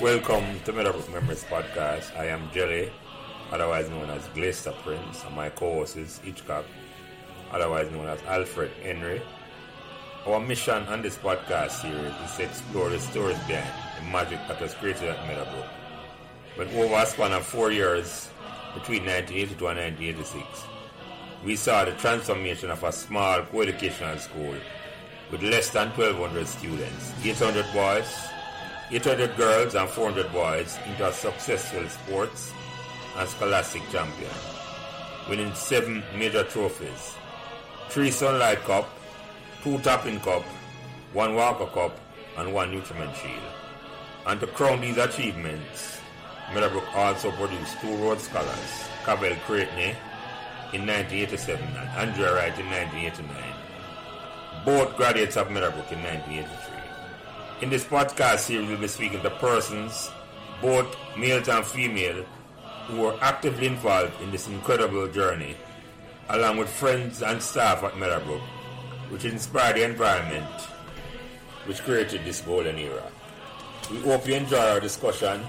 Welcome to Meadowbrook Memories Podcast. I am Jelly, otherwise known as Glaister Prince, and my co-host is Hitchcock, otherwise known as Alfred Henry. Our mission on this podcast series is to explore the stories behind the magic that was created at Meadowbrook. When over a span of four years, between 1982 and 1986, we saw the transformation of a small co-educational school with less than 1,200 students, 800 boys, 800 girls and 400 boys into a successful sports and scholastic champion, winning seven major trophies, three Sunlight Cup, two Topping Cup, one Walker Cup, and one Nutriment Shield. And to crown these achievements, Meadowbrook also produced two Rhodes Scholars, Cavell Creighton in 1987 and Andrea Wright in 1989, both graduates of Meadowbrook in 1983. In this podcast series, we'll be speaking to persons, both male and female, who were actively involved in this incredible journey, along with friends and staff at Meadowbrook, which inspired the environment which created this golden era. We hope you enjoy our discussion.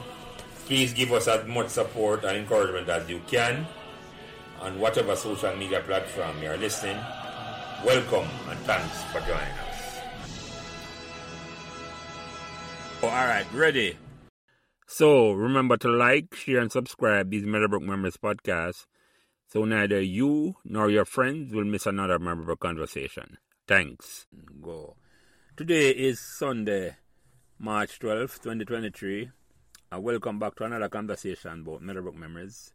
Please give us as much support and encouragement as you can on whatever social media platform you are listening. Welcome and thanks for joining us. Oh, all right, ready. So remember to like, share, and subscribe these Meadowbrook Memories podcasts so neither you nor your friends will miss another memorable conversation. Thanks. Go. Today is Sunday, March 12th, 2023, and uh, welcome back to another conversation about Meadowbrook Memories.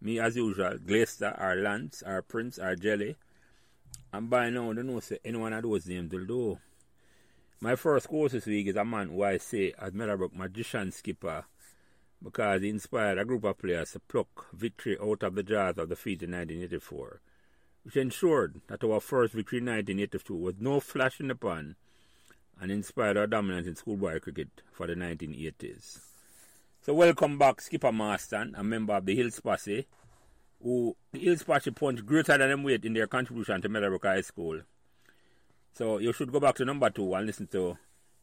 Me, as usual, Glaister, our Lance, our Prince, our Jelly, and by now, I don't know say any one of those names will do. My first course this week is a man who I say as Meadowbrook magician skipper because he inspired a group of players to pluck victory out of the jaws of defeat in 1984, which ensured that our first victory in 1982 was no flash in the pan and inspired our dominance in schoolboy cricket for the 1980s. So welcome back Skipper Marston, a member of the Hills Posse, who the Hills Posse punched greater than them weight in their contribution to Meadowbrook High School so you should go back to number two and listen to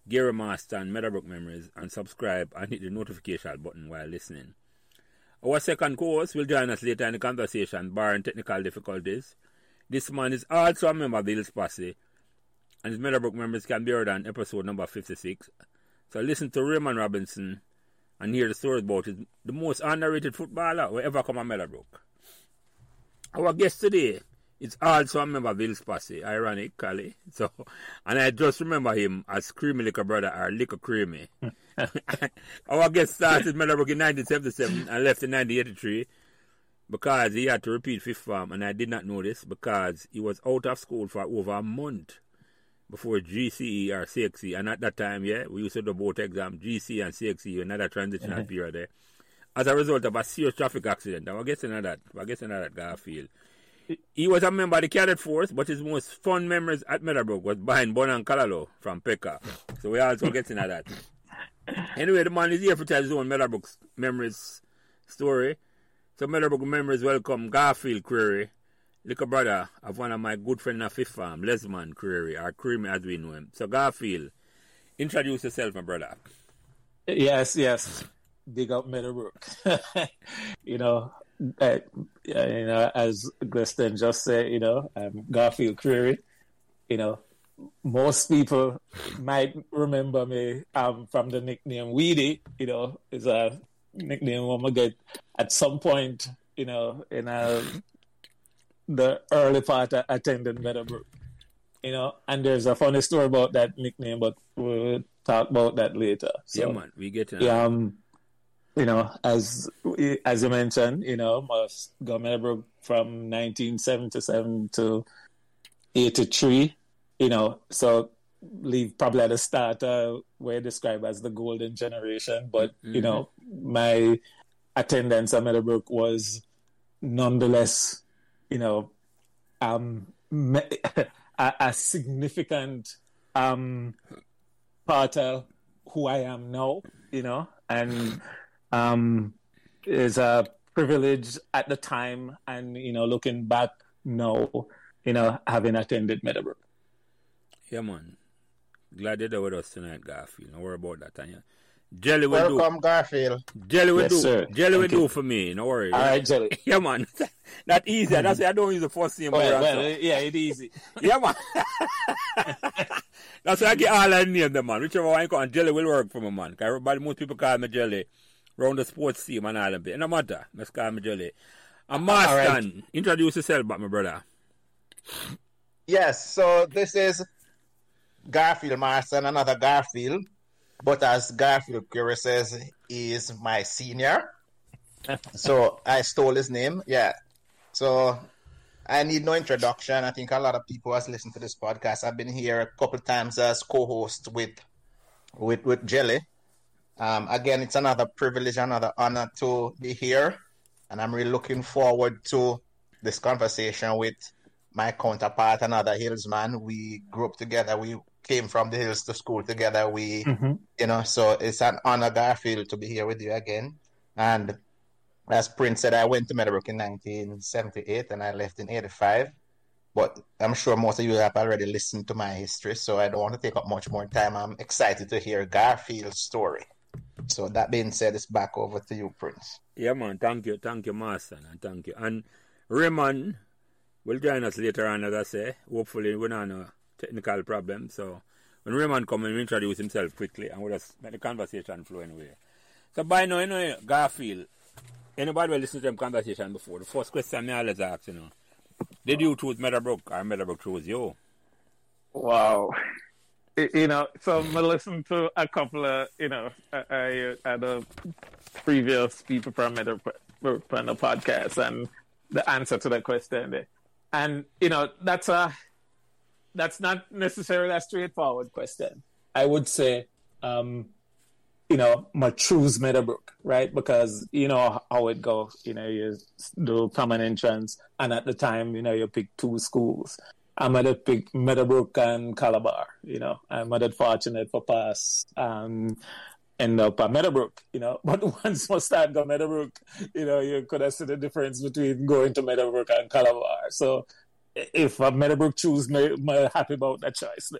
Gary Master and Meadowbrook Memories and subscribe and hit the notification button while listening. Our second co-host will join us later in the conversation, barring technical difficulties. This man is also a member of the Hills Posse, and his Meadowbrook Memories can be heard on episode number 56. So listen to Raymond Robinson and hear the story about his, the most underrated footballer who ever come to Meadowbrook. Our guest today it's also a member of Hills Posse, ironically. So, and I just remember him as Creamy Liquor Brother or Liquor Creamy. Our guest started Meadowbrook in 1977 and left in 1983 because he had to repeat fifth form, and I did not know this because he was out of school for over a month before GCE or CXC. And at that time, yeah, we used to do both exams, GCE and CXC, another transitional mm-hmm. period there. As a result of a serious traffic accident, I guess in that, I guess in that Garfield he was a member of the cadet force, but his most fun memories at Meadowbrook was behind Bonan Kalalo from Pekka. So we also get into that. Anyway, the man is here to tell his own Meadowbrook memories story. So Meadowbrook memories welcome Garfield Creary, little brother of one of my good friends in Fifth Farm, Lesman Creary, or Creamy as we know him. So Garfield, introduce yourself, my brother. Yes, yes. Big up Meadowbrook. you know, uh, you know, as Glaister just said, you know, um, Garfield Creary, you know, most people might remember me um, from the nickname Weedy, you know, is a nickname I'm get at some point, you know, in a, the early part of attending Meadowbrook. You know, and there's a funny story about that nickname, but we'll talk about that later. So, yeah, man, we get to yeah, um, you know, as as you mentioned, you know, must go Meadowbrook from 1977 to 83, you know, so leave probably at the start uh, where described as the golden generation, but mm-hmm. you know, my attendance at Meadowbrook was nonetheless, you know, um, a, a significant um, part of who I am now, you know, and um, is a privilege at the time, and you know, looking back now, you know, having attended Meadowbrook. Yeah, man. Glad you're there with us tonight, Garfield. Don't worry about that. And you, Jelly will Welcome, do. Garfield. Jelly will Yes, do. sir. Jelly will Thank do for me. No worry. All right, Jelly. Yeah, man. That easy. That's why I don't use the first name. Well, around, well, yeah, it easy. Yeah, man. That's why I get all I name them, man. Whichever one you call, and Jelly will work for me, man. 'Cause everybody, most people call me Jelly. Round the sports team and all them. It no matter. Let's call me Jelly. And Marston, introduce yourself back, my brother. Yes, so this is Garfield Marston, another Garfield. But as Garfield Creary says, he is my senior. so I stole his name. Yeah. So I need no introduction. I think a lot of people has listened to this podcast. I've been here a couple times as co-host with with with Jelly. Um, again, it's another privilege, another honor to be here, and I'm really looking forward to this conversation with my counterpart, another Hillsman. We grew up together. We came from the hills to school together. We, you know, so it's an honor, Garfield, to be here with you again. And as Prince said, I went to Meadowbrook in 1978 and I left in 85. But I'm sure most of you have already listened to my history, so I don't want to take up much more time. I'm excited to hear Garfield's story. So that being said, it's back over to you, Prince. Yeah, man. Thank you. Thank you, Marston. And thank you. And Raymond will join us later on, as I say. Hopefully, we don't have no technical problem. So when Raymond come in, we introduce himself quickly and we'll just make the conversation flow anyway. So by now, you know, Garfield, anybody will listen to them conversation before, the first question me always ask, you know, did you choose Meadowbrook or Meadowbrook chose you? Wow. You know, so I listened to a couple of, you know, I, I had a previous people from the from the podcast and the answer to that question there. And, you know, that's a, that's not necessarily a straightforward question. I would say, um, you know, my choose Meadowbrook, right? Because you know how it goes. You know, you do common entrance, and at the time, you know, you pick two schools. I might have picked Meadowbrook and Calabar. You know, I'm might have fortunate for pass. Um, end up at Meadowbrook, you know. But once we start go Meadowbrook, you know, you could have seen the difference between going to Meadowbrook and Calabar. So if a Meadowbrook choose me, I'm happy about that choice.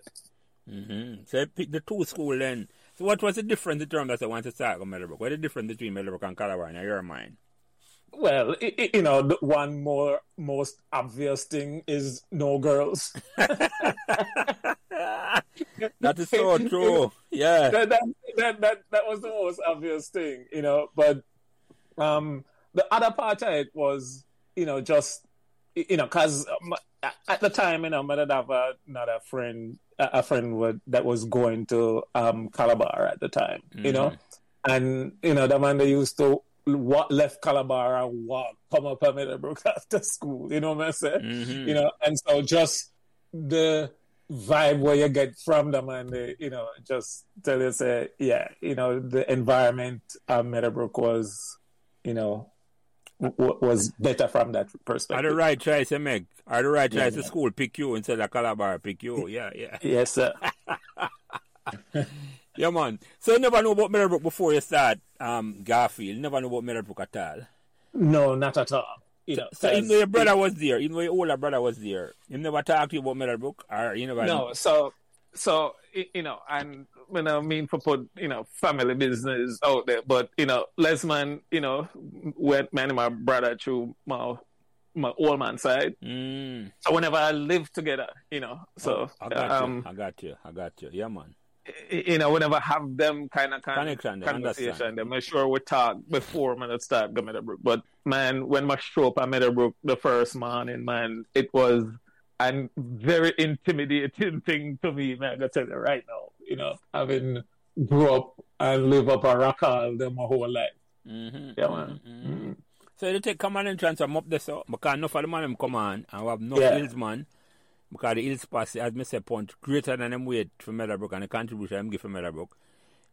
Mm-hmm. So you pick the two school then. So what was the difference in terms of I want to start with Meadowbrook? What is the difference between Meadowbrook and Calabar in your mind? Well, you know, the one more most obvious thing is no girls. that is so true. Yeah. that, that, that, that, that was the most obvious thing, you know. But um, the other part of it was, you know, just, you know, because at the time, you know, I did have a, another friend, a friend would, that was going to um, Calabar at the time, you know. And, you know, the man they used to left Calabar and walk, come up at Meadowbrook after school, you know what I'm saying? Mhm. You know, and so just the vibe where you get from them and they, you know, just tell you say, yeah, you know, the environment at Meadowbrook was, you know, w- was better from that perspective. Are the right choice to make? Are the right choice to yeah. school pick you instead of Calabar pick you? Yeah, yeah. Yes, sir. Yeah, man. So you never know about Meadowbrook before you start um, Garfield. You never know about Meadowbrook at all. No, not at all. You know, So even 'cause though your brother was there, even though your older brother was there, you never talked to you about Meadowbrook? Or you never No, so so you know, and you know, I mean for put you know family business out there, but you know, Lesman, you know, went man and my brother through my my old man side. Mm. So whenever I lived together, you know, so I got um, you. I got you. I got you. Yeah, man. You know, whenever I have them kind of Connection, they conversation, make sure we talk before man I start go Meadowbrook. But man, when I show up at Meadowbrook the first morning, man, it was a very intimidating thing to me, man. I gotta tell you right now. you know, having grew up and live up a rock all them my whole life. Mm-hmm. Yeah, man. Mm-hmm. So you take common entrance from up there, so because enough of the man them come on and we have no Yeah. hills man. Because the hills pass, as me say, point greater than them weight for Meadowbrook and the contribution them give for Meadowbrook.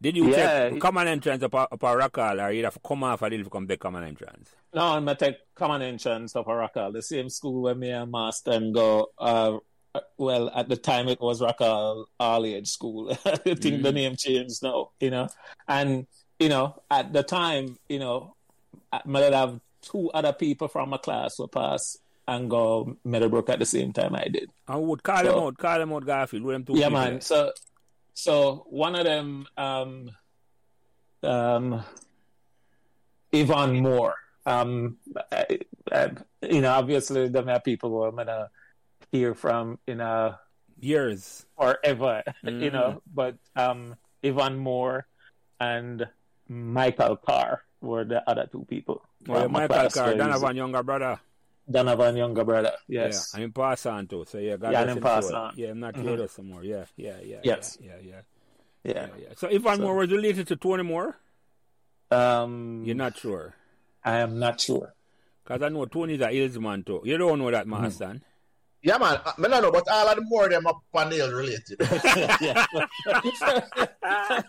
Did you Yeah. take common entrance up a, up a rock hall or you have to come off a hill to come back common entrance? No, I'm gonna take common entrance of Rock Hall, the same school where me and Master go. Uh, well, at the time it was Rock Hall All Age School. I think the name changed now, you know. And you know, at the time, you know, I might have two other people from my class who pass and go Meadowbrook at the same time I did. And would call them So- out, call them out Garfield, them two yeah, man. there. So, so one of them, um, um, Yvonne Moore. Um, I, I, you know, obviously, there are people who I'm gonna hear from in a Years. forever, you Mhm. know. But um, Yvonne Moore and Michael Carr were the other two people. My Michael Carr, Donovan younger brother. Donovan younger brother. Yes. Yeah, and him pass on too. So yeah, God Yeah, bless and him him pass soul. on. Yeah, I'm not Mhm. here some more. Yeah, yeah, yeah. Yes. Yeah, yeah, yeah. yeah. yeah, yeah. So Ivan So- Moore was related to Tony Moore? Um, You're not sure. I am not sure. Because I know Tony's a Hillsman too. You don't know that, Mm-hmm. Master. Yeah, man. I don't know, but all of the more of them are panel related. yeah. Yeah,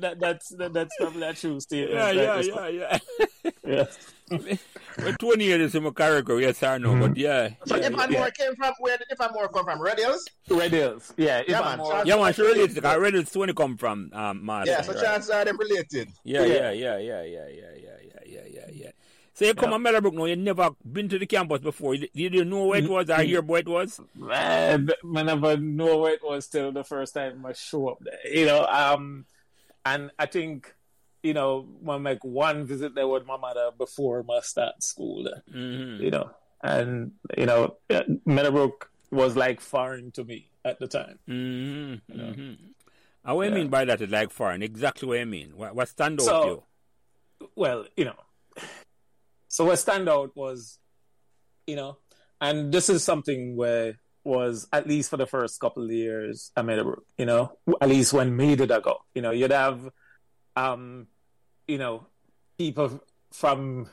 that, that's that, that's probably a true statement. Yeah, right, yeah, this yeah, one. yeah. Yes. well, Tony is in my character, yes or no, but yeah. so yeah, Ivan yeah. Moore came from where did Ivan Moore come from? Red Hills? Red Hills. Yeah, Yeah, Ivan man. Moore. Yeah, man, she related. Because I read it's Tony come from um, Master. Yeah, so right? chances are them related. Yeah, Yeah. yeah, yeah, yeah, yeah, yeah, yeah, yeah, yeah, yeah, yeah. So you come Yeah. to Meadowbrook now, you never been to the campus before. You, you didn't know where it was or hear where it was? Man, I never know where it was till the first time I show up there. You know, um, and I think, you know, I make one visit there with my mother before my start school. Mm-hmm. you know, and you know, uh, Meadowbrook was like foreign to me at the time. Mm-hmm. mm-hmm. And what do you Yeah. mean by that? Is like foreign? Exactly what I mean. What, what stand out So- to you? well, you know, so what stand out was, you know, and this is something where was at least for the first couple of years at Meadowbrook, you know, at least when me did I go, you know, you'd have, um, you know, people from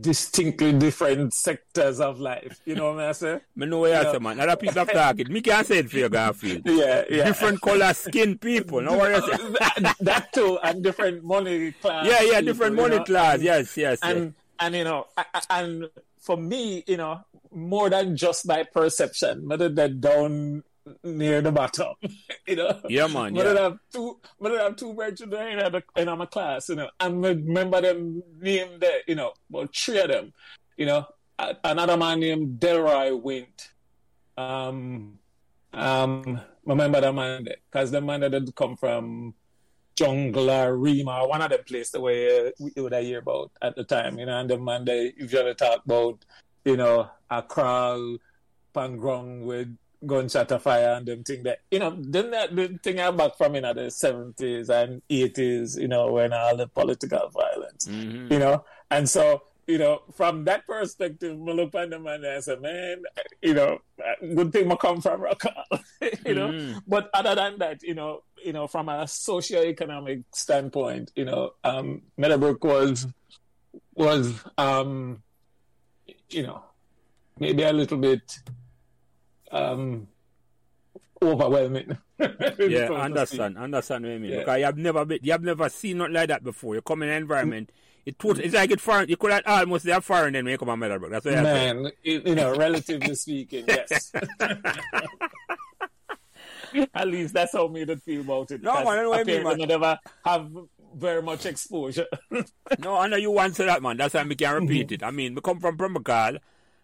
distinctly different sectors of life. You know what I'm saying? Me know what you Yeah. say, man. Other people have talking. Me can't say it for you, Garfield. Yeah, yeah. Different color skin people. No what say. that, that too, and different money class. Yeah, yeah, people, different money know, class. Yes, yes. yes. and and you know and for me you know more than just my perception rather than down near the bottom you know Yeah, man. Rather Yeah. have two, rather have two brethren in the in my class, you know, and remember them name there, you know, well, three of them, you know, another man named Delroy Wint, um, um, I remember that man there, because the man that come from Jungler, Rema, one of them places where we would hear about at the time, you know, and the man they usually talk about, you know, a crawl, pangrong with gunshot of fire and them thing that, you know, then that the thing I back from in the 70s and 80s, you know, when all the political violence, Mhm. you know, and so, you know, from that perspective, I look at the man and I say, man, you know, good thing I come from Rock Hall, you know, Mhm. but other than that, you know, you know, from a socio-economic standpoint, you know, um, Meadowbrook was was um, you know, maybe a little bit um overwhelming. Yeah, to understand, understand what I mean. Yeah. Because you have never been, you have never seen nothing like that before. You come in an environment, it tot- it's like it foreign. You could have almost say foreign then when you come to Meadowbrook. That's what speak. I say. Man, you you know, relatively speaking, yes. At least that's how me did feel about it. No, man, I know what I mean, man. I never have very much exposure. No, I know you answer that, man. That's why I can repeat it. I mean, we come from Pembroke.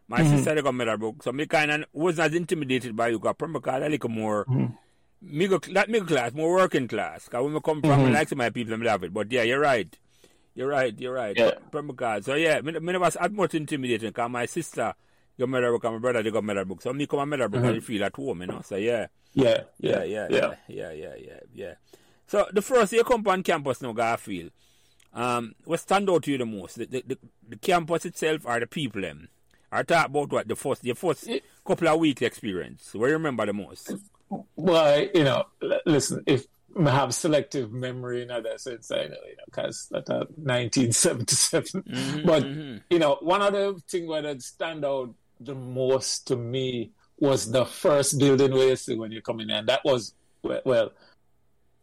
My mm-hmm. sister they come Meadowbrook, so me kind of wasn't as intimidated by you. Because Pembroke a little more mm-hmm. middle, not middle class, more working class. Because when we come from, mm-hmm. I like of my people, I love it. But yeah, you're right. You're right. You're right. Yeah. Pembroke. So yeah, me, me never was as much intimidating. Because my sister go Meadowbrook and my brother they got go Meadowbrook. So me come to Meadowbrook and you feel at home, you know. So yeah. yeah, Yeah, yeah, yeah, yeah, yeah, yeah, yeah. So the first year come on campus now, Garfield, um, what stand out to you the most? The, the, the, the campus itself or the people them? Or talk about what the first your first couple of weeks experience. What you remember the most? Well, you know, l- listen, if I have selective memory in other sense, I know, you know, because that's uh, 1977. Mm-hmm, but, you know, one of the things where that stand out the most to me was the first building where you see when you come in, and that was, well, well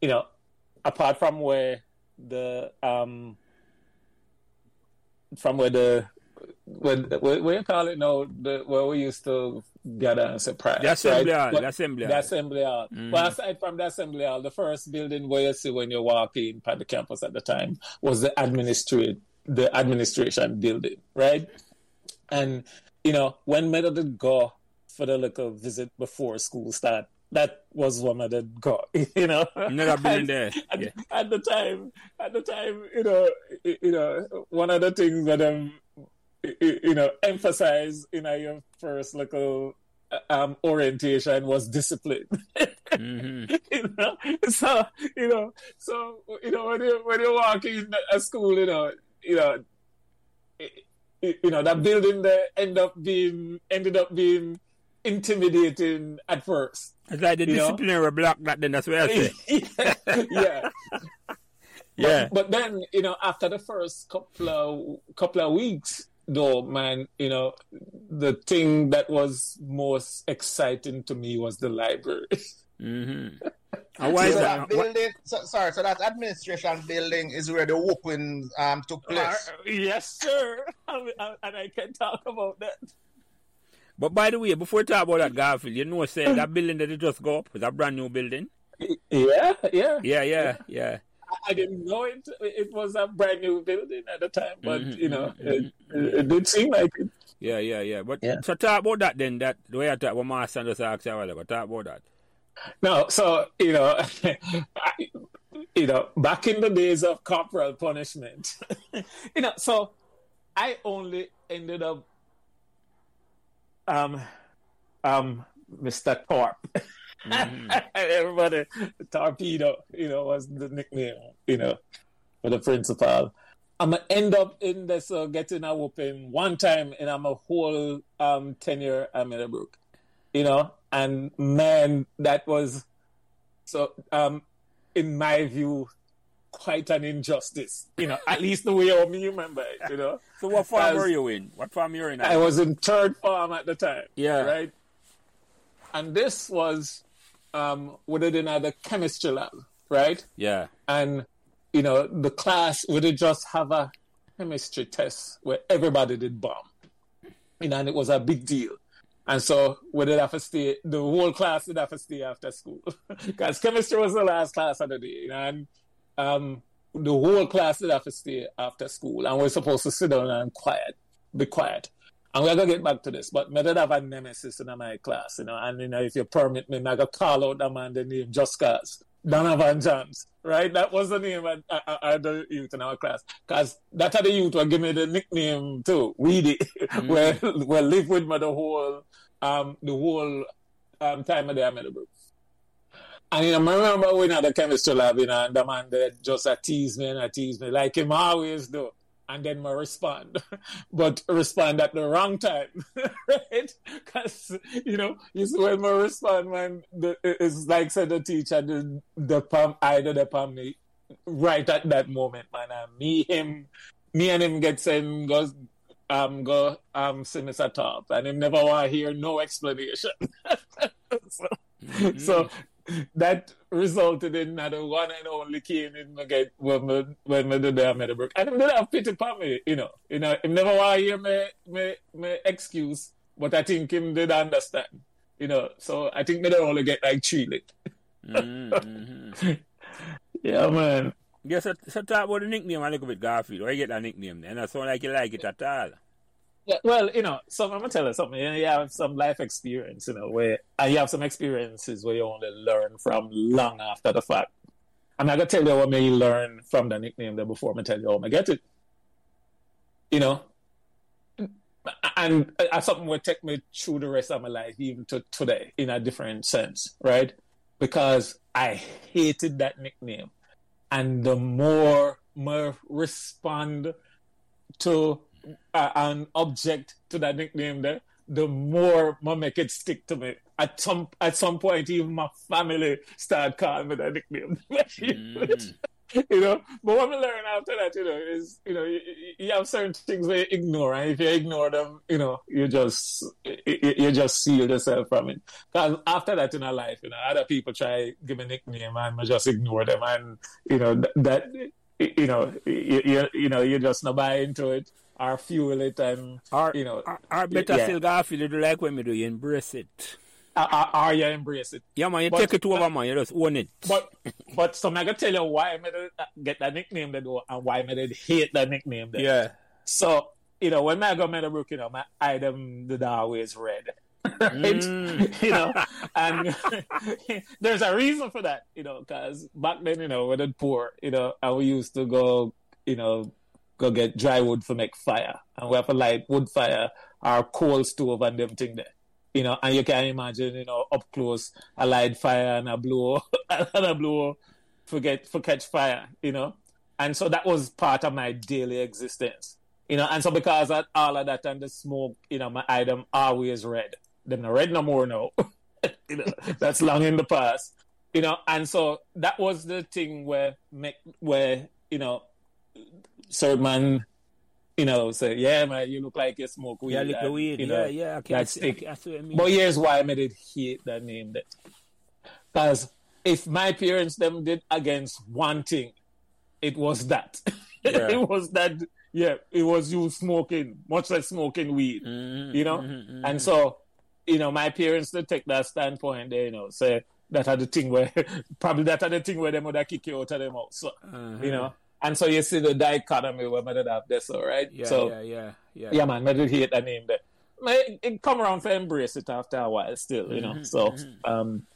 you know, apart from where the, um, from where the, when, where, where you call it now, the, where we used to gather and surprise. The assembly right? hall, But- the assembly the assembly hall. Well, aside from the assembly hall, the first building where you see when you walk in at the campus at the time was the administrate the administration building, right? And you know, when me did go for the little visit before school start that was one of the go, you know. Never been there. At, Yeah. at the time, at the time, you know, you know, one of the things that um, you know, emphasize in your first little um orientation was discipline. hmm you know, so you know, so you know when you when you walk in a school, you know, you know, you know that building there end up being ended up being intimidating at first. It's like the You know? disciplinary block that then that's what I say. yeah. Yeah. But, but then, you know, after the first couple of couple of weeks, though, man, you know, the thing that was most exciting to me was the library. hmm And why is so that? that building, so, sorry, so that administration building is where the whooping um, took place. yes, sir. and I can talk about that. But by the way, before we talk about that Garfield, you know, say that building that they just go up is a brand new building. Yeah, yeah. Yeah, yeah, yeah. I didn't know it. It was a brand new building at the time, but Mhm, you know, mhm, it, it did seem like it. Yeah, yeah, yeah. But Yeah. so talk about that then. That the way I talk, what Master just asked you a while ago. Talk about that. No, so you know, I, you know, back in the days of corporal punishment, you know, so I only ended up, um, um, Mister Torp. Everybody, torpedo, you know, was the nickname, you know, for the principal. I'm gonna end up in this uh, getting a whooping one time in I'm a whole um tenure at Meadowbrook, you know, and man, that was so um in my view quite an injustice, you know, at least the way I me remember it, you know. So what farm As- were you in? What farm you were in? I was in third farm at the time. Yeah. Right. And this was um within the chemistry lab, right? Yeah. and you know the class would just have a chemistry test where everybody did bomb you know and it was a big deal and so we did have to stay the whole class did have to stay after school because chemistry was the last class of the day you know, and um the whole class did have to stay after school and we're supposed to sit down and quiet be quiet and we're gonna get back to this, but I did have a nemesis in my class, you know, and you know, if you permit me, I'm gonna call out the man the name just cause. Donovan Johns, right? That was the name of uh, uh, uh, the youth in our class. Cause that other youth will give me the nickname too, Weedy, where where live with me the whole um the whole um time of the Meadowbrook. And you know, I remember when at the chemistry lab, you know, and the man there just a tease me and a tease me, like him always do. And then I respond, but respond at the wrong time, right? Because you know, you when I respond, man, the, it's like said the teacher, the the palm, either the palm me right at that moment, man. And me, him, me and him get sent go um go um see Mr. Top, and him never want to hear no explanation. so, Mm-hmm. so that resulted in that the one and only cane in my get when me when me did the Meadowbrook. And him did have pity for me, you know. You know, him never want to hear me me me excuse, but I think him did understand. You know, so I think me don't only get like three lit. mm-hmm. Yeah, man. Yeah, so, so talk about the nickname a little bit, Garfield. Where you get that nickname then? I sound like you like it at all. Well, you know, so I'm gonna tell you something. You, know, you have some life experience, you know, where and you have some experiences where you only learn from long after the fact. I'm not gonna tell you what may learn from the nickname there before I tell you how I get it. You know, and uh, something will take me through the rest of my life, even to today, in a different sense, right? Because I hated that nickname, and the more I respond to uh, an object to that nickname there, the more I make it stick to me. At some at some point, even my family start calling me that nickname. you know, but what I learn after that, you know, is you know you, you have certain things where you ignore, and if you ignore them, you know, you just you, you just seal yourself from it. Because after that in our life, you know, other people try give me nickname, and I just ignore them, and you know th- that you know you, you, you know you just not buy into it or fuel it, and Or, you know, or, or better yeah. still, Garfield, you do like when we do, you embrace it. or, or- you embrace it. Yeah, man, you But- take it to over, man. You just own it. But but so I'm gonna tell you why I uh, get that nickname that though, and why I it hate that nickname there. yeah. So you know when I go Meadowbrook, you know my item did always red. right? Mm. you know, and there's a reason for that, you know, because back then, you know, we did poor, you know, and we used to go, you know, go get dry wood for make fire, and we have to light wood fire, our coal stove and them thing there. You know, and you can imagine, you know, up close, a light fire and a blow, and a blow, forget for catch fire, you know, and so that was part of my daily existence, you know, and so because of all of that and the smoke, you know, my item always red. Them not red no more now. you know, that's long in the past, you know, and so that was the thing where make where you know, certain man you know, say, yeah, man, you look like you smoke weed. Yeah, look and, weed. You know, yeah, yeah. I that's. I see what I mean. But here's why I made it hate that name. Because if my parents them did against one thing, it was that. Yeah. it was that. Yeah, it was you smoking, much like smoking weed. Mhm, You know, mhm, mhm. and so, you know, my parents did take that standpoint. They, you know, say that had the thing where probably that had the thing where they would have kick you out of them house. So, Uh-huh. you know, and so you see the dichotomy where my dad have this, all right? Yeah, so yeah, yeah, yeah. yeah, man, I did hate that name there. It, it come around to embrace it after a while, still, you know. Mhm, So, mhm. um,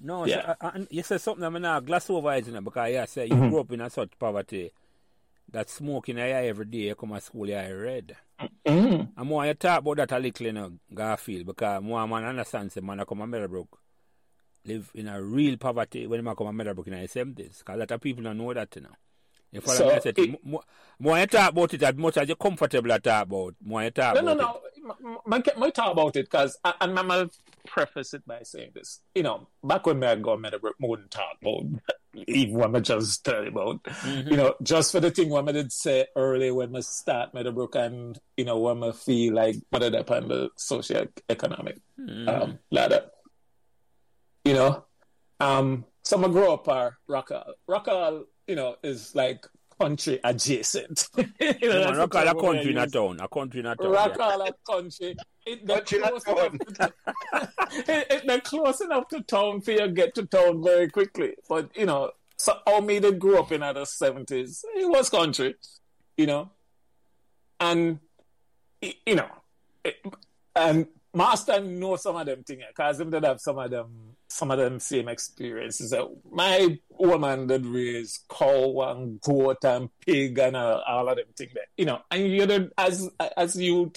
No, Yeah. so, uh, you said something I'm not glass over it, you know, because yeah, say you Mhm. grew up in a such poverty that smoking eye every day, you come to school, you eye red. mm, And more you talk about that a little, you know, Garfield, because more man understand, say, man, I come to Meadowbrook, live in a real poverty when I come to Meadowbrook in the 70s, because a lot of people don't know that, you know. You follow So. I said, it- more, more you talk about it, as much as you're comfortable to talk about, more you talk no, no, about no. My, my talk about it because, and I'm gonna preface it by saying this. You know, back when I Meadowbrook, I wouldn't talk about even what I just tell you about. Mhm. You know, just for the thing what I did say early when I start Meadowbrook and, you know, when I feel like what did up on the socio-economic Mhm. um, ladder. You know, um, so I grew up at Rock Hall. Rockall, you know, is like country adjacent. you know, Yeah, that's man, the Rock all a country in a town, a country in a town. yeah. Rock Hall a country. It, they're Country in a close town. enough to, it, it, they're close enough to town for you to get to town very quickly. But, you know, so how me that grew up in the 70s, it was country, you know. And, you know, it, and Master know some of them things because him did have some of them some of them same experiences. My woman did raise cow and goat and pig and uh, all of them things there. You know, and you know, as as you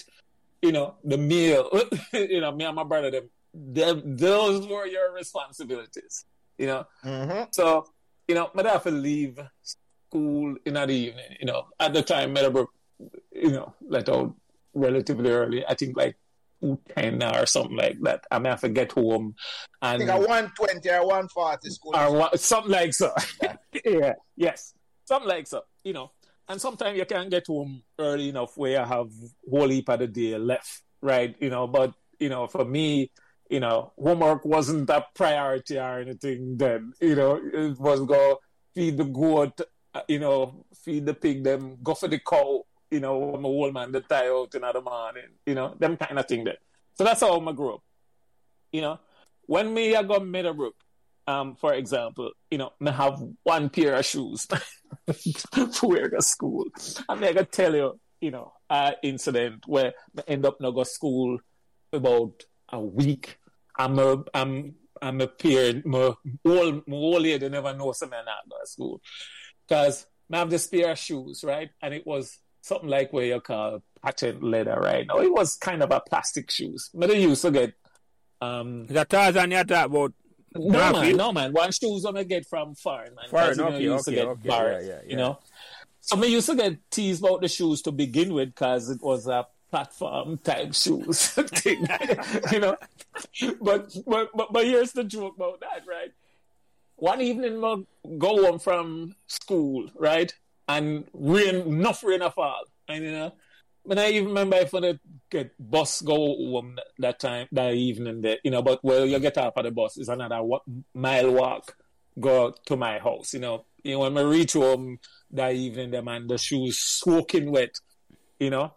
you know, the meal you know, me and my brother them, them those were your responsibilities. You know. Mhm. So, you know, I'd have to leave school in the evening, you know. At the time Meadowbrook, you know, let out relatively early. I think like ten or something like that. I may have to get home I and think a 120 or 140 school. or what, something like so. Yeah. yeah, yes, something like so. You know, and sometimes you can't get home early enough where you have whole heap of the day left, right? You know, but you know, for me, you know, homework wasn't a priority or anything. Then you know, it was go feed the goat, uh, you know, feed the pig, them go for the cow. You know, I'm a old man that tie out in the morning. You know, them kind of thing. There. So that's how I grew up. You know, when me I got Meadowbrook, um, for example, you know, I have one pair of shoes to wear to school. And I gotta tell you, you know, an incident where I end up not go school about a week. I'm a I'm I'm a peer my old my old lady never know something I not go to school. Cause I have this pair of shoes, right? And it was something like what you call patent leather, right? Now it was kind of a plastic shoes. But I used to get um that Tarzan you talk about? no man, no man. One shoes I'm gonna get from foreign man. Foreign, you know, okay, you used okay, get okay, Barrett, yeah, yeah, You know, so I used to get teased about the shoes to begin with because it was a platform type shoes thing, you know. But, but but but here's the joke about that, right? One evening, I go home from school, right, and rain, enough rain a fall, and you know. But I even remember if I get bus go home that, time that evening there, you know, but well you get off of the bus is another mile walk go to my house, you know. You know, when I reach home that evening the man the shoes soaking wet, you know.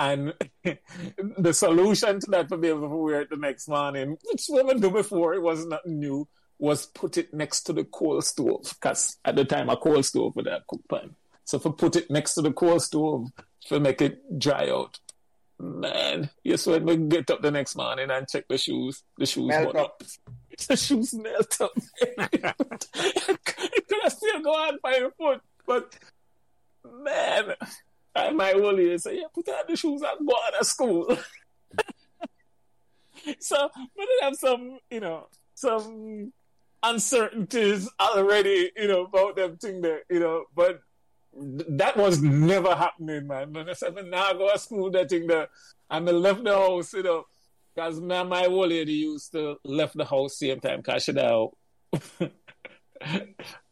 And the solution to that for able to wear it the next morning, which we would do before, it was not new, was put it next to the coal stove. Because at the time, a coal stove would have cook pan. So if I put it next to the coal stove to make it dry out. Man, yes, when we get up the next morning and check the shoes, the shoes Melt button up. The shoes melt up. it could have still go on by your foot, but man, I my old lady say, yeah, put on the shoes and go out of school. so we did have some, you know, some uncertainties already, you know, about them thing there, you know, but that was never happening, man. When I said, "Man, now I go to school, that thing there, and I left the house, you know, because my, my old lady used to left the house same time because she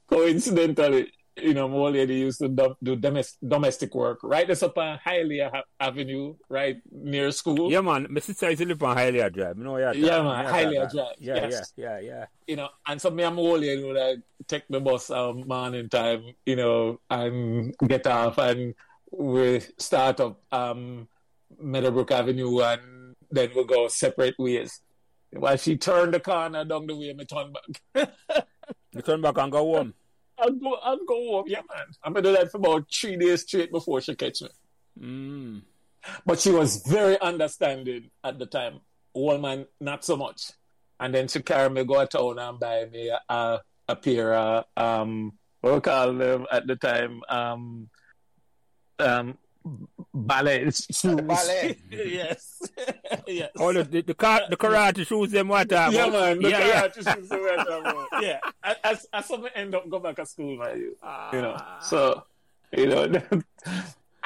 coincidentally, you know, my old lady used to do, do domestic, domestic work right this up on Hialeah Ha- Avenue, right near school. Yeah, man. My sister used to live on Hialeah Drive. You know, yeah, Yeah, man, Hialeah Drive, Yeah, yes. yeah, yeah, yeah. you know, and so me and my old lady would like, take the bus um, morning time, you know, and get off and we start up um, Meadowbrook Avenue and then we go separate ways. While she turned the corner down the way, me turn back. You turn back and go home. I'll go, I'll go home, yeah, man. I'm gonna do that for about three days straight before she catch me. Mm. But she was very understanding at the time. Old man, not so much. And then she carry me go to town and buy me a, a pair of, um, what we call them at the time, um, um, ballet shoes. Ballet. yes. yes. Oh, the, the, the, car, the karate shoes, them what? Uh, yeah, man. The yeah, yeah. shoes are right there, bro. yeah. I, I, I saw me end up go back to school, man. You, you know, so, you know,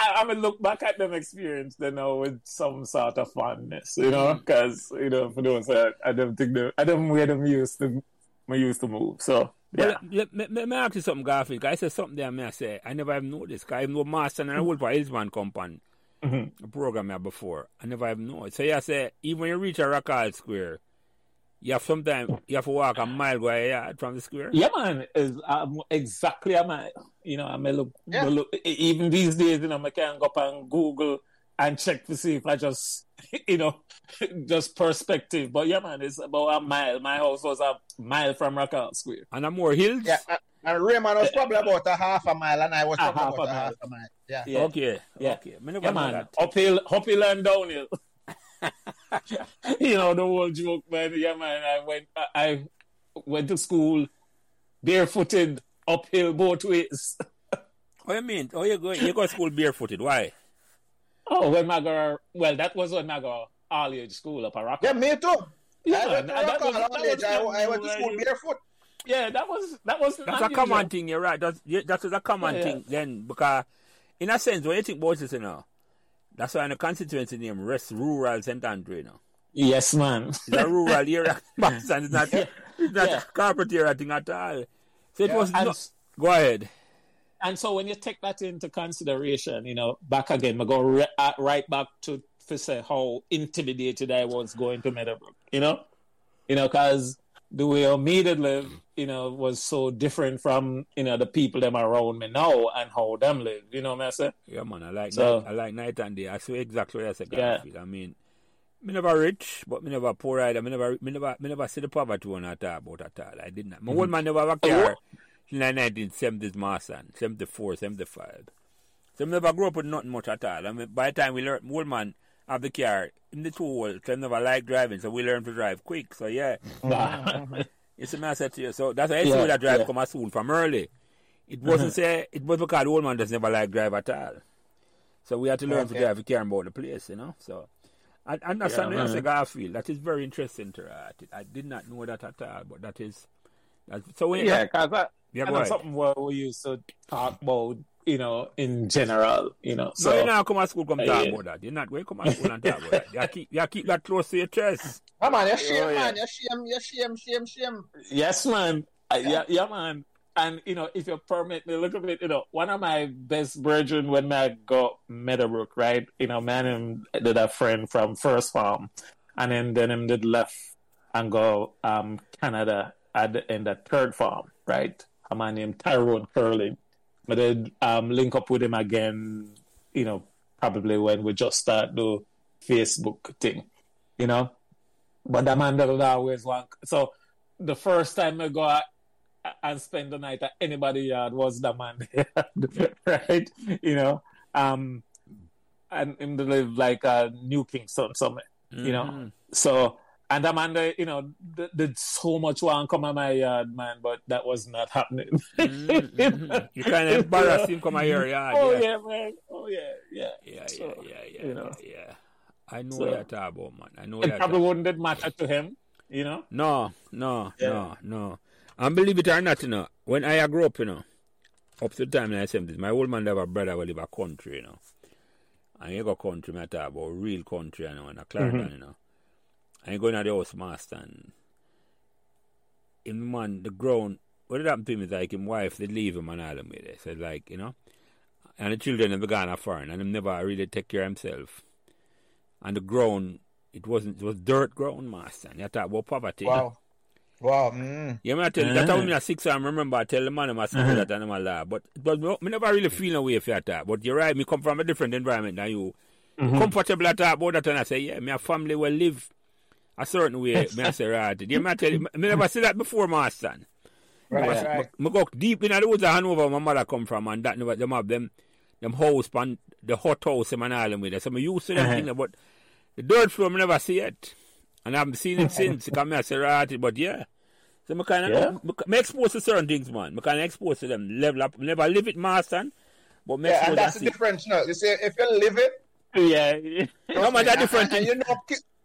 I, I'm gonna look back at them experience, you know, with some sort of fondness, you know, because, you know, for those that I don't think they, I don't where them used to, me used to move. So, yeah. Well, let me, let me ask you something, Garfield. 'cause I said something there, may I say. I never have noticed. 'cause I know Master and I work for Hillsman Company, Mhm. a program here before. I never have noticed. So, you say, even when you reach a Rock Hall Square, you have sometimes, you have to walk a mile away a yard from the square. Yeah, man, is um, exactly a man. You know, I may look, Yeah. look e- even these days. You know, I can go up and Google and check to see if I just, you know, just perspective. But yeah, man, it's about a mile. My house was a mile from Rock Hall Square. And I'm more hills. Yeah, and- and Raymond was probably about a half a mile, and I was A probably half about a a mile. half a mile. Yeah. Yeah, Okay. Yeah. Okay. Yeah, man, that. uphill, uphill and downhill. you know the whole joke, man. Yeah, man. I went, I, I went to school barefooted, uphill both ways. What do you mean? Oh, you go, you go to school barefooted. Why? Oh, when I go, well, that was when I go all age school up a rock. Yeah, me too. Yeah, I went to and that was- that College. was I, I went to school you- barefoot. Yeah, that was that was That's a common thing, you're right. That's yeah, that's a common Yeah, thing then because in a sense when you think about it, you know, that's why in the constituency name West Rural St. Andrew, you know. Yes, man. It's a rural area and it's not it's not Yeah. a corporate area thing at all. So it Yeah, was and, not, go ahead. And so when you take that into consideration, you know, back again, I go re- uh, right back to to say how intimidated I was going to Meadowbrook. You know, you know, because the way did live, you know, was so different from you know the people them around me now and how them live. You know what I say? Yeah man, I like So- night, I like night and day. I swear exactly what I said. Yeah. I mean me never rich, but me never poor either. Me never, me never, me never see the poverty one at all about at all. I did not. My old man never have a car 1970s, my son, 74, 75. So me never grew up with nothing much at all. I mean, by the time we learned, old man have the car in the two old, so I never like driving, so we learned to drive quick. So yeah, you see I said to you. So that's why I see that drive yeah. come at school from early. It wasn't say it was because the old man just never like drive at all. So we had to learn to drive to care about the place, you know. So and, and that's Yeah, something else. I feel. That is very interesting to uh, I did not know that at all, but that is that's, so when Yeah, because Yeah, I go know ahead. something what we used to talk about, you know, in general, you know. so So you now come to school come talk Yeah. about that. You're not going to come to school and talk about that. You keep you keep that close to your chest. Come on, you shame, Oh, yeah. man. You shame, you shame, shame, shame. Yes, man. Uh, yeah, yeah, man. And you know, if you permit me a little bit, you know, one of my best brethren when I got Meadowbrook, right? You know, man, him did a friend from First Farm, and then then him did left and go um Canada at the end of Third Farm, right? A man named Tyrone Curling. But then um link up with him again, you know, probably when we just start the Facebook thing, you know. But that man that always want so the first time I go out and spend the night at anybody yard was the man there, right? You know, um, and him to live like uh, New Kingston somewhere, you know. Mhm. So and Amanda, you know, did, did so much want to come on my yard, man, but that was not happening. Mhm, mhm. You kind of embarrass him come here, yeah. oh yeah. yeah, man. Oh yeah, yeah. Yeah, yeah, So, yeah, yeah, you know. yeah, yeah. I know So- what you're talking about, man. I know It probably wouldn't matter to him, you know. No, no, Yeah. no, no. And believe it or not, you know, when I grew up, you know, up to the time in the 70s, my old man have a brother who live a country, you know. And he go country, talk about real country, you know, in a Clarendon, Mm-hmm. you know. And he go in the house master and him man, the ground, what it happened to him is like him wife, they leave him and all them with it. So like, you know, and the children have gone a foreign and him never really take care of himself. And the ground, it wasn't, it was dirt ground, master. And you talk about poverty. Wow. Wow. Mm. Yeah, me I tell you, that's how Uh-huh. me a six I remember I tell the man in my school Uh-huh. that and I'm a laugh. But but me, me never really feel no way for that. But you're right, me come from a different environment than you. Mm-hmm. Comfortable at talk about that and I say, yeah, my family will live a certain way. me I say right. Me I tell you, me never see that before, my son. Right, Me- right. Me go deep in the woods of Hanover, where my mother come from, and that never them have them them house pan the hot house them and island them with it. So me used to them Uh-huh. things, but the dirt floor me never see it. And I haven't seen it since. Come I say right, but yeah. So me kind of Yeah. expose to certain things, man. Me kind of expose to them. Level up, never live it, master. But me Yeah, and that's the difference. You know, you see, if you live it, Yeah. No, man, that different And, thing. you know,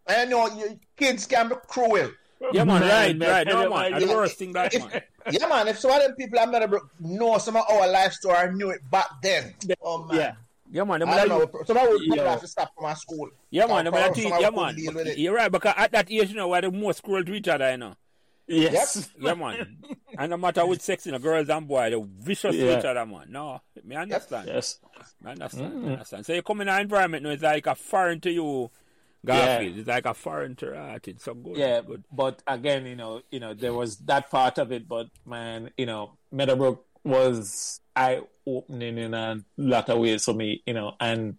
ki- and you know, you, kids can be cruel. Yeah, man, Man, right, man, right. No, yeah, man. man, That's the yeah. worst thing that, man. Yeah, man. If some of them people I'm gonna know some of our life story, I knew it back then. Oh man. Yeah. Yeah, man. them I don't know. Some of them would Yo. have to stop from our school. Yeah, man. Some them like of teach- them yeah, couldn't man. deal with it. You're right, because at that age, you know, we're the most cruel to each other, you know. Yes. Yeah, man. and no matter which sex, you know, girls and boys, they're vicious to Yeah. each other, man. No, me understand. Yes. Me understand. Mm. me understand. So you come in an environment now, it's like a foreign to you, Garfield. It's like a foreign to art. It's so good. Yeah, good. but again, you know, you know, there was that part of it, but man, you know, Meadowbrook was eye opening in a lot of ways for me, you know, and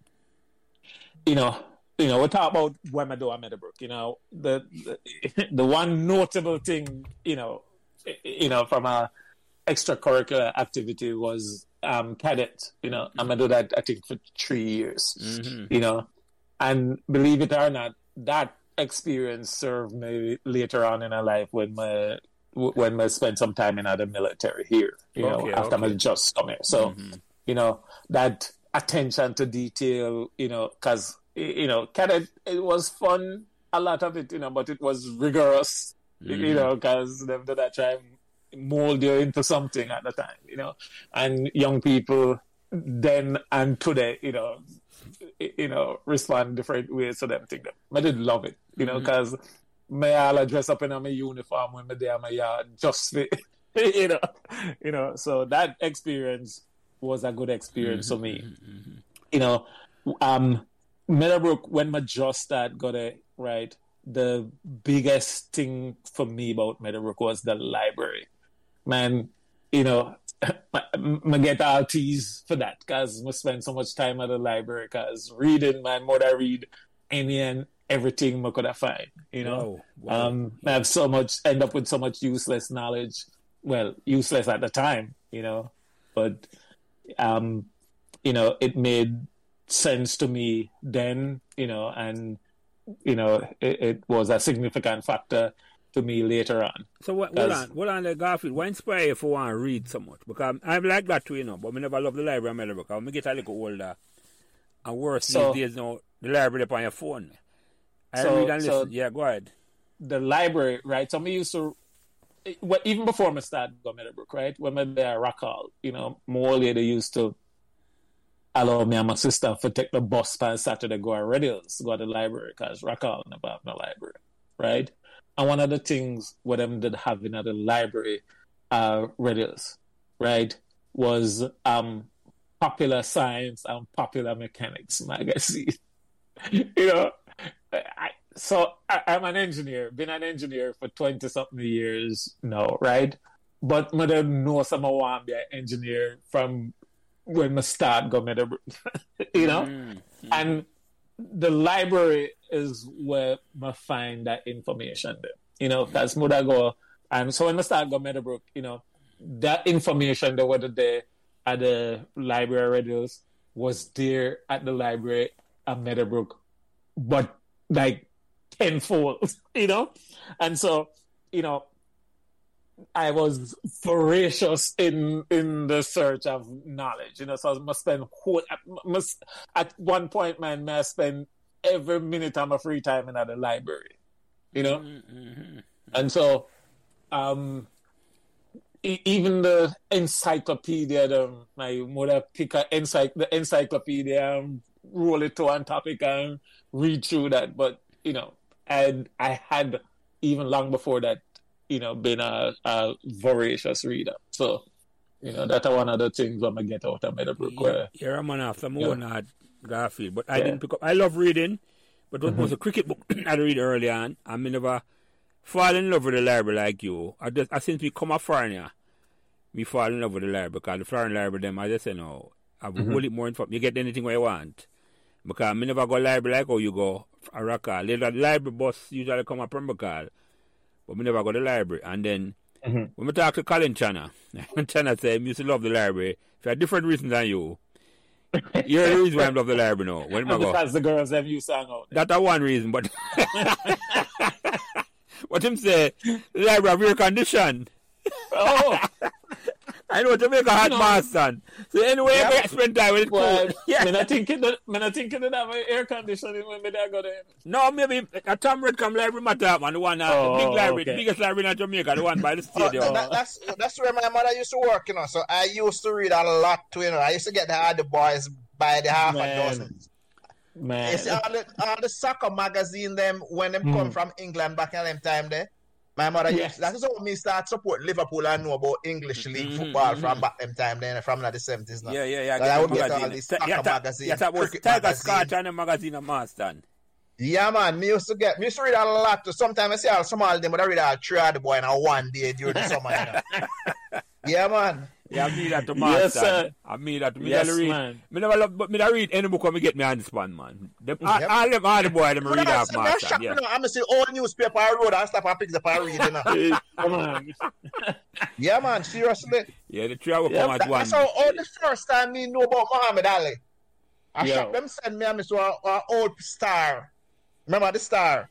you know, you know, we talk about when I do Meadowbrook, you know, the, the the one notable thing, you know, you know, from a extracurricular activity was um cadet, you know, I'm gonna do that I think for three years Mhm. you know. And believe it or not, that experience served me later on in my life when my when I spent some time in other military here, you know, after I okay. just come here. So, Mhm. you know, that attention to detail, you know, because you know, cadet it was fun, a lot of it, you know, but it was rigorous, Mm-hmm. you know, because them did that try mold you into something at the time, you know, and young people then and today, you know, you know, respond different ways to them thing. I did love it, you know, mm-hmm. because may all dress up in my uniform when me there in my yard just for, you know, you know. So that experience was a good experience for me. Mm-hmm, mm-hmm, you know, um, Meadowbrook when my just start got it right. The biggest thing for me about Meadowbrook was the library. Man, you know, I, get all teased for that because I spend so much time at the library because reading, man, more I read any and everything I could have find, you know. Wow, wow. Um, I have so much, end up with so much useless knowledge. Well, useless at the time, you know, but, um, you know, it made sense to me then, you know, and, you know, it, it was a significant factor to me later on. So what, hold on, hold on, there, Garfield. What inspire you for want to read so much? Because I'm like that too, you know. But me never love the library, me because when me get a little older, and worse So- these days now, the library up on your phone. I So- read and so- listen. yeah, go ahead. the library, right? So me used to, well, even before me start go Meadowbrook, right? When me there at Rock Hall, you know, more lady used to allow me and my sister to take the bus by Saturday go to Red Hills, go to the library, because Rock Hall never have no library, right? And one of the things what them did have in the library, uh, Red Hills, right, was um popular science and popular mechanics magazine. you know, I, so I, I'm an engineer, been an engineer for 20 something years now, right? But I don't know some I want be an engineer from when I start going you know? Mm. And the library is where I find that information there, you know, because I go, and so when I start going Meadowbrook, you know, that information that was there at the library radios was there at the library at Meadowbrook, but like tenfold, you know? And so, you know, I was voracious in in the search of knowledge, you know. So I must spend whole must at one point, man, must spend every minute of my free time in at the library, you know. Mm-hmm. And so, um, e- even the encyclopedia, the, my mother pick a encyc- the encyclopedia, and roll it to one topic and read through that. But you know, and I had even long before that, you know, been a, a voracious reader. So, you know, that's one of the things I'm gonna get out of Meadowbrook. Yeah, Where, you're a man after Yeah. own heart, Garfield. But I Yeah. didn't pick up. I love reading, but what Mm-hmm. was a cricket book I read early on. I me never fall in love with the library like you. I just I since we come up foreigner, we fall in love with the library because the foreign library them I just say no. I've Mm-hmm. whole it more information. You get anything where you want. Because I me never go library like how you go a rocker. The library bus usually come up from Bacall. But we never go to the library. And then Mhm. when we talk to Colin Chana, Chana say he used to love the library for a different reason than you. You're the reason why I love the library now. When I go, because the girls have you sang out. that's one reason, but what him say, the library have air condition. Oh, I know Jamaica hot know- Boston. So anyway, Yeah. I spend time with it well, cool. Yeah. me not thinking that, me not thinking that have air conditioning when me there go there. No, maybe a Tom Redcam library matter man, the one uh, Oh, the big library, the okay. biggest library in Jamaica, the one by the Oh, stadium. that, that's that's where my mother used to work, you know. So I used to read a lot too, you know. I used to get the other boys by the half Man. a dozen. Man, You see, all the, all the soccer magazine them when them come Mm. from England back in them time there. My mother Yes. used that is how me start support Liverpool and know about English league Mhm, football mhm. from back them time then from the seventies now. Yeah, yeah, yeah. But I would get all these soccer yeah, magazine, Yeah, that was cricket Tiger magazine. Scotch and the magazine of Marston. Yeah, man. Me used to get, me used to read a lot. Too. Sometimes I see all some of them, but I read all three of the boy in a one day during the summer. You know? yeah, man. Yeah, I mean that to Yes, Marston. sir. I mean that to me. Yes, I read. man. Me never love, but me I read any book when me get me handspan, man. Them, all, Yep. all them, all the boy, them But read I- off I'm Marston. shocked, Yeah. you know, I'm see all newspaper I wrote and stop and pick up and read. You know? Come on. yeah, man. Seriously. Yeah, the three will Yep, come at That, one. that's how all the first time me know about Muhammad Ali. I Yo. shot them send me a miss to a, a old star. Remember the star?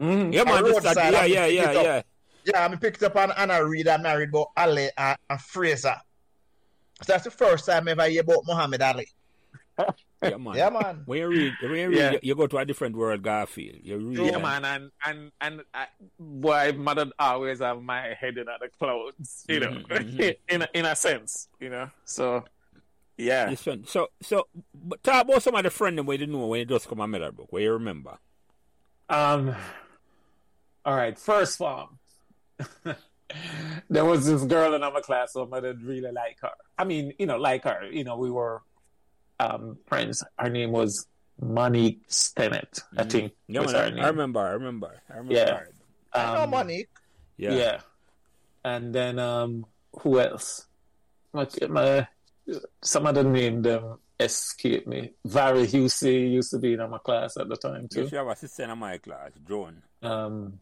Mm. Yeah, man. a This roadside, that, yeah, yeah, yeah, yeah. Yeah, I picked up and, Anna I read and I read about Ali and, and Frazier. So that's the first time I ever hear about Muhammad Ali. Yeah, man. Yeah, man. When you read, when you read, Yeah. you, you go to a different world, Garfield. You read. Yeah, and- man, and and and I, boy, mother always have my head in the clouds, you know, Mhm, mhm. in a, in a sense, you know. So, yeah, This one. So, so, but talk about some of the friend them where you know when you just come a Meadowbrook, where you remember. Um. All right, first form. there was this girl in my class, so I didn't really like her. I mean, you know, like her. You know, we were um, friends. Her name was Monique Stennett, I think. Yeah, was her I, name. I remember. I remember. I remember. Yeah. I know Um, money. Yeah. Yeah. And then um who else? My, my some of the name them escape me. Vary Husey used to be in my class at the time You too. should have a sister in my class, Joan. Um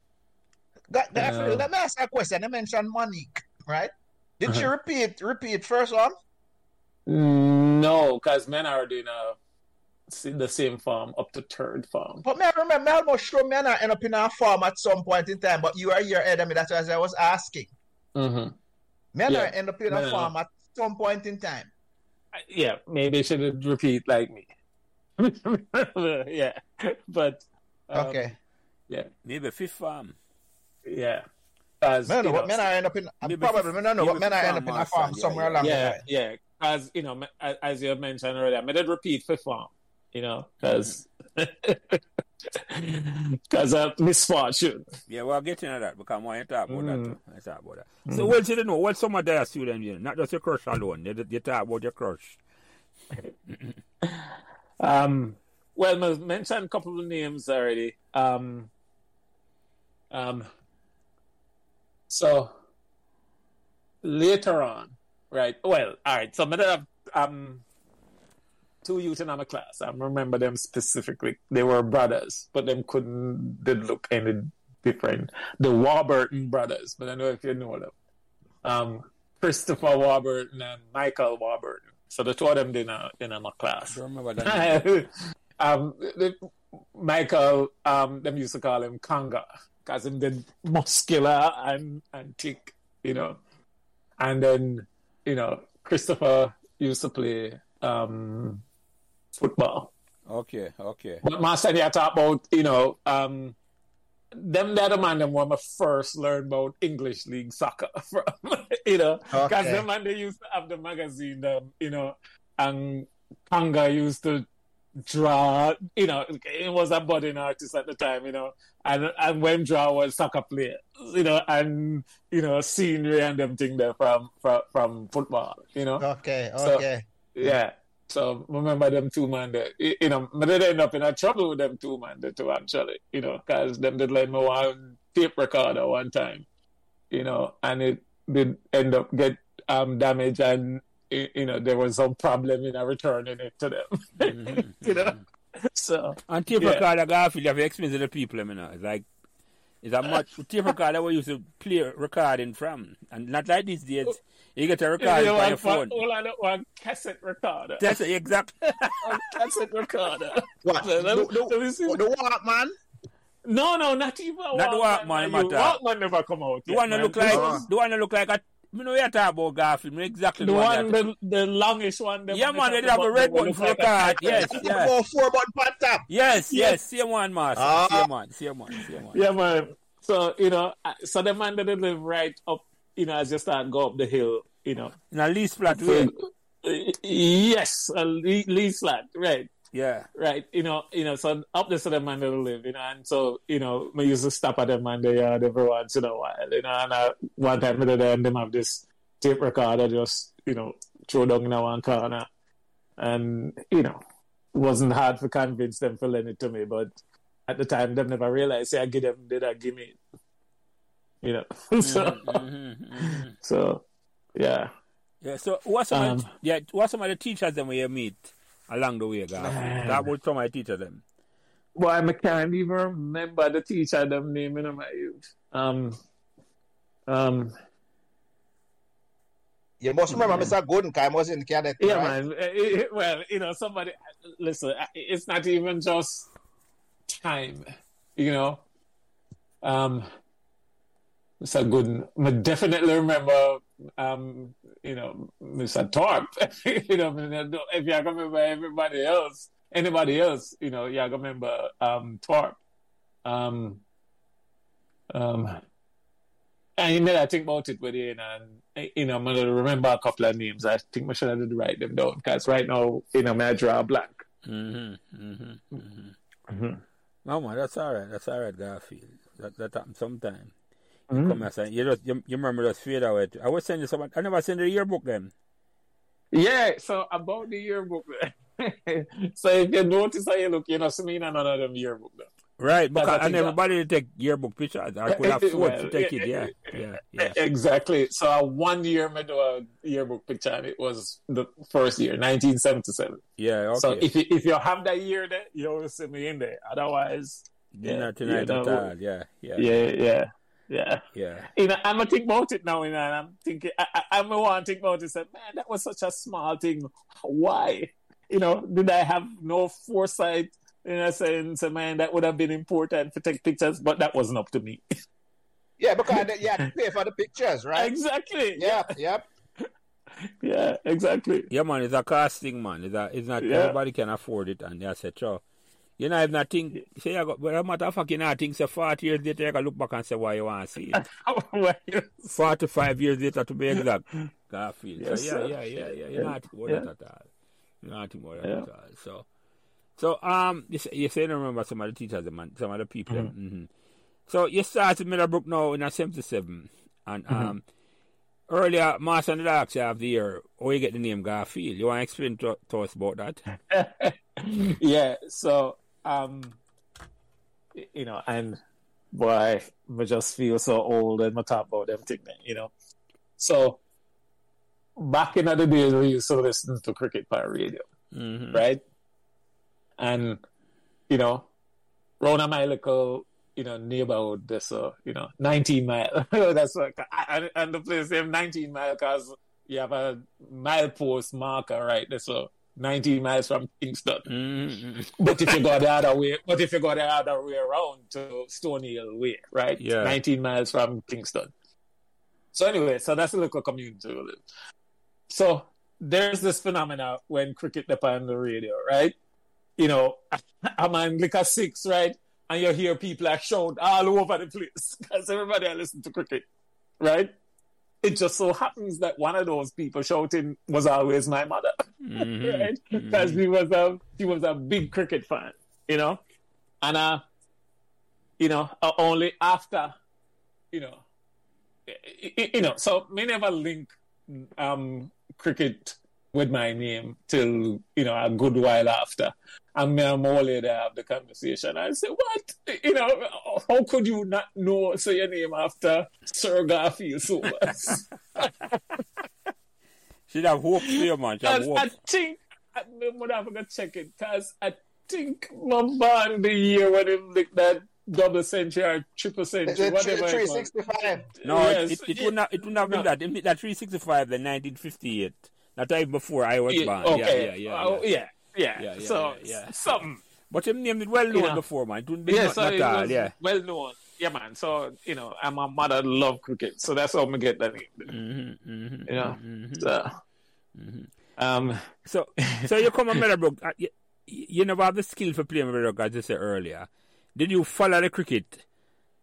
Got, got, Yeah. Let me ask a question. You mentioned Monique, right? Did she Uh-huh. repeat repeat first one? no, because men are doing uh, see the same farm up to third farm. But me I remember, me almost sure me and I end up in a farm at some point in time. But you are here ahead of me. That's what I was asking. Mm-hmm. Me and I Yeah. end up in Me a and- farm at some point in time. Yeah, maybe she should repeat like me. yeah, but um, Okay. Yeah. Maybe fifth farm. Yeah. 'Cause, Me I know what men I end up in. Maybe probably me I know maybe what men I end up in a farm outside, somewhere yeah, along the yeah, line. yeah. Because you know, as- you have mentioned earlier, I did repeat for farm. You know, because because of misfortune. Yeah, we'll get into that because I want to talk about that. Mm. Too. Let's talk about that. So, what you know? What some of their students, you know, not just your crush alone. They, they talk about your crush. Um, well, I mentioned a couple of names already. Um, um, so later on, right? Well, all right. So I did have um two youth in my class. I remember them specifically. They were brothers, but them couldn't did look any different. The Warburton brothers, but I know if you know them. Um, Christopher Warburton and Michael Warburton. So the two of them did in, a, in my class. I remember that. um, the, Michael, um, them used to call him Kanga because him did muscular and and thick, you know. And then, you know, Christopher used to play um, football. Okay, okay. But Master, you talk about, you know, um, them the other man them when I first learned about English League soccer from, you know, because Okay. them man they used to have the magazine, um, you know, and Kanga used to draw, you know, it was a budding artist at the time, you know, and and when draw was soccer player, you know, and you know, scenery and them thing there from from from football, you know. Okay, So- okay. Yeah. So remember them two man there. You know, but they end up in a trouble with them two man there too, actually. You know, because them did lend me one tape recorder one time. You know, and it did end up get um damaged and you know there was some problem in a returning it to them. Mhm, you know. mhm. So And tape Yeah. recorder Garfield, you have to explain to the people, you know. It's like, it's a much tape recorder we used to play recording from. And not like these days. You get a you recording know, on your phone. all I know, one cassette recorder. That's it, exact. One cassette recorder. What? So The, let me- the, let me see. the Walkman? No, no, not even Not the Walkman, You- matter. Walkman never come out. The yet, one that look like, Oh. the one that look like a, you know, you talk about Garfield, you know exactly The the one, the, the longish one. the Yeah, man, that they have a red like- one for look the like a card. typewriter. Yes, You yeah. go four button pan tap. Yes, Yes. yes, same one, master. Ah. Same one, same one, same one. Yeah, man. So, you know, uh, so the man that they live right up, you know, as you start go up the hill, you know. In a least flat So, way. uh, yes, a Lee, flat, right. Yeah. Right, you know, you know, so up there, so the man that live, you know, and so, you know, we used to stop at them man the yard every once in a while, you know, and I, one time they there and them have this tape recorder just, you know, throw down in one corner, and you know, it wasn't hard to convince them to lend it to me, but at the time, them never realized, yeah, I give them, did I give me, you know, so, Mhm, mhm. so, yeah. Yeah, so what's some, Um, the- yeah, what's some of the teachers them we meet along the way, Garfield? Man. That was some of the teachers them. Boy, I can't even remember the teacher them name in my youth. Um, um, You must remember Mr. Gooden, 'cause I was in cadet. yeah, right? man. Eh, eh, Well, you know, somebody. Listen, eh, it's not even just time. You know, um, Mr. Gooden. I definitely remember. Um, you know, Mr. Torp. you know, if you can remember everybody else, anybody else, you know, you can remember um Torp. Um, um, and you know, I think about it with you, and eh, you know, I'm gonna remember a couple of names. I think I should have did write them down because right now, you know, I draw a blank. Mm-hmm, mm-hmm, mm-hmm. Mm-hmm. No, man, that's all right. That's all right, Garfield. That, that happens sometime. Mhm. Come here, son. You, just, you, you remember just fade away. I was sending someone. I never sent the yearbook then. Yeah, so about the yearbook. so if you notice how you look, you know, see me in another them yearbook. Though. Right, because and you everybody take yearbook pictures. I could have Eh, eh, afford well, to take it. Yeah, eh, yeah, yeah. Exactly. So uh, one year I do a yearbook picture, and it was the first year, 1977. Yeah, okay. So if you, if you have that year there, you will see me in there. Otherwise, yeah, tonight yeah, at no. Yeah, yeah, yeah, yeah, yeah. yeah. You know, I'm gonna think about it now, you know, and I'm thinking, I, I, I'm gonna want to think about it. Say, man, that was such a small thing. Why? You know, did I have no foresight? You know, saying, so man, that would have been important to take pictures, but that wasn't up to me. Yeah, because they- you had to pay for the pictures, right? exactly. Yeah, yep. Yeah, exactly. Yeah, man, it's a casting, man. It's, a, it's not Yeah. everybody can afford it, and that's it. So, you know, if not think, say, I got, but a matter of fact, you know, think, say, 40 years later, you can look back and say, why you want to see it. Well, 45 years later, to be exact. Garfield. Yes, so, yeah, yeah, yeah, yeah. You're not about Yeah. that at all. You're not that Yeah. at all. So, so, um, you say, you say you don't remember some of the teachers, man, some of the people. Mm-hmm. hmm So, you started Meadowbrook now in a 77, and, Mm-hmm. um, Earlier, Master and the Dark of the year, how you get the name Garfield? You want to explain to, to us about that? yeah. So, um, you know, and boy, I just feel so old and my talk about everything, you know. So, back in the days, we used to listen to cricket by radio, Mm-hmm. right? And you know, round my little, you know, neighborhood, there's a, you know, 19 mile. That's what, and, and the place name 19 mile because you have a mile post marker right there. So 19 miles from Kingston. Mm-hmm. But if you go the other way, but if you go the other way around to Stony Hill Way, right? Yeah. 19 miles from Kingston. So anyway, so that's a local community. we live. So there's this phenomena when cricket up on the radio, right? You know, I'm on Liquor Six, right? And you hear people like shout all over the place because everybody I listen to cricket, right? It just so happens that one of those people shouting was always my mother, Mhm. right? Because she was a she was a big cricket fan, you know, and uh, you know, uh, only after, you know, i- you know, so me never link um cricket with my name till you know a good while after. And me and my lady have the conversation. I say, "What? You know, how could you not know say your name after Sir Garfield Sobers?" Should have hope for you, man. Should have Because I hope. think I would have to check it because I think my born the year when him lick that double century or triple century, The whatever. 365. No, Yes. it, it, it would not. It would not be No. that. It made that 365, the 1958. Not even before I was Yeah, born. okay. Yeah, yeah, yeah. Oh, yeah. yeah. Yeah. Yeah, yeah, so yeah, yeah. something. But him name it well known Yeah. before, man. It wouldn't be Yeah, not, so not it all, was yeah. well known. Yeah, man. So you know, and my mother loved cricket, so that's how I get that. Mm-hmm, mm-hmm, You know, mhm. so, um, So, so you come on Meadowbrook. Uh, you, you never have the skill for playing Meadowbrook, as you said earlier. Did you follow the cricket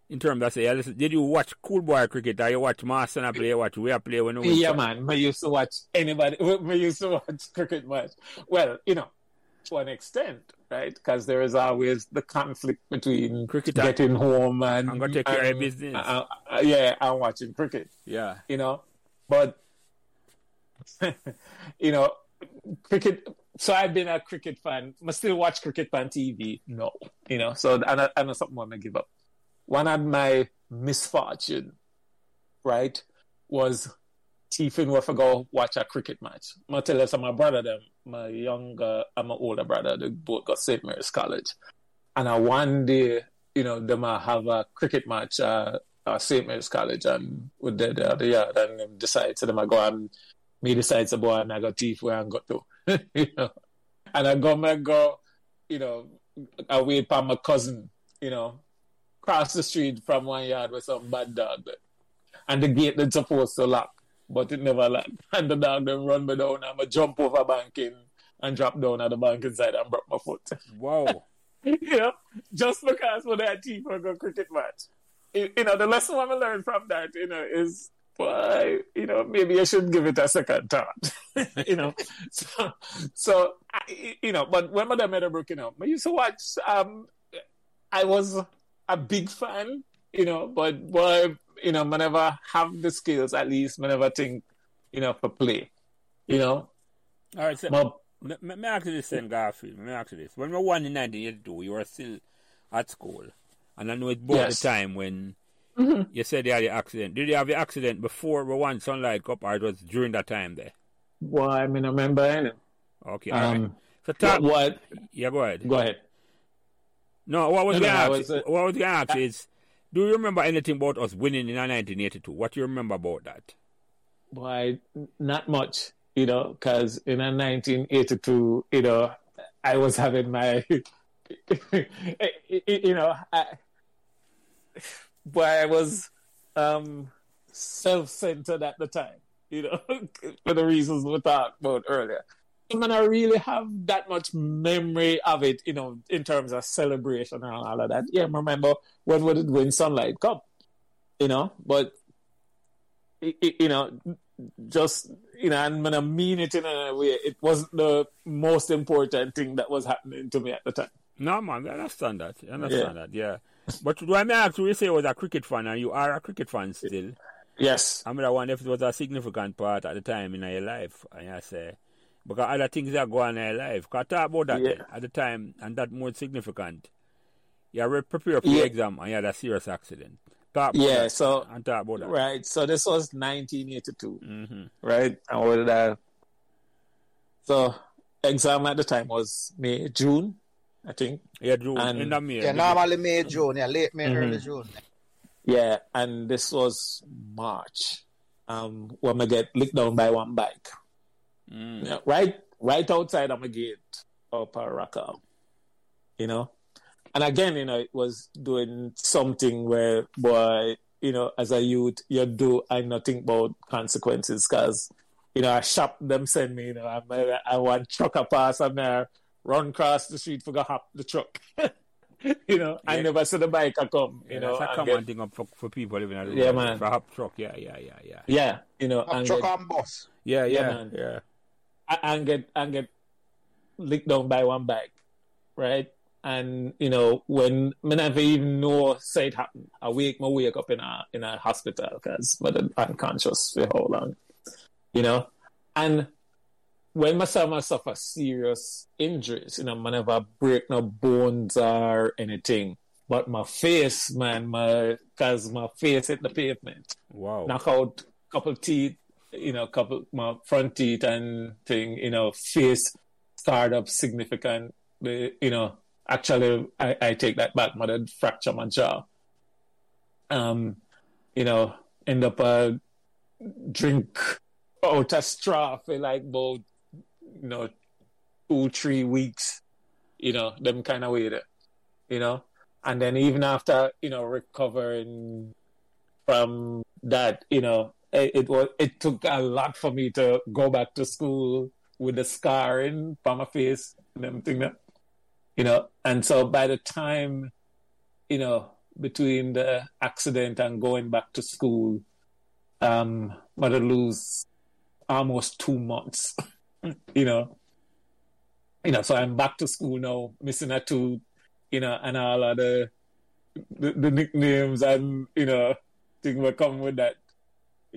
in terms of say, yeah, did you watch cool boy cricket or you watch Marston play, you watch we play when you yeah, man. I used to watch anybody. I used to watch cricket match. Well, you know, to an extent, right? Because there is always the conflict between Cricket getting home and and go take care of business. uh, uh, yeah, and watching cricket. Yeah. you know. But you know, cricket. So I've been a cricket fan. I still watch cricket on TV. No, you know. So and I, I know something I'm gonna give up. One of my misfortune, right, was Were to go watch a cricket match. I tell you, so my brother, them, my younger and my older brother, they both got St. Mary's College. And I one day, you know, them I have a cricket match uh, uh, St. Mary's College and we did the other year and them decide to them I go and me decide to go and I got teeth where I got to. you know. And I go and go, you know, I wait for my cousin, you know, cross the street from one yard with some bad dog. And the gate that's supposed to lock, but it never locked. And the dog then run me down and I jump over banking and drop down at the banking side and broke my foot. Wow. you know, just because when that team for a cricket match. You, you know, the lesson I learned from that, you know, is why, you know, maybe I should give it a second thought. you know, so, so I, you know, but when Mother Meadowbrook, you know, I used to watch, um, I was a big fan, you know, but boy, you know, I never have the skills, at least, I never think, you know, for play, you know, All right, so but me, me, me ask you this, then, Garfield. Me ask you this. When we won in 1982, you were still at school. And I know it's about Yes. the time when Mm-hmm. you said you had the accident. Did you have the accident before we won Sunlight Cup or it was during that time there? boy, I mean, I remember, any. Okay, all right. um, So what, talk, what, yeah, go ahead. go ahead. No, what was No, going no, I to was, uh, what was going to ask is, do you remember anything about us winning in 1982? What do you remember about that? Why, not much, you know, because in 1982, you know, I was having my, you know, I, but I was um, self-centered at the time, you know, for the reasons we talked about earlier. I mean, I really have that much memory of it, you know, in terms of celebration and all of that. Yeah, I remember when we did win Sunlight Cup, you know, but you know, just you know, and when I mean it in a way, it wasn't the most important thing that was happening to me at the time. No, man, I understand that. I understand that, yeah. But do I may you say you was a cricket fan and you are a cricket fan still. Yes, I mean, I wonder if it was a significant part at the time in your life. And I say, because other things are going on in your life. Because talk about that Yeah. at the time, and that more significant. You were prepared for Yeah. your exam and you had a serious accident. Talk about Yeah, that, so- and talk about that. right. So this was 1982, hmm right? And what did I? So exam at the time was May, June, I think. Yeah, June. And- in the May. Yeah, normally May, June. Yeah, late May, Mhm. early June. Yeah, and this was March. Um, when I get licked down by one bike. Mm. Yeah, right? right outside of my gate up at Rock Hall, you know. And again, you know, it was doing something where, boy, you know, as a youth, you do I not think about consequences because, you know, I shop them send me, you know, I, I want trucker pass and there, run across the street forgot hop the truck. you know, I never see the bike I come, you Yeah, know. that's a and common get- thing up for, for people living at the Yeah, man. For a hop truck, yeah, yeah, yeah, yeah. yeah, you know, Up and truck get, and bus. Yeah, Yeah, yeah, man. yeah. And get and get licked down by one bike, right? And you know, when me never even know say it happened, I wake me wake up in a in a hospital because but unconscious for how long, you know, and when myself I suffer serious injuries, you know, I never break no bones or anything, but my face, man, my because my face hit the pavement Wow. knock out couple teeth, you know, couple my front teeth and thing, you know, face scarred up significant. You know, actually, I, I take that back. My dad fracture my jaw. Um, you know, end up uh, drink out a straw for like about you know two three weeks. You know, them kind of way there. You know, and then even after you know recovering from that, you know, it, it was it took a lot for me to go back to school with the scarring from my face and everything that you know. And so by the time, you know, between the accident and going back to school, um, I had lose almost two months. you know. You know, so I'm back to school now, missing a tooth, you know, and all of the the, nicknames and you know thing will come with that,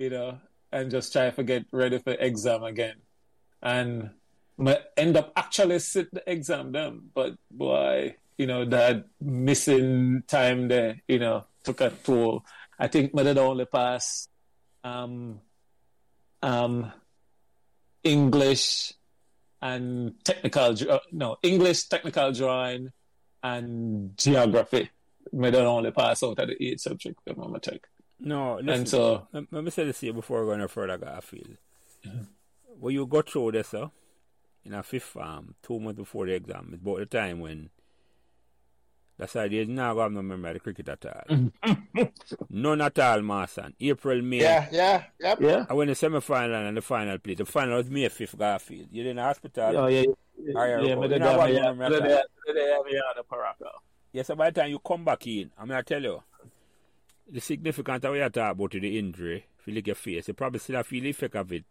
you know, and just try to get ready for exam again. And end up actually sit the exam then, but boy, you know, that missing time there, you know, took a toll. I think I did only pass um um English and technical uh, no English technical drawing and geography. I did only pass out of the eight subject I'm take. No, listen, And so- let, let me say this here before we go no further, Garfield. Mm-hmm. When you go through this, sir, in a fifth form, two months before the exam, it's about the time when that's why there's not going to have no memory of the cricket at all. None at all, Marston. April, May. Yeah, yeah, yep. Yeah. I went the semi final and the final play. The final was May 5th, Garfield. You're in the hospital. Oh yeah, I yeah, yeah. recall. Me You did know have what me- remember me did that? have- me did have me on the Paraka. Yes, so by the time you come back in, I'm going to tell you, the significance of what you talk about the injury, if you look at your face, you probably still feel the effect of it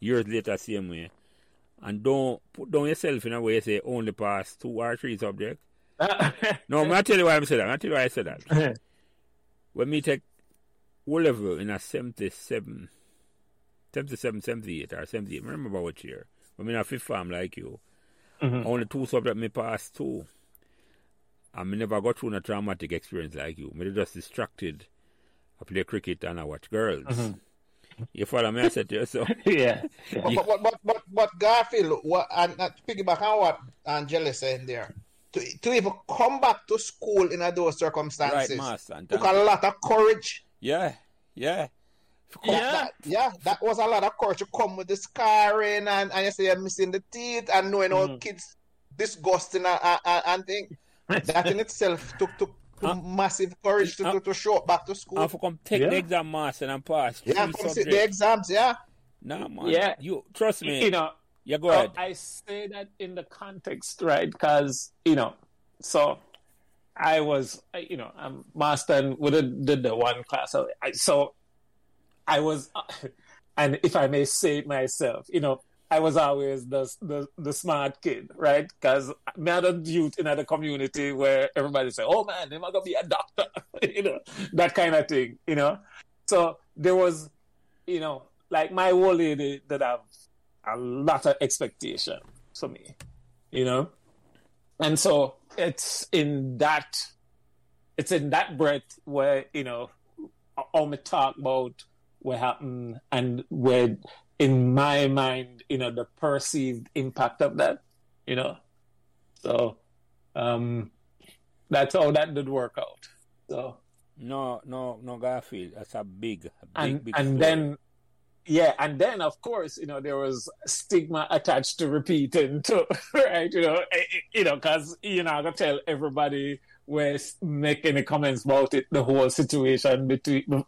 years later, same way. And don't put down yourself in a way you say only pass two or three subjects. No, I'm tell you why I'm saying that. I'm tell you why I said that. when me take O level in a 77, 77, 78 or 78, I remember what year. When me in a fifth form like you, mm-hmm. only two subjects me pass two. And me never got through a traumatic experience like you. Me just distracted. I play cricket and I watch girls. Mm-hmm. You follow me? I said to you, so. yeah. But, but, but, but, but Garfield, what, and uh, piggyback on what Angela said there, to, to even come back to school in a those Right, circumstances master. and took a lot of courage. Yeah, yeah. That- that- yeah, that was a lot of courage to come with the scarring and, and you say you're missing the teeth and knowing all mm-hmm. kids disgusting and, and, and thing. That in itself took, took, took massive courage to, to, to show up back to school. And for come take the Yeah. exam master and pass. yeah, three come sit the exams, yeah. Nah, man. Yeah. You trust me. You know, yeah, go ahead. I say that in the context, right? Because you know, so I was, you know, I'm master and we did, did the one class. So I, so I was, and if I may say it myself, you know, I was always the the, the smart kid, right? Because me had a youth in the community where everybody say, "Oh man, they're gonna be a doctor," you know, that kind of thing, you know. So there was, you know, like my old lady that have a lot of expectation for me, you know? And so it's in that, it's in that breath where, you know, all me talk about what happened and where in my mind, you know, the perceived impact of that, you know? So, um, that's how that did work out. So, No, no, no, Garfield. That's a big, big, and big and story. then yeah, and then of course, you know, there was stigma attached to repeating too, right? You know, eh, eh, you know, because you know, I gotta tell everybody was make any comments about it, the whole situation between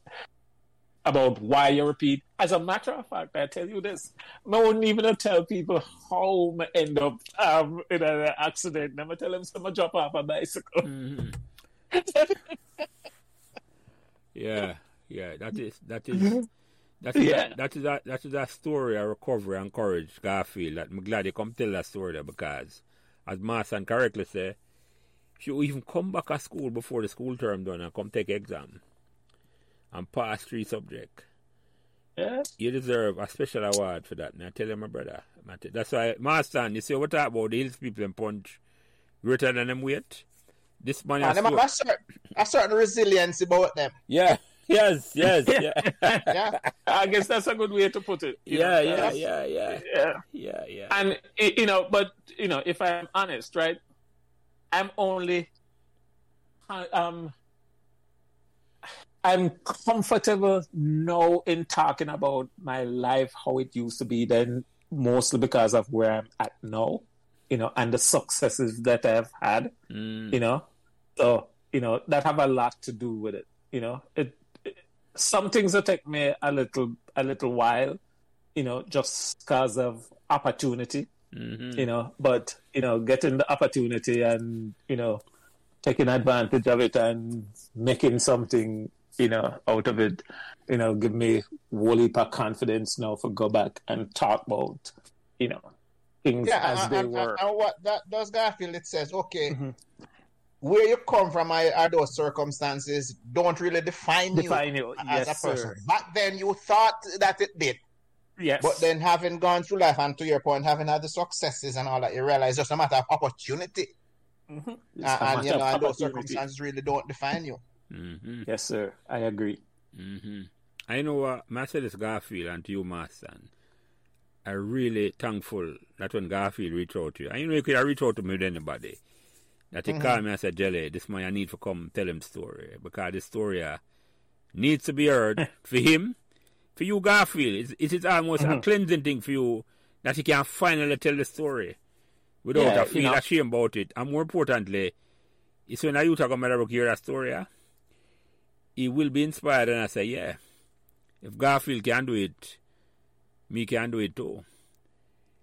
about why you repeat. As a matter of fact, I tell you this, I wouldn't even tell people how I end up um, in an accident. I'm tell them someone drop off a bicycle. Mm-hmm. yeah, yeah, that is that is that is Yeah. a, that is a, that is a story of recovery and courage, Garfield. That I'm glad you come tell that story there because, as Marston correctly say, if you even come back at school before the school term done and come take exam and pass three subject, Yeah, you deserve a special award for that. Now I tell you, my brother, I that's why Marston, you see what talk about the hills people and punch greater than them weight. This man, And has them have so- a certain, a certain resilience about them. yeah, yes, yes, yeah. Yeah. I guess that's a good way to put it. Yeah, know, yeah, yeah, yeah, yeah. yeah, yeah. And you know, but you know, if I'm honest, right, I'm only, um, I'm comfortable now in talking about my life how it used to be then, mostly because of where I'm at now, you know, and the successes that I've had, Mm, you know, so you know that have a lot to do with it. You know, it, it some things will take me a little a little while, you know, just because of opportunity mhm. you know but you know getting the opportunity and you know taking advantage of it and making something you know out of it you know give me whole heap of confidence now for go back and talk about you know things Yeah, as and, they and- were and what that does Garfield it says, okay, Mhm. where you come from are, are those circumstances don't really define, define you you as yes a person. sir Back then you thought that it did. yes But then having gone through life and to your point, having had the successes and all that, you realize it's just a matter of opportunity. Mhm. It's Uh, and you know, and those circumstances really don't define you. Mhm, yes sir i agree mhm. I know what Mercedes Garfield and to you, Marston. I'm really thankful that when Garfield reached out to you, and you know, you could have reached out to me with anybody, that he Mhm. called me and said, Jelly, this man, I need to come tell him story because this story uh, needs to be heard for him, for you, Garfield. It's, it is almost a Mhm. cleansing thing for you that he can finally tell the story without Yeah, a you feel know. ashamed about it. And more importantly, it's when I you talk about hear that story, uh, he will be inspired and I say, yeah, if Garfield can do it, me can do it too.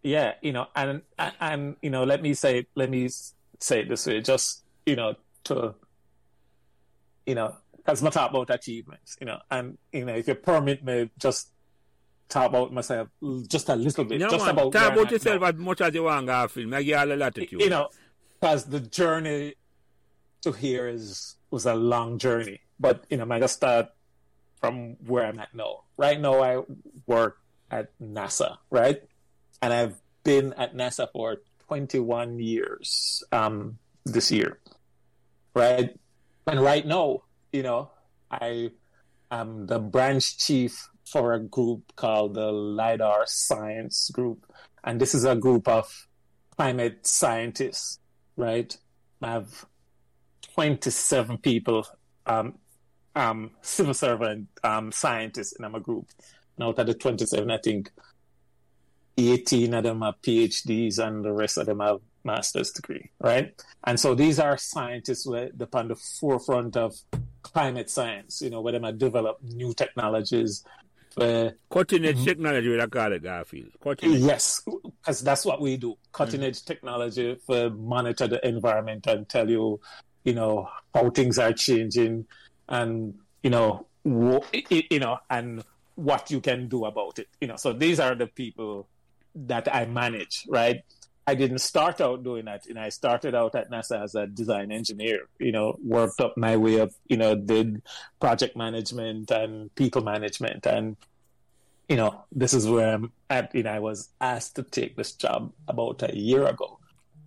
yeah you know and and, you know let me say let me say it this way just you know to you know because I talk about achievements you know and you know if you permit me just talk about myself just a little bit No, just man, about talk about yourself as much as you want, Garfield. Me give you all the latitude. you know because the journey to here is was a long journey but you know I gotta start from where I'm at now right now I work at NASA right and I've been at NASA for 21 years um, this year, right? And right now, you know, I am the branch chief for a group called the LIDAR Science Group. And this is a group of climate scientists, right? I have 27 people, um, um, civil servant um, scientists in my group. And out of the 27, I think 18 of them have PhDs and the rest of them have master's degree, right? And so these are scientists who are upon the forefront of climate science, you know, where they might develop new technologies. Cutting edge Mhm. technology, we call it, Garfield. Cutting edge. yes, because that's what we do. Cutting edge technology for monitor the environment and tell you, you know, how things are changing and, you know, wh- you know, and what you can do about it. You know, so these are the people that I manage, right? I didn't start out doing that. You know, I started out at NASA as a design engineer, you know, worked up my way up, you know, did project management and people management. And, you know, this is where I'm at. You know, I was asked to take this job about a year ago,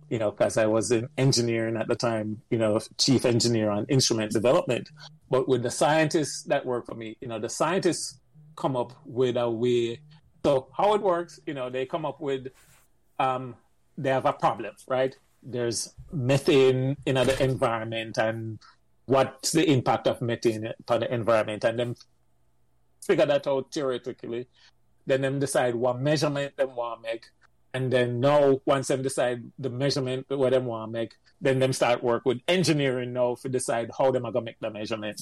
you know, because I was in engineering at the time, you know, chief engineer on instrument development. But with the scientists that work for me, you know, the scientists come up with a way. So how it works, you know, they come up with, um, they have a problem, right? There's methane in the environment, and what's the impact of methane upon the environment, and then figure that out theoretically, then them decide what measurement them want to make. And then now, once them decide the measurement what them want to make, then them start work with engineering now to decide how them are to make the measurement.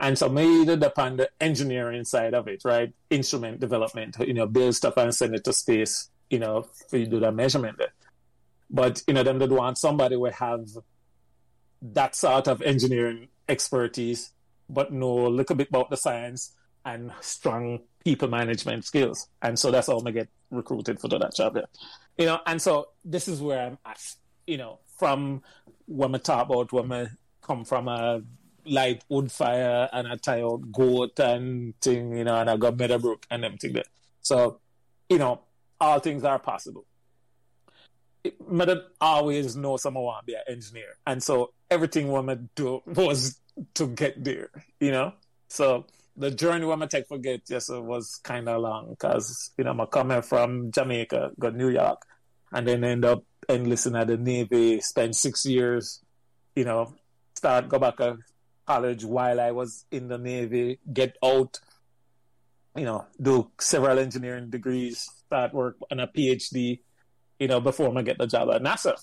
And so maybe upon the engineering side of it, right? Instrument development, you know, build stuff and send it to space, you know, for you do the measurement. But, you know, them that want somebody will have that sort of engineering expertise, but know a little bit about the science and strong people management skills. And so that's how I get recruited for that job there. You know, and so this is where I'm at, you know, from when I talk about when I come from a light wood fire and I tie out goat and thing, you know, and I got Meadowbrook and everything there. So, you know, all things are possible. I always know someone want to be an engineer. And so everything I do was to get there, you know? So the journey I'm take for get yes it was kind of long because, you know, I'm coming from Jamaica, go New York, and then end up enlisting at the Navy, spend six years, you know, start, go back to college while I was in the Navy, get out, you know, do several engineering degrees, start work on a PhD, you know, before I get the job at NASA,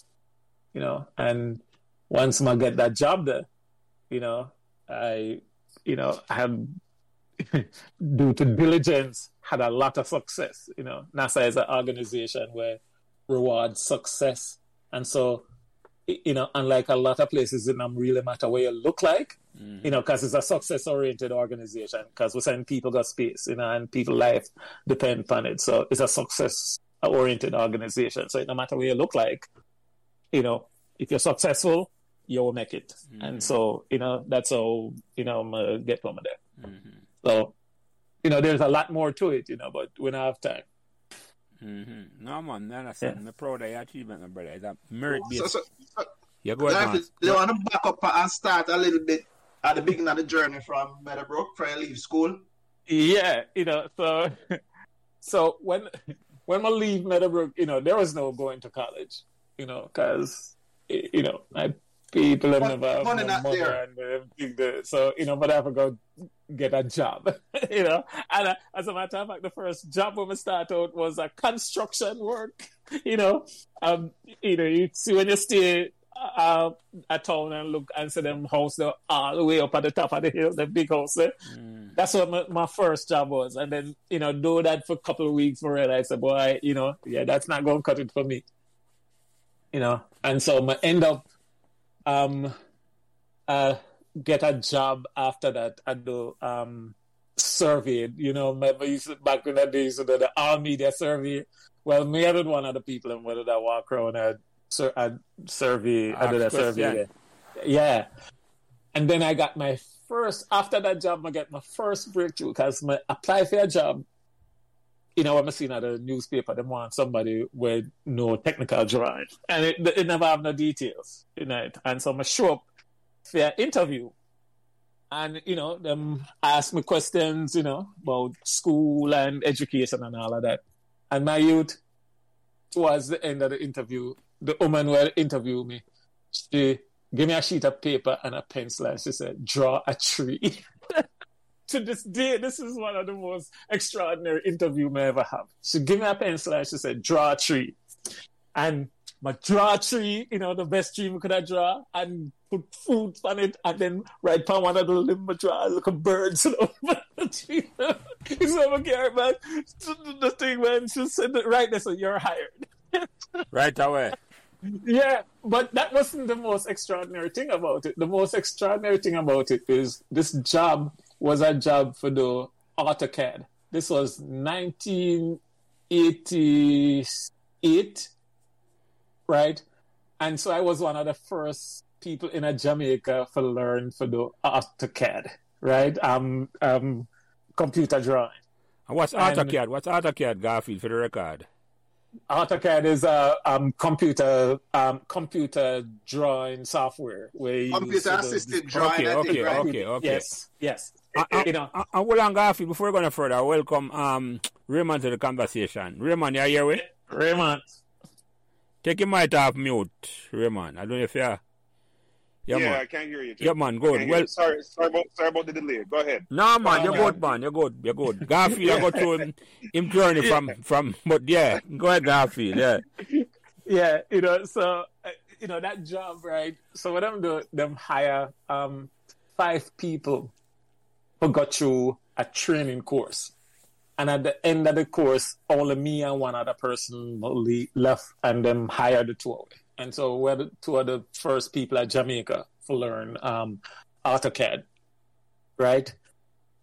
you know, and once I get that job there, you know, I, you know, I have, due to diligence, had a lot of success. You know, NASA is an organization where rewards success, and so, you know, unlike a lot of places, it doesn't really matter what you look like, mm-hmm. you know, because it's a success-oriented organization. Because we're saying people got space, you know, and people life depend on it. So it's a success-oriented organization. So no matter what you look like, you know, if you're successful, you'll make it. Mm-hmm. And so, you know, that's how, you know, I'm uh, get from there. Mm-hmm. So, you know, there's a lot more to it, you know, but we don't have time. Mm-hmm. No, man, I understand. Yeah. I'm proud of your achievement, my brother. It's a merit based. So, so, so, yeah, go ahead. They want to back up and start a little bit at the beginning of the journey from Meadowbrook for leave school. Yeah, you know, so so when when I leave Meadowbrook, you know, there was no going to college, you know, because you know I people have never money no money and everything. So you know, but I have to go get a job. you know, and uh, as a matter of fact, the first job when we start out was a construction work. You know, um, you know, you see when you stay uh, at town and look and see them house all the way up at the top of the hill, the big house. Eh? Mm. That's what my, my, first job was. And then, you know, do that for a couple of weeks for. I said, boy, you know, yeah, that's not going to cut it for me. You know, and so I end up um, uh, get a job after that and do um, survey. You know, remember used to, back in the days of the all media survey. Well, me I did one of the people and whether that walk around a, a survey, I did a survey. Yeah. yeah. And then I got my first, after that job, I get my first breakthrough because I apply for a job you know, I'm seeing at the newspaper, they want somebody with no technical drawing. And it, it never have no details in it. And so I show up an interview. And, you know, them ask me questions, you know, about school and education and all of that. And my youth, towards the end of the interview, the woman will interview me. She gave me a sheet of paper and a pencil and she said, draw a tree. to this day, this is one of the most extraordinary interview I ever have. She gave me a pencil and she said, draw a tree. And my draw tree, you know, the best tree we could have draw and put food on it and then write on one of the limb draw like a bird so the tree. He's never care man. The thing man, she said right there, so you're hired. right away. Yeah, but that wasn't the most extraordinary thing about it. The most extraordinary thing about it is this job was a job for the AutoCAD. This was 1988, right? And so I was one of the first people in a Jamaica for learn for the AutoCAD, right? Um, um, computer drawing. And what's AutoCAD? And, what's AutoCAD, Garfield, for the record? AutoCAD is a um, computer um, computer drawing software where you computer assisted drawing. Okay, okay, okay, okay. Yes, yes. Uh, you know. Uh, uh, well, Garfield, before we go no further, welcome um, Raymond to the conversation. Raymond, are you here with? Raymond. Take your mic off mute, Raymond. I don't know if you're Yeah, yeah, man. I can't hear you. Jim. Yeah, man, good. Well- sorry, sorry about, sorry about the delay. Go ahead. No, man, Oh, you're man. good, man. You're good. You're good. Garfield, I go through him, him journey from, from, but yeah, go ahead, Garfield, yeah. yeah, you know, so you know that job, right? So what them do, them hire um five people who got through a training course, and at the end of the course, only me and one other person left, and them hired the two of us. And so we're the two of the first people at Jamaica to learn um, AutoCAD, right?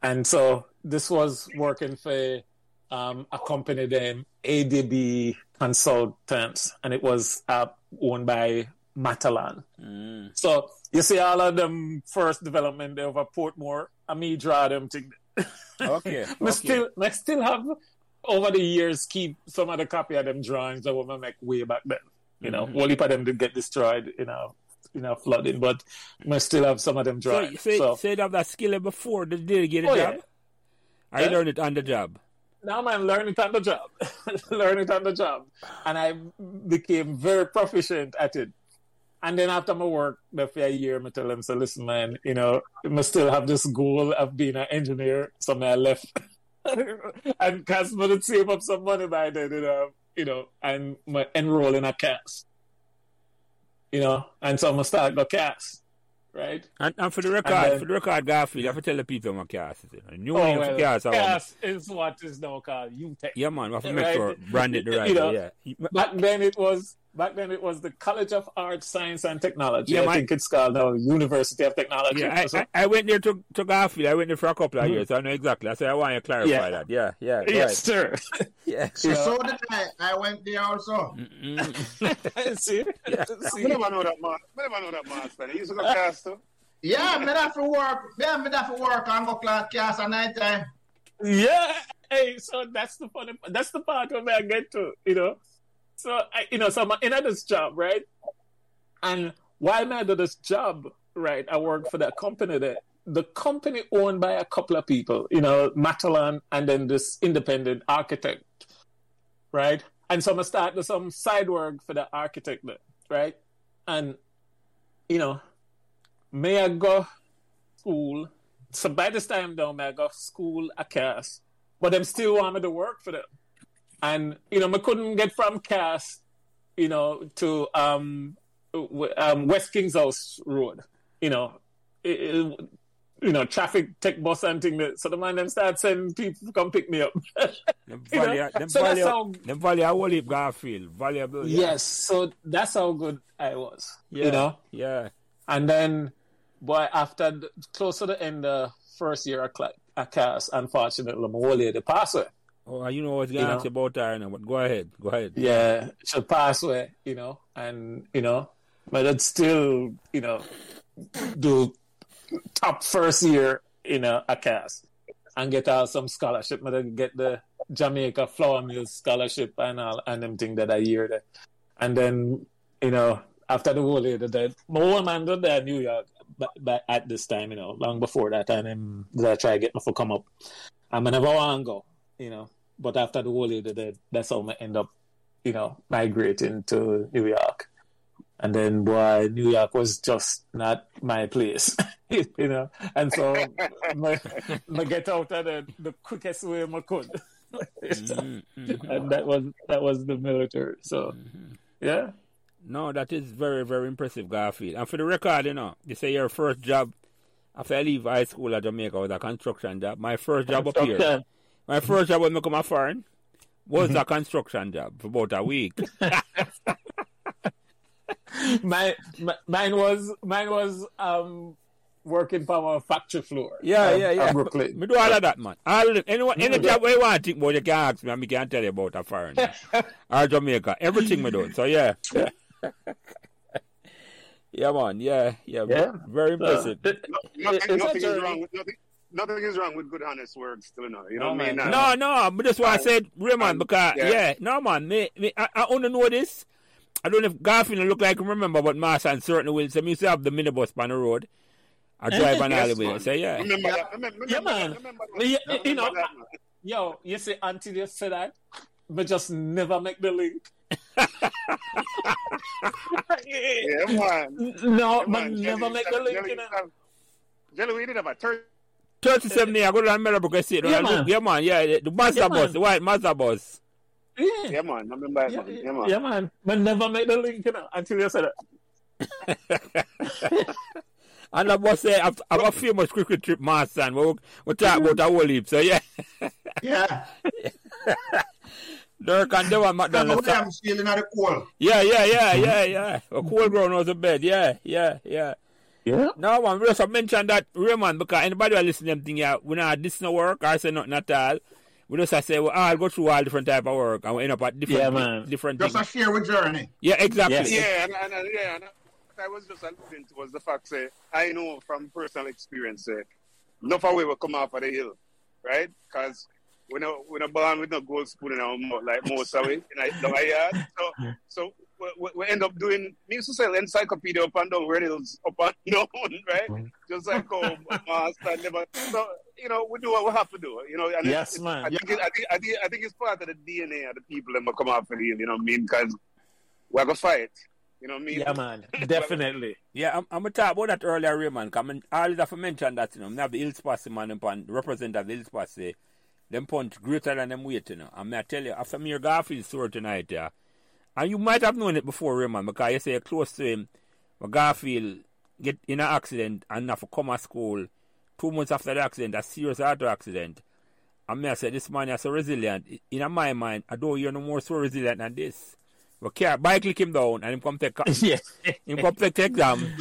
And so this was working for um, a company named ADB Consultants, and it was uh, owned by Matalan. Mm. So you see all of them first development over Portmore, I me draw them to. Okay, I okay. still, I still have over the years keep some of the copy of them drawings that were make way back then. You know, Mhm. only for them to get destroyed in a in a flooding, but I still have some of them So, drawings. say, So, say you have that skill before the day you get a Oh, job? yeah. I Yeah. learned it on the job. now man, learn it on the job, learn it on the job, and I became very proficient at it. And then after my work, for a year, I tell them, so listen, man, you know, I still have this goal of being an engineer, so I left. and cause me to save up some money by then, you know, you know, and my enroll in a cast. You know, and so I'm gonna start the cast, right? And, and for the record, then- for the record, Garfield, you have to tell the people my cast is. A new Oh, name well, for cast. Oh, cast is what is now called UTech. Yeah, man, we have to make Right. sure brand it the right You know, way. Yeah. back then it was back then it was the College of Arts, Science and Technology. Yeah, I man. think it's called now University of Technology. Yeah, I, I, I went there to, to Garfield. I went there for a couple of Mhm. years. I know exactly. I said I want to clarify Yeah. that. Yeah, yeah, yes, sir. right. Yeah. So, so did I. I went there also. Mm-mm. See? I See? never know that man. I never know that man. Spenny. He used to go cast too. Yeah, me have to work. Yeah, me have to work and go class cast at night time. Yeah. Hey, so that's the funny. That's the part where I get to, you know. So I, you know, so I'm in this job, right? And while I do this job, right, I work for that company there. The company owned by a couple of people, you know, Matalan and then this independent architect, right? And so I'm start do some side work for the architect there, right? And you know, may I go school? So by this time though, may I go school a cast, but them still want me to work for them. And you know, I couldn't get from cast, you know, to um, w- um West Kings House Road, you know, it, it- you know, traffic tech bus and thing. That, so the man them start sending people to come pick me up. Them You know, them so that's how- them whole Garfield. Valuable. Yeah. Yes, so that's how good I was, Yeah. you know. Yeah. And then, boy, after the, close to the end of first year of cla- a class, unfortunately, my old lady passed away. Oh, you know what's going to ask about her now, but go ahead. Go ahead. Yeah, she passed away, you know, and you know, but I'd still, you know, do top first year in a, a cast and get out some scholarship. But then get the Jamaica Flour Mills scholarship and all and them thing that I year there. And then, you know, after the whole year that my old man did that in New York but, but at this time, you know, long before that and that I try to get my to come up. And I never want to go, you know. But after the whole year that that's how I end up you know, migrating to New York. And then, boy, New York was just not my place, you know. And so, I, I get out of the, the quickest way I could, Mhm, mhm. and that was that was the military. So, yeah, No, that is very, very impressive, Garfield. And for the record, you know, you say your first job after I leave high school at Jamaica was a construction job. My first job up here. My first job when I come a foreign was a construction job for about a week. my, my mine was mine was um working for a factory floor. Yeah, um, yeah, yeah. Brooklyn. Me do all of that, man. All of them. Anyone, any job where you want to think about, you can ask me and me can tell you about a foreign. or Jamaica. Everything me do. So, yeah. yeah, man. Yeah, yeah. Yeah. Very impressive. So, it- Nothing, nothing is wrong with nothing. Nothing is wrong with good, honest work. Still, you know. You know No, what I mean? man. No, no, but that's why I said Raymond and- because yeah. yeah. no man, me, me I, I only know this. I don't know if Garfield look like remember, but Marston and certainly will. So me used to have the minibus on the road. I drive on all the Yes, way. man. So yeah, Remember that. Remember, Yeah, man. Remember. Yeah, Remember you know, that, man. Yo, you see, until you say that, but just never make the link. yeah, Yeah, man. No, Yeah, man, Jelly- never make the Jelly- You know? Jelly- Jelly, we did have a third. 37 years, I go to the Meadowbrook Estate. Yeah, man. Yeah, man. Yeah, the Mazda Yeah, bus, man. the white Mazda bus. Yeah. Yeah, man. I remember Yeah, man. Yeah, man. yeah, man. Man, never make the link, you know, until you said it. And the bus say, I've, I've a famous cricket trip, master, and we, we talk mm. about a whole heap. So, yeah. Yeah. Dirk and Devon That's McDonald. what I'm stealing at the coal. Yeah, yeah, yeah, yeah, yeah. A cool ground was a bed. Yeah, yeah, yeah. Yeah. No, man, we just have mentioned that, Raymond, because anybody who listen to them thing, yeah, we not this no work, I say nothing at all. We just have say, well, I'll go through all different type of work, and we end up at different, Yeah, man. different Just a things. share with journey. Yeah, exactly. Yes. Yeah, and, and, and yeah, and what I was just alluding to was the fact that I know from personal experience that enough of we will come off of the hill, right? Because we're not, we're not born with no gold spoon in our mouth like most of it in our- down our yard. So, so we, we- we end up doing, me used to sell encyclopedia up and down radios up and down, right? Mm-hmm. Just like oh master never. So, you know, we do what we have to do, you know. And Yes, it's- man. I think, it, I, think, I, think, I think it's part of the DNA of the people that will come off of the you know what I mean? Because we're going to fight. You know what I mean? Yeah, man. Definitely. Yeah, I'm, I'm going to talk about that earlier, Raymond, because I always have to mention that, you know, I have the Hills Pass man and represent of the Hills Pass say, them punch greater than them weight, you know. I'm going to tell you, after me, your Garfield story tonight, yeah, and you might have known it before, Raymond, because you say you're close to him, but Garfield get in an accident and have to come to school two months after the accident, a serious auto accident. And me, I said, this man is so resilient. In my mind, I don't hear no more so resilient than this. But car, bike lick him down and him come take, yeah. him come take the exam.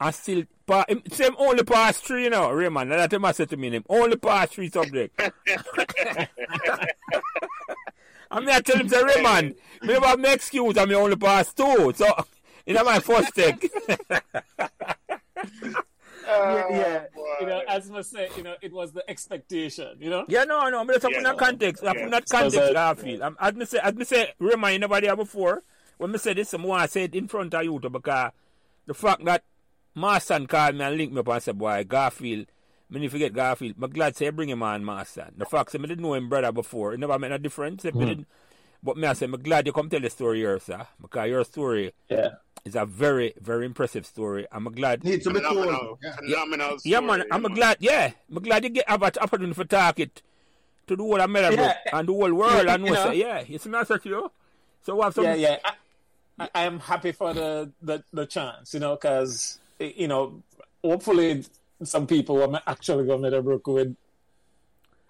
And still, pa, him, same only pass three, you know, Raymond. That's what I said to me, him only pass three subject. and me, I tell him, say, Raymond, me have no excuse and me only pass two. So, in my first take. yeah, yeah. boy. You know, as I say, you know, it was the expectation, you know? Yeah, no, no, but that's Yeah, in that no. context. I'm Yeah. in that So context, that- Garfield. Um, as me say, as me say, remind nobody here before. When me say this, I want to say it in front of you too, because the fact that Marston called me and linked me up and said, boy, Garfield, me need to forget Garfield. I'm glad to say bring him on, Marston. The fact say I didn't know him brother before. It never made a difference. If hmm. but me I say, I'm glad you come tell the story here, sir. Because your story Yeah. is a very, very impressive story. I'm glad. Needs to be told. phenomenal, Yeah. phenomenal. Yeah, man. I'm glad. Yeah, I'm glad you get have an opportunity for talk it to the whole America Yeah. and the whole world. Yeah, and you know, know. say, yeah, it's not such you. So we have some. yeah, yeah. I, I, I am happy for the, the, the chance, you know, because, you know, hopefully some people will actually go Meadowbrook with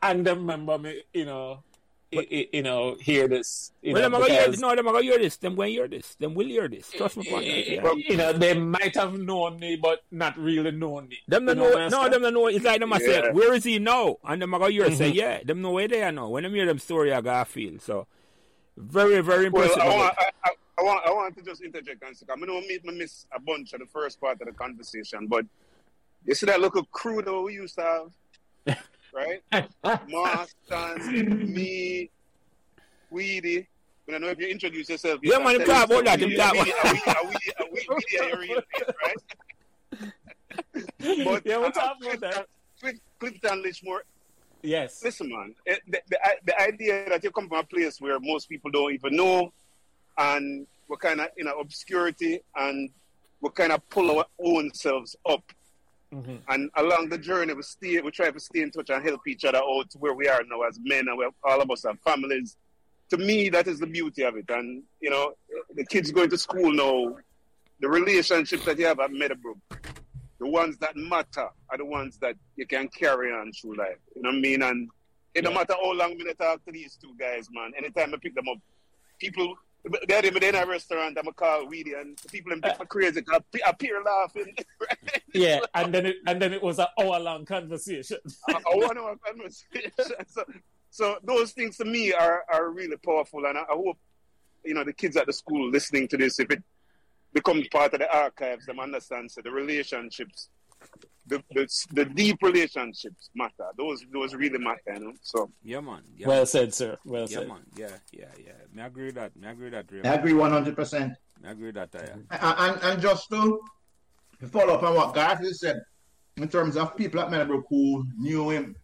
and them remember me, you know, i- i- you know, hear this. You well, know, them are gonna hear because- this. No, them are gonna hear this. Them going to hear this. Them will hear this. Trust me. upon that, yeah. you know, they might have known me, but not really known me. Them don't You know, what no, I'm saying? them don't know. It's like them I say, Yeah. where is he now? And them are gonna hear say, Mm-hmm. yeah, them know where they are now. When them hear them story, I gotta feel so. Very, very Well, impressive. I want. I, I, I want, I want to just interject and say, I know me, me miss a bunch of the first part of the conversation, but you see that little crew that we used to have, right? Marston, me, Weedy. I don't know if you introduce yourself. Yeah, man, him talk about that, him talk about- right? But yeah, we're talking about that. Clifton Lichmore, Yes. listen, man, eh, the, the, the idea that you come from a place where most people don't even know, and we're kind of in obscurity, and we kind of pull our own selves up. Mhm. And along the journey, we stay, we try to stay in touch and help each other out to where we are now as men, and we all of us have families. To me, that is the beauty of it. And you know, the kids going to school now, the relationships that you have at Meadowbrook, the ones that matter are the ones that you can carry on through life. You know what I mean? And it don't matter how long we talk to these two guys, man. Anytime I pick them up, people they're in a restaurant, I'm a call Weedy, and people in pick uh, for crazy, I appear laughing. Yeah, and then it and then it was an hour long conversation. I want to have conversation. So, so those things to me are, are really powerful, and I, I hope you know the kids at the school listening to this, if it becomes part of the archives, them understand so the relationships, the, the the deep relationships matter. Those those really matter, you know. So Yeah, man. Yeah, Well said, sir. Well yeah, said. man. Yeah, yeah, yeah. Me agree with that. Me agree with that. I agree 100%. Me agree with that. Yeah. And, and, and just to follow up on what Garfield said, in terms of people at Meadowbrook who knew him,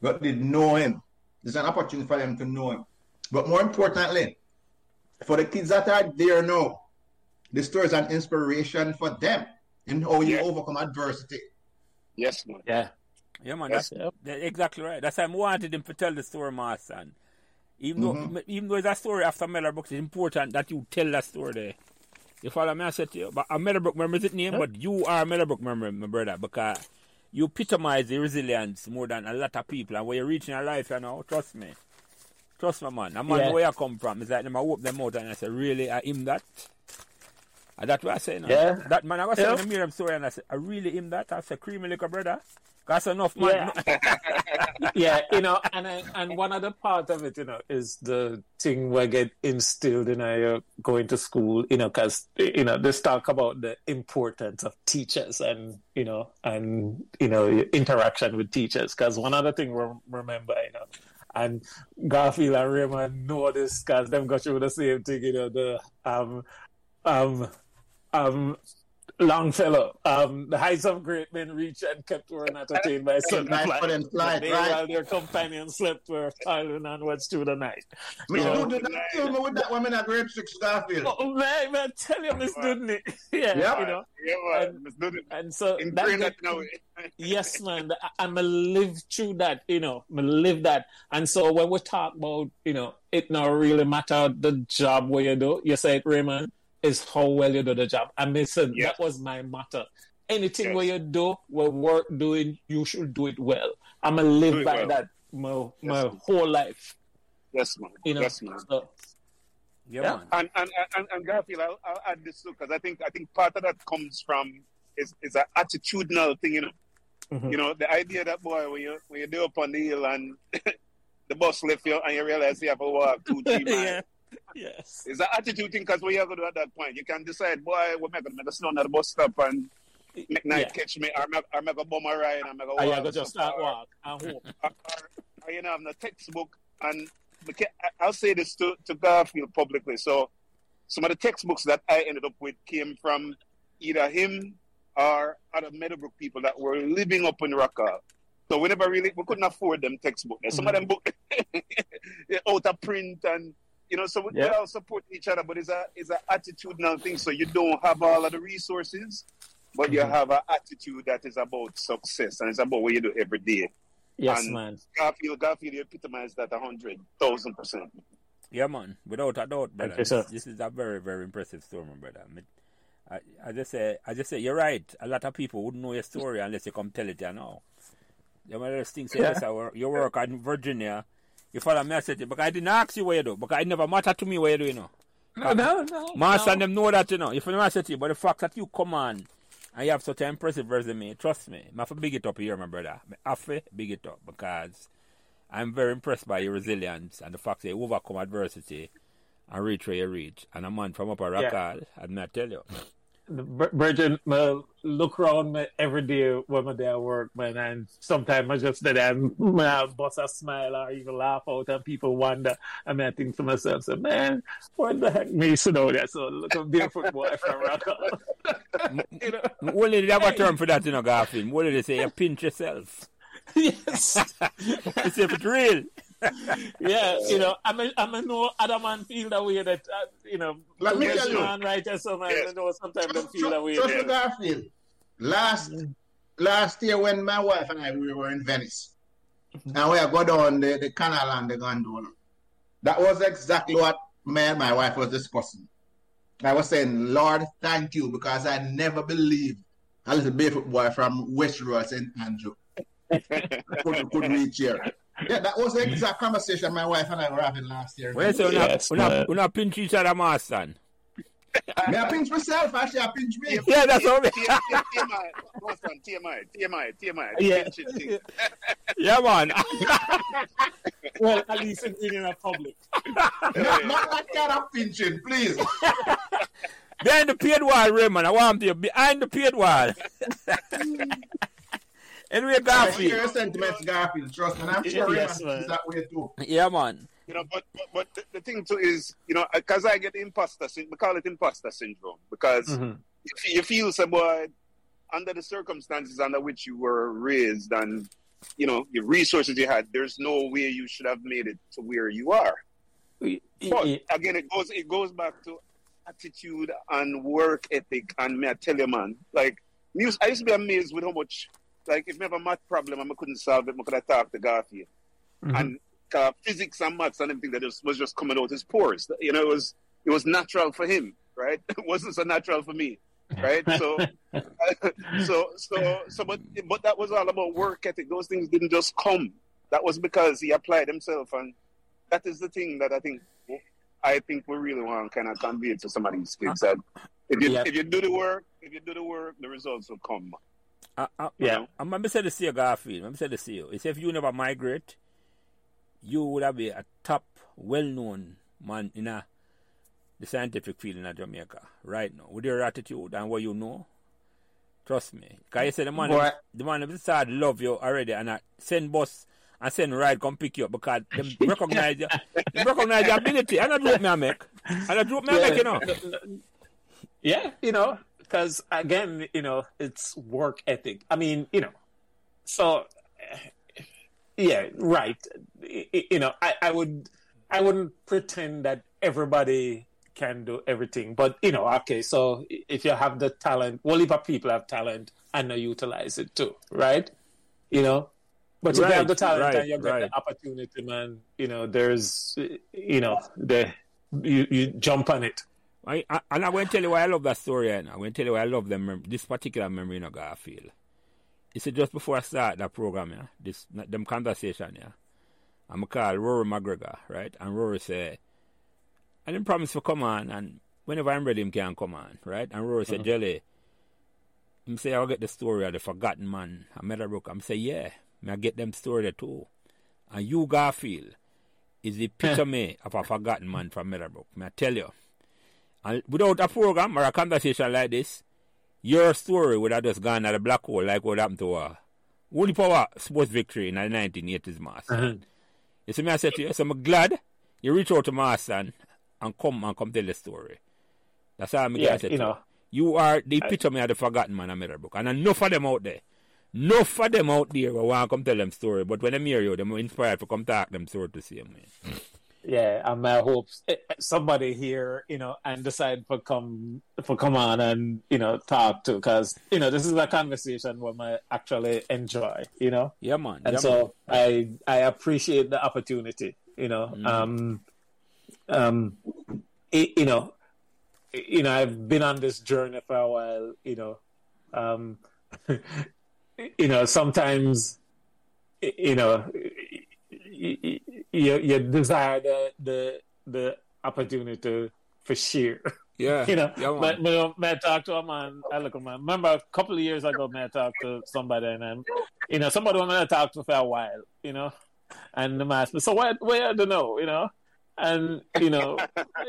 but didn't know him, there's an opportunity for them to know him. But more importantly, for the kids that are there now, the story is an inspiration for them in how oh, you Yeah. overcome adversity. Yes, man. Yeah. Yeah, man, Yes. that's, that's exactly right. That's why I wanted him to tell the story, my son. Even though, mm-hmm. even though it's a story after Meadowbrook, it's important that you tell that story there. You follow me? I said to you, but a Meadowbrook member is it name, but you are a Meadowbrook member, my brother, because you epitomize the resilience more than a lot of people. And when you reach in your life, you know, trust me. Trust me, man. A man Yeah. where I come from is like, them I whoop them out and I say, really, I am that? And that's what I say now. Yeah. That man, I was saying. Yeah. saying the Miriam story and I said, I really him that? I said, creamy liquor, brother. That's enough, man. Yeah. yeah, you know, and I, and one other part of it, you know, is the thing where get instilled in uh, going to school, you know, because you know, this talk about the importance of teachers and you know, and you know, interaction with teachers. Because one other thing, rem- remember, you know, and Garfield and Raymond know this because them got through the same thing, you know, the um um um Longfellow, um, the heights of great men reach and kept were not attained by sudden Night flight. for them flight, They, right? while their companions slept, were toiling onwards through the night. Me Yeah. do did not kill me with that woman at grade six Garfield. Oh man, man, tell you, Miss Dudney. yeah, Yep. you know, Yeah, man. And- Let's and so In that, that- that now. yes, man, I- I'm a live through that, you know, I'm live that. And so when we talk about, you know, it not really matter the job where you do, you say it, Raymond, is how well you do the job. And listen, Yeah. that was my motto. Anything Yes. where you do, where work doing, you should do it well. I'm going to live by well. that my, my Yes. whole life, Yes, man. you know. Yes, man. So, Yeah, Yeah. man. And and and, and Garfield, I'll, I'll add this too because I think I think part of that comes from is is an attitudinal thing, you know. Mhm. You know, the idea that boy when you when you do up on the hill and the bus left you and you realize you have to walk two three miles. yeah. Yes. It's an attitude thing because we you have to do at that point, you can decide, boy, we're I going to make a snow at the bus stop and make night Yeah. catch me, or I going to bum a ride, and I'm going I to gotta just start walk and hope. or, or, you know, I'm the textbook, and the I- I'll say this to, to Garfield publicly. So, some of the textbooks that I ended up with came from either him or other Meadowbrook people that were living up in Rock Hall. So we never really we couldn't afford them textbooks. Some of mm-hmm. them book out of print and you know, so we, we Yeah. all support each other, but it's a it's an attitudinal thing. So you don't have all of the resources, but you Mhm. have an attitude that is about success and it's about what you do every day. Yes, And- man. Garfield, Garfield, you epitomize that a hundred thousand percent. Yeah, man. Without a doubt, brother. you, sir. This is a very, very impressive story, my brother. I, mean, I, I just say, I just say, you're right. A lot of people wouldn't know your story unless you come tell it. You know. You know, there's things. Yeah. Yes, I work, you work in Virginia. You follow me, I said, because I didn't ask you what you do, because it never matter to me what you do, you know. No, no, no. Master no. and them know that, you know. If you know, I said you, but the fact that you come on and you have such an impressive resume, trust me, I have to big it up here, my brother. I have to big it up because I'm very impressed by your resilience and the fact that you overcome adversity and reach where you reach. And a man from Upper Yeah. Rock Hall, and I tell you, Virgin, me look around me every day when I'm there at work, man, and sometimes I just there and me bust a smile or even laugh out, and people wonder. And I think to myself, say, man, what the heck me sit know that? So look a barefoot boy from Rock Hall. you know? what did they have a term for that, you know, Garfield? What did they say? You pinch yourself. yes. It's if it's real. Yeah, uh, you know, I mean, I mean, no other man feel that way that, uh, you know, Let me tell you. man right there, so man, Yes. I know sometimes Trust, feel that way. trust yeah. me, Garfield. Last mm. last year when my wife and I we were in Venice, mm-hmm. and we go down the, the canal and the gondola. That was exactly what me and my wife was discussing. I was saying, Lord, thank you, because I never believed a little barefoot boy from West Rural St. Andrew could, could reach here. Yeah, that was the mm. exact conversation my wife and I were having last year. When you say, Yes, you not, man. you not pinch each other, master. May I pinch myself? Actually, I pinch me. Yeah, that's all. TMI, what's on TMI, TMI, TMI. Yeah. Pinch it. Yeah, man. Well, at least in, in a public. Not, not that kind of pinching, please. Behind the paid wall, Raymond. I want you behind the paid wall. Anyway, I hear Garfield. your sentiments, Garfield. Trust me, and I'm sure Yes, Raymond man. is that way too. Yeah, man. You know, but but, but the, the thing too is, you know, because I get imposter, syn- we call it imposter syndrome because Mhm. you, you feel some boy under the circumstances under which you were raised and you know the resources you had. There's no way you should have made it to where you are. But again, it goes it goes back to attitude and work ethic, and me I tell you, man, like music, I used to be amazed with how much, like, if me have a math problem and I couldn't solve it, I could have talked to Garfield, Mhm. and uh, physics and maths and everything that just, was just coming out his pores. You know, it was it was natural for him, right? It wasn't so natural for me, right? So, so, so, so, but but that was all about work ethic. Those things didn't just come. That was because he applied himself, and that is the thing that I think I think we really want to kind of convey to some of these kids that if you Yeah. if you do the work, if you do the work, the results will come. I, I, Yeah. I'm going to say the CEO Garfield. I'm say the CEO. He said if you never migrate, you would have been a top, well-known man in a, the scientific field in Jamaica right now. With your attitude and what you know, trust me. Because you said the man, Boy. the man of start love you already and I send bus and send ride come pick you up because them recognize you, them recognize your ability. And I do me I make. And I do me I make, you know. Yeah, you know, because again, you know, it's work ethic. I mean, you know, so yeah, right. You know, I, I would, I wouldn't pretend that everybody can do everything, but you know, okay. So if you have the talent, well, if people have talent and they utilize it too, right? You know, but if you Right, have the talent right, and you get right. the opportunity, man, you know, there's, you know, the you you jump on it. I, I, and I'm going to tell you why I love that story. Eh, and I'm going to tell you why I love them, mem- this particular memory in Garfield. You see, just before I start that program, yeah, this them conversation, yeah, I'm call Rory McGregor, right? And Rory say, I didn't promise to come on, and whenever I'm ready, him can come on, right? And Rory said, uh-huh. Jelly, him say, I'll get the story of the forgotten man, a Meadowbrook. I'm say, yeah, may I get them story there too. And you, Garfield, is the epitome of a forgotten man from Meadowbrook. May I tell you? And without a program or a conversation like this, your story would have just gone at a black hole like what happened to uh, Woody Power sports victory in the 1980s, Marston. You see me, I said to you, so I'm glad you reach out to Marston and, and come and come tell the story. That's how I'm Yeah, say you know. You are the epitome of the forgotten man of Meadowbrook. And enough of them out there. Enough of them out there who want to come tell them story. But when they hear you, they're inspired to come talk them story to see them. Man. Yeah, and my hopes eh, eh, somebody here, you know, and decide for come for come on and you know talk to because you know this is a conversation where I actually enjoy, you know, Yeah, man. and yeah, so I I appreciate the opportunity, you know, Mm-hmm. um, um, it, you know, you know I've been on this journey for a while, you know, um, you know sometimes, you know, you, you, you desire the the the opportunity for sheer. yeah. You know, yeah, man. but, but may I talk to a man, I look at man. Remember a couple of years ago, may I talk to somebody and then, you know, somebody I'm gonna talk to for a while, you know, and the man asked so what, where don't know, you know, and you know,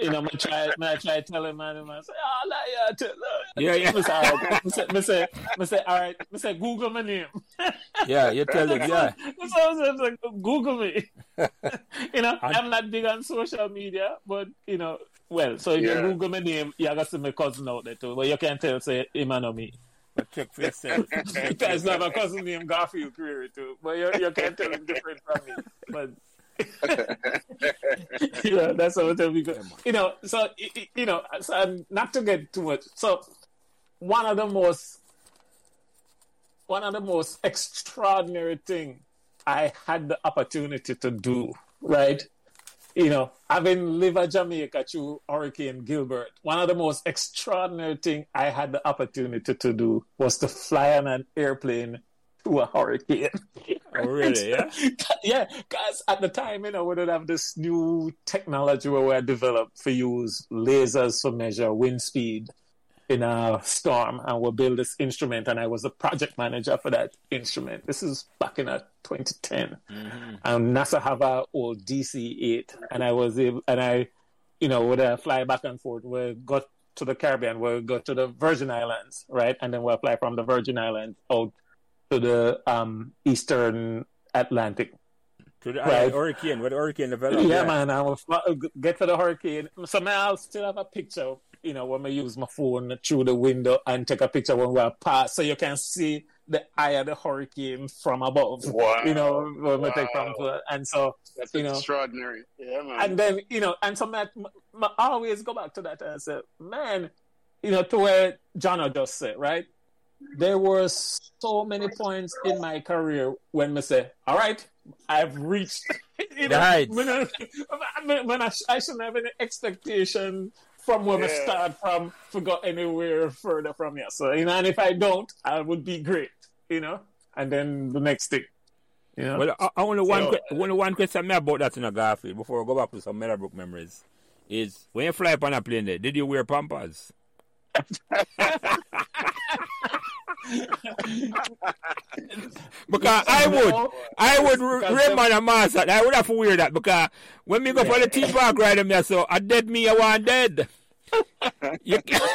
you know, me try, me I try to tell him, man, and man say, ah, oh, like, yeah, tell, uh, Yeah, yeah. Me say, all right, me say, me say, me say, all right, me say, Google my name. Yeah, you tell them, yeah. So I was like, Google me. you know, I'm not big on social media, but you know, well, so if Yeah. you Google my name, you got to see my cousin out there too. But you can't tell say him and not me. But check for yourself. Because I have a cousin named Garfield Creary too. But you, you can tell him different from me. But you know, that's how it will be. You know, so you know, so not to get too much. So one of the most one of the most extraordinary thing I had the opportunity to do, right? You know, having lived at Jamaica through Hurricane Gilbert, one of the most extraordinary thing I had the opportunity to do was to fly on an airplane to a hurricane. Really? Yeah. yeah, because at the time, you know, we didn't have this new technology where we had developed for use lasers to measure wind speed in a storm, and we built this instrument, and I was the project manager for that instrument. This is back in uh, 2010, and NASA have a old DC-8, and I was able, and I, you know, would uh, fly back and forth. We got to the Caribbean, we go to the Virgin Islands, right, and then we'll fly from the Virgin Islands out to the um, Eastern Atlantic. To the Right. hurricane, where the hurricane developed. Yeah, man, I will get to the hurricane. So now I'll still have a picture, you know, when I use my phone through the window and take a picture when we are past, so you can see the eye of the hurricane from above. Wow. You know, when we take from Wow. and so That's you know. extraordinary. Yeah, man. and then you know, and so Matt, I always go back to that and say, man, you know, to where John just said, right? There were so many points in my career when I say, all right, I've reached, you know, Right. when, I, when- when I, I shouldn't have any expectation from where I start from to go anywhere further from here. So, you know, and if I don't, I would be great, you know, and then the next thing, you know. Well, I, I only one So- que- only one question me about that in a Garfield before we go back to some Meadowbrook memories is when you fly up on a plane there, did you wear pampers? because I would, I would Because Raymond and Marston, I would have to wear that because when we go for the theme park ride, them there, so I dead me, I want dead. you can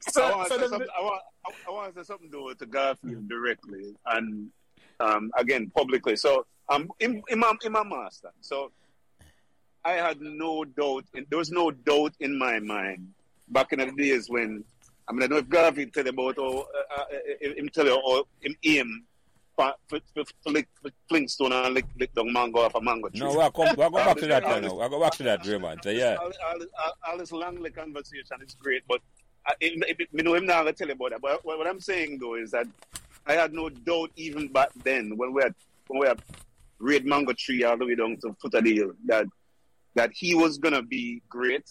so, I want so to say the- something, I want, I, I want to say something to, to Garfield directly and um, again publicly. So um, in, in, my, in my master, so I had no doubt. In, there was no doubt in my mind back in the days when I mean I don't know if Garfield tell you about or uh, uh, him tell you or him aim for, for, for, flick, for Flintstone and lick, lick down mango off a mango tree. No, we'll, come, we'll go back to that now. We'll go back to that, Raymond. So, yeah. all, all, all, all this long conversation is great, but I, it, it, me know him now. Gonna tell you about that. But what, what I'm saying though is that I had no doubt even back then when we had when we had Red Mango Tree all the way down to Footadale that that he was gonna be great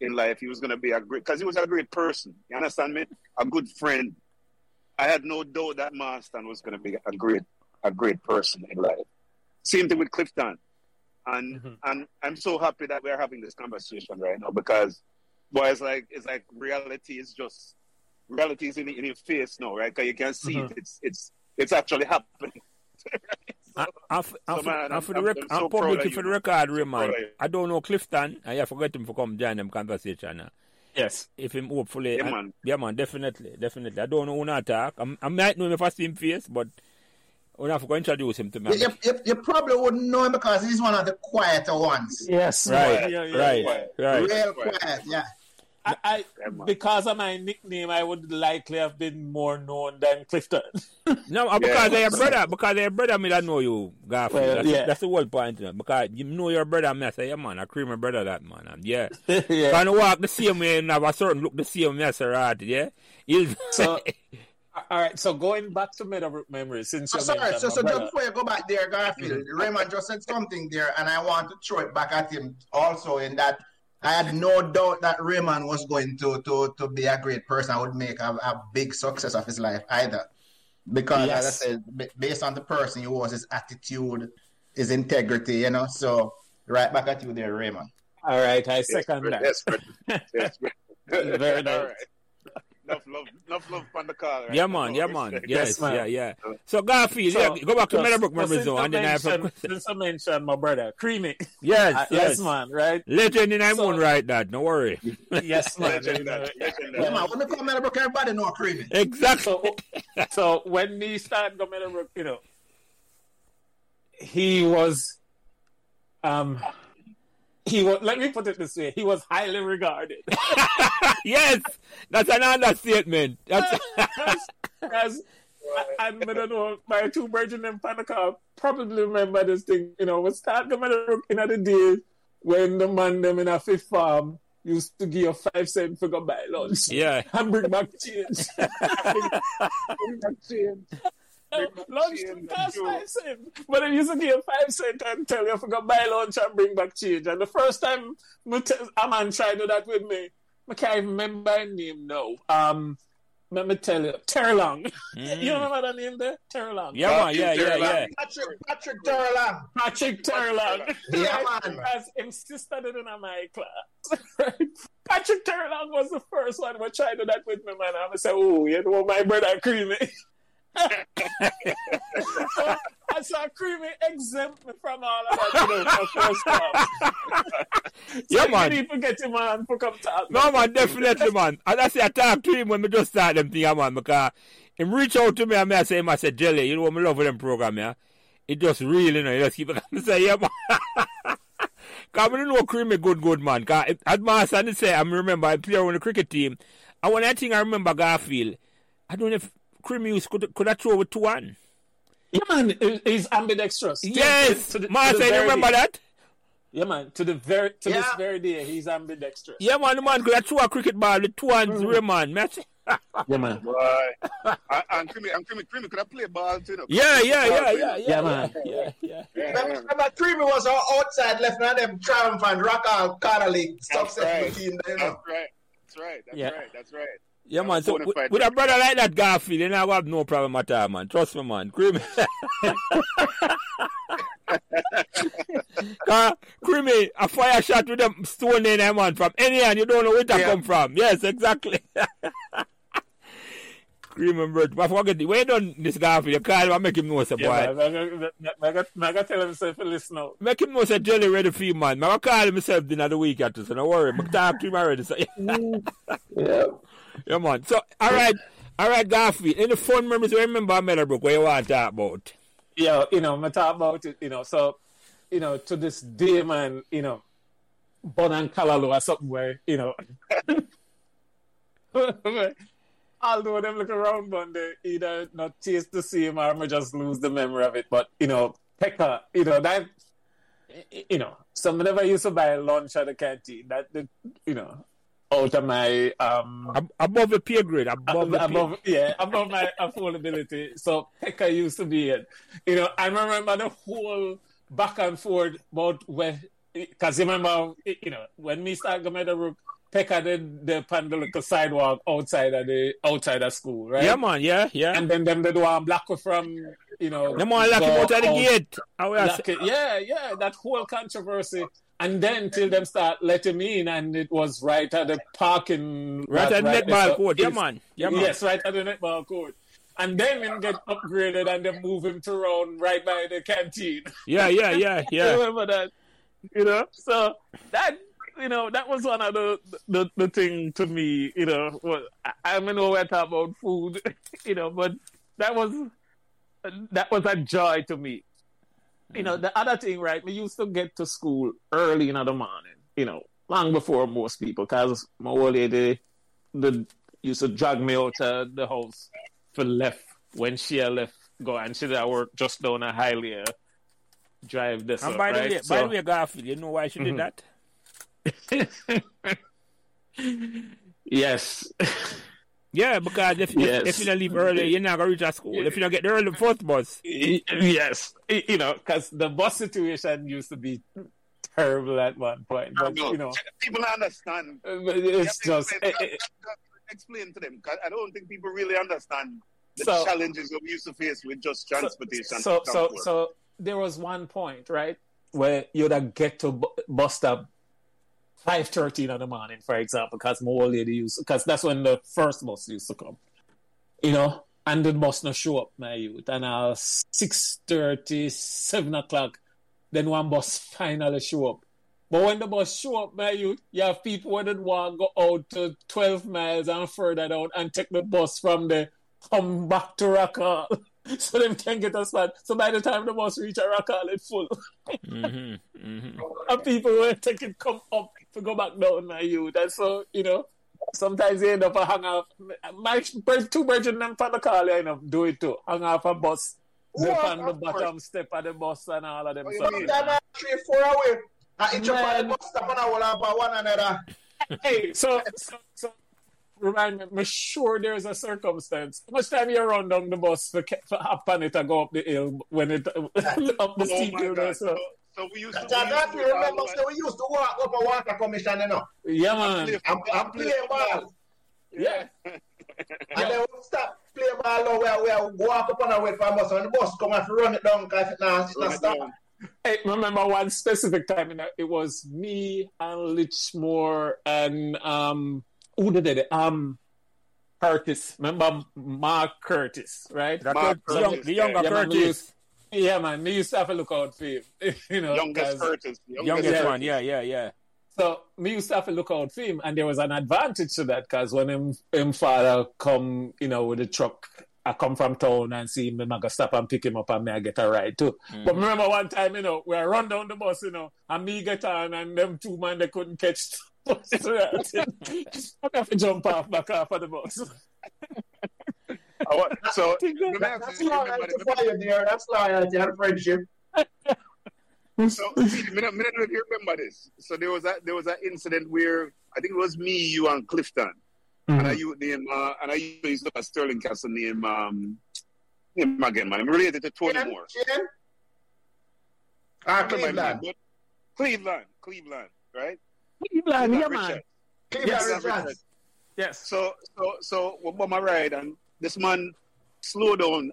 in life. He was gonna be a great because he was a great person. You understand me? A good friend. I had no doubt that Marston was gonna be a great a great person in life. Same thing with Clifton. And Mhm. and I'm so happy that we're having this conversation right now because boy it's like it's like reality is just reality is in, in your face now, right? Because you can see Mhm. it. It's it's it's actually happening. I, I, f- I, So, man, I for the I'm- rec- I'm I'm so proud for the record, Raymond. proud. I don't know Clifton. I forgot him to come join them conversation. uh. yes. If him hopefully, Yeah, and- man. yeah, man, definitely, definitely. I don't know who not talk. I'm, I might know him if I see him face, but I have to go introduce him to me. You, you, you probably wouldn't know him because he's one of the quieter ones. Yes. Right, Yeah, yeah, right, yeah. right. Real Quiet. quiet, yeah. I, I because of my nickname, I would likely have been more known than Clifton. No, uh, because Yeah. they're your brother. Because they're your brother, me that know you, Garfield. Well, that's, yeah. that's the whole point. You know, because you know your brother, me I say, yeah, man, I cream my brother that, man. And, yeah. yeah. Kind of walk the same way and have a certain look the same way as a rat, yeah? He'll, So, all right. So going back to Meadowbrook memories, since Oh, you sorry, so, so just before you go back there, Garfield, Raymond just said something there, and I want to throw it back at him also in that I had no doubt that Raymond was going to to, to be a great person, I would make a, a big success of his life either. Because, Yes. as I said, ba- based on the person he was, his attitude, his integrity, you know, so right back at you there, Raymond. All right, I second Brit- that. yes, Brit- yes, Brit- Very nice. All right. Enough love, enough love on the call. Right? yeah, man, yeah, man. Yes, Yes, man. yeah, yeah. So, Garfield, So, yeah, go back to so- Meadowbrook so memories since I and then I have mentioned- a Since I mentioned my brother, Creamy. Yes, Uh, yes. yes, man, right? Legend in I'm So- on right that, don't worry. Yes, man. Legendary, legendary. Yeah, man, when we come Meadowbrook, everybody know Creamy. Exactly. so, so when he started going Meadowbrook, you know, he was, um, he was. Let me put it this way: he was highly regarded. yes, that's an understatement. That's, As I, I don't know, my two virgin and Panaka probably remember this thing. You know, we start coming around in the days when the man them in a fifth farm used to give you five cents for go buy lunch yeah. and bring back change. Bring back change. Bring back lunch change. cost five cents, but they used to give you five cents and tell you for go buy lunch and bring back change. And the first time me t- a man tried to do that with me, I can't even remember his name now. Um, let me tell you, Terlong. You remember that name there? Terlong. Mm. Yeah, man, yeah, yeah, yeah. Patrick, Patrick Durlan. Patrick Terlong. Yeah, Right? man. As him sister did in my class. Right? Patrick Terlong was the first one who tried to do that with me, man. I said, oh, you know my brother creamy. So, I saw creamy exempt me from all of that, you know, for first class. Yeah, so man. You need to get him on to come talk. No, man, definitely, man. And I say, I talk to him when we just start them thing, man, because him reach out to me and me, I say, him, I say, Jelly, you know what I love with them program, yeah? It just real, you know, you just keep it. I say, yeah, man. Because I know Creamy good, good, man. Because at Master, I say, I remember I play on the cricket team. And one I think I remember Garfield, I don't know if Cremius could could have throw with two one. Yeah, man, he's ambidextrous. Yes, to the- to Marcel, the you remember day. that? Yeah, man. To the very to this very day, he's ambidextrous. Yeah, man, the man could have throw a cricket ball with two hands, Mm. Raymond. Man. Yeah, man. Boy. and, and Creamy, and Creamy, Creamy could have played ball too. you know. Yeah, yeah, yeah, yeah, yeah, Yeah, man. yeah, yeah. Yeah, Remember, remember Creamy was our outside left hand them triumph and rock out Carter League That's right. successful team. You know. That's right. That's right. That's Yeah. right. That's right. Yeah, man. So with, with a brother like that, Garfield, you know, I have no problem at all, man. Trust me, man. Creamy. creamy, a fire shot with them stone in there, man. From any hand, you don't know where that Yeah. come from. Yes, exactly. creamy, bro. But forget it. Where done this Garfield? You call him and make him know, say, boy. Yeah, man. I got- I got- I got to tell himself to listen out. Make him know say jelly ready for you, man. I call him myself dinner the week after, so don't worry. I talk to him already. So, mm. Yeah. Yeah, man. So, all right. All right, Garfield. Any fun memories you remember Meadowbrook where you want to talk about? yeah, you know, I talk about it, you know, so, you know, to this day, man, you know, Bon and callaloo or something where, you know, although them look around one day, either not taste the same or I just lose the memory of it, but, you know, Pekka, you know, that, you know, so whenever used to buy lunch at the canteen, that, the, you know, out of my, um, above the peer grade. Above the above, yeah, above my affordability. So Pekka used to be it. You know, I remember the whole back and forth about where, because you remember, you know, when me start going to Meadowbrook, Pekka did the sidewalk outside of the outside of school, right? Yeah, man. Yeah, yeah. And then them they do one block from, you know, Them man lock him out of the gate. How we are Lock it. Yeah, yeah, that whole controversy. And then till them start letting me in, and it was right at the parking Right at there. netball court. Yeah, man. Yeah, man. Yes, right at the netball court. And then him get upgraded and then move him to around right by the canteen. Yeah, yeah, yeah, yeah. remember that? You know? So that you know, that was one of the the, the thing to me, you know. Well, I, I don't know where to talk about food, you know, but that was that was a joy to me. You know, the other thing, right? We used to get to school early in the morning, you know, long before most people, because my old lady the, used to drag me out of the house for left when she left go and she did work just down a highly drive this And up, by the right? way, by So- the way, Garfield, you know why she did Mhm. that? yes. Yeah, because if, Yes. if, if you don't leave early, you're not gonna reach at school. If you don't get the early fourth bus, yes. You know, because the bus situation used to be terrible at one point. But, No, you know, people understand. Uh, but it's to just. explain, you to them. to them. 'cause I don't think people really understand the So- challenges that we used to face with just transportation. So, to so, so, there was one point, right, where you'd have get to bu- bus stop five thirteen in the morning, for example, because my old lady used because that's when the first bus used to come, you know, and the bus no show up, my youth, and uh six thirty, seven o'clock, then one bus finally show up. But when the bus show up, my youth, you have people that want to go out to 12 miles and further down and take the bus from there, come back to Rock Hall. so them can get a spot. So by the time the bus reach a Rock Hall, it's full. hmm hmm and people take it come up to go back down, my youth. And so, you know, sometimes they end up a hang off. My two brethren them for the car, you know, do it too. Hang off a bus. They on the of course. bottom step of the bus and all of them. What you? Sometimes three, four away. I each up on Man. the bus stop and I will have one another. hey, so, so, so remind me, I'm sure there's a circumstance. How much time you run down the bus for, for hop on it to go up the hill when it up the Oh steep hill. So, So, so we used to. John, we used to you do all remember, so we used to walk up a water commission, you know. yeah, man. Play- I'm, I'm play playing ball. Yeah. And then we stop play ball now where we walk up on the way for a bus and the bus come and run it down because it not, it Run not it stop. down. I remember one specific time, you know, it was me and Lichmore and um, who did it? Um, Curtis. Remember Mark Curtis, right? The, Mark Cur- the, young, the younger yeah, man, Curtis, used- Yeah, man, me used to have a lookout for him. you know, Youngest 'cause- Curtis. youngest Yeah. one. Yeah, yeah, yeah. So me used to have a lookout for him, and there was an advantage to that because when him, him father come, you know, with the truck, I come from town and see him, I go stop and pick him up and me I get a ride too. But mm. remember one time, you know, we run down the bus, you know, and me get on, and them two man they couldn't catch the bus. I have to jump off back off of the bus. I wa- so let me That- ask That's you, remember loyalty the- for you there. That's loyalty and friendship. So, see, me not, me not if you remember this. So there was that there was an incident where I think it was me, you, and Clifton, and I used name uh, and I used a Sterling Castle name um name again, man. I'm related to Tony Shane? Moore. Shane? Ah, I remember his Cleveland. name, Cleveland, Cleveland, right? Cleveland, yeah, Richard. man. Cleveland Yes, Richards. Richard. Yes. So so so we bum a ride and this man slow down.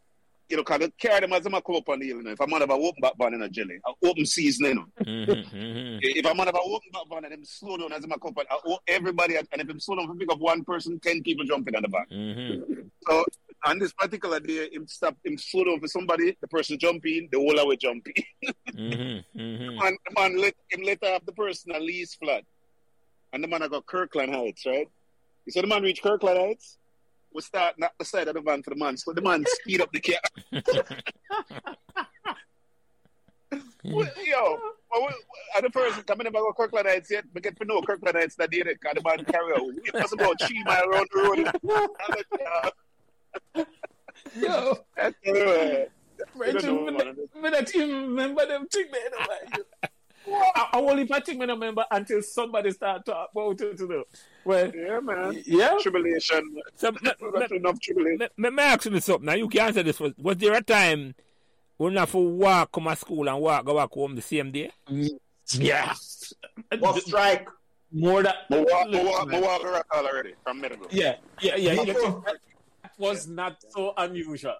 You know, kind of carry them as I'm a come up on the hill. You know, if I'm on about open back van in a jelly, a open season, you know. Mm-hmm. If I'm on about open back van and them slow down as I'm a come up, on- everybody, and if I'm slow down, if I pick up one person, ten people jumping on the back. Mm-hmm. So on this particular day, him stop, him slow down for somebody, the person jumping, the whole way jump in. Mm-hmm. Mm-hmm. and the man let him let off the person at least flat. And the man I got Kirkland Heights, right? He said the man reach Kirkland Heights. We start knock the side of the van for the man. So the man speed up the car. Well, Yo, well, we- and the person coming about Kirkland Heights yet, we get to know Kirkland Heights that day that the man carry out. It was about three mile around the road. Yo, That's the Right, You don't know, me, not even remember them thing there. No. I, I only part thing me not remember until somebody start talk about it. You know. Well, Yeah, man. yeah. Tribulation. So, me, That's enough tribulation. me, me, me ask you something. Now you can answer this. Was, was there a time when you have to walk come to school and walk go back home the same day? Yeah. What strike? More than I walk, I walk, I walk around already from medical. Yeah, yeah, yeah. Me yeah. too. That was not so unusual.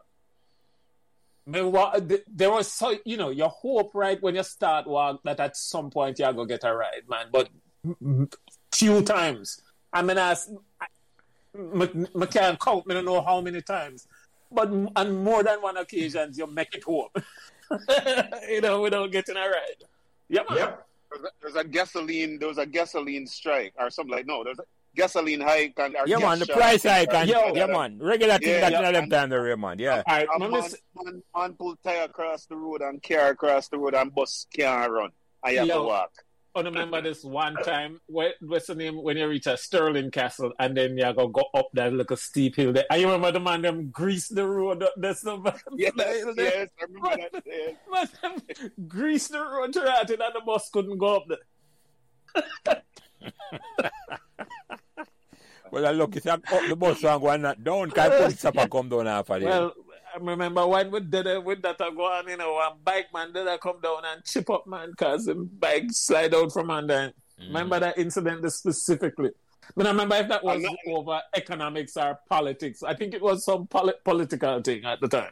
Me wa- There was so you know your hope right when you start work that at some point you're gonna get a ride, man. But few times. I mean, I, m- m- can't count. Me don't know how many times, but on more than one occasions you make it home. you know, without getting a ride. Man. Yep. There's a, there's a gasoline, there was a gasoline strike or something like no, there's gasoline hike and or Yeah, man. The price hike and Yo. yeah, man. Regular thing Yeah, that yeah, them and- time the real man. Yeah. All right, A let man, s- man, man pull tire across the road and car across the road and bus can't run. I have Yo. to walk. I remember this one time where, what's the name when you reach a Sterling Castle and then you go go up that little steep hill there. And you remember the man them grease the road. That's the man. Yes, the yes, I remember that. Yes. Man, them grease the road to that and the bus couldn't go up there. Well, I look, it's up oh, the bus and go and not down. Because police supper come down after there. Well, I remember when we did it with that I go on, you know, one bike man did I come down and chip up man because the bike slide out from under. Mm. Remember that incident specifically? But I remember if that was not- over economics or politics. I think it was some poli- political thing at the time.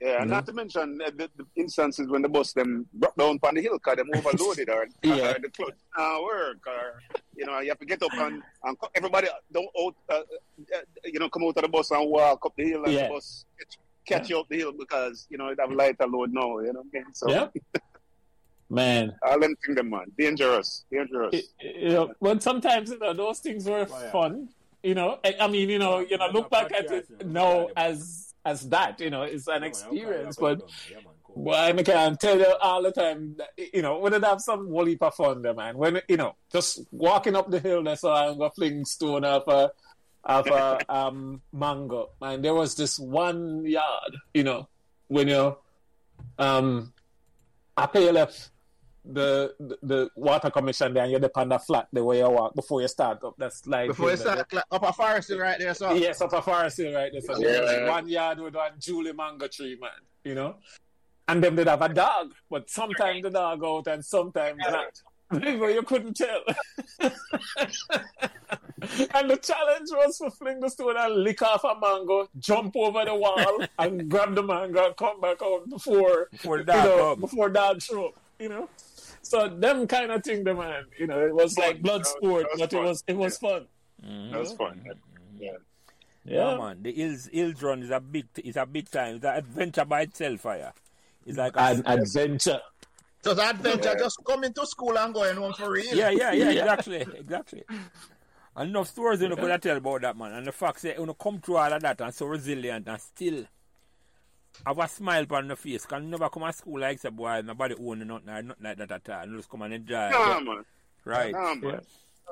Yeah, and not to mention uh, the, the instances when the bus them broke down on the hill because them overloaded or, Yeah. or the clutch not work or you know you have to get up and, and co- everybody don't out uh, uh, you know come out of the bus and walk up the hill and Yeah. the bus catch, catch you up the hill because you know it have lighter load now you know what I mean? so Yeah. Man. all them things them man dangerous dangerous It- it- you know, but sometimes you know those things were fun. You know, I, I mean, you know, you know, look back at it now as as that. You know, it's an experience. But why I can tell you all the time, that, you know, when did have some of fun there, man. When you know, just walking up the hill, that's how I'm gonna fling stone off a off a um mango. And there was this one yard, you know, when you um you left the, the the water commission there and you're on the flat the way you walk before you start up that slide. Before you start like, up a forest hill right there, so Yes, up a forest hill right there. So there was Yeah. one yard with one Julie mango tree, man. You know? And them did have a dog, but sometimes the dog out and sometimes not. But you couldn't tell. and the challenge was to fling the stone and lick off a mango, jump over the wall, and grab the mango and come back out before Before the you know, before dog show up, you know. So them kind of thing, the man, you know, it was like blood was- sport, that was but it was it was fun. that was fun mm-hmm. Mm-hmm. yeah Yeah, man. The Hills Hills Run is a big it's a big time. It's an adventure by itself, fire. It's like a, An adventure. so the adventure just coming to school and going home for real. yeah, yeah, yeah, Yeah. exactly, exactly. And enough stories you know could I tell about that man. And the fact that you know come through all of that and so resilient and still have a smile on the face. Can you never come to school like say boy nobody own nothing or nothing like that at all. And just come and enjoy. nah man Right. nah man Yeah.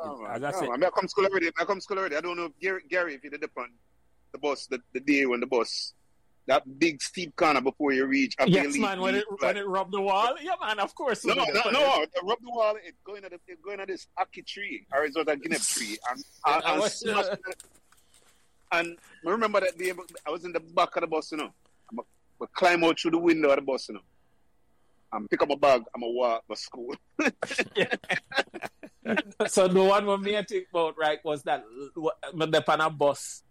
Nah, man. As I Nah, said- man. I come school already I come school already I don't know if Gary, Gary if you did the pun the bus the, the day when the bus that big steep corner before you reach. a Yes, Bailey- man. When it when it rubbed the wall, yeah, man. Of course. no, no, no, no. It rub the wall. It going at the, it going at this ackee tree, Arizona guinea tree, and and, I and, was- smash it. and I remember that day. I was in the back of the bus, you know. I'm climb out through the window of the bus, you know. I'm pick up my bag. I'm a walk to school. so the one with me I think about right was that when the on a bus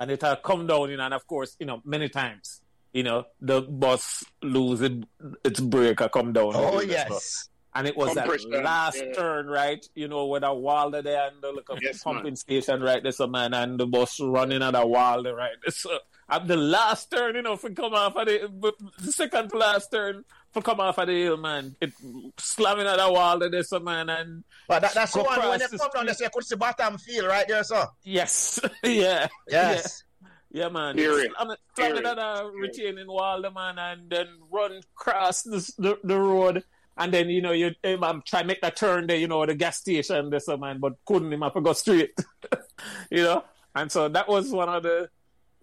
and it had come down in and of course you know many times you know the bus lose it, its brake or come down Oh and yes. and it was that last yeah. turn right you know with a wall there and the little Yes, pumping man. station right there's a man and the bus running at a wall there right so at the last turn you know for come off of the, the second to last turn for come off of the hill man it slamming at a wall there there's a man and But that, that's the one when they the come down, they say you could see bottom field right there, sir. Yes. yeah. Yes. Yeah, man. Period. Slam it, slam it Period. at a retaining wall, the man, and then run across the, the, the road. And then, you know, you um, I'm trying to make that turn there, you know, the gas station, there's a man, but couldn't him up to go straight. you know? And so that was one of the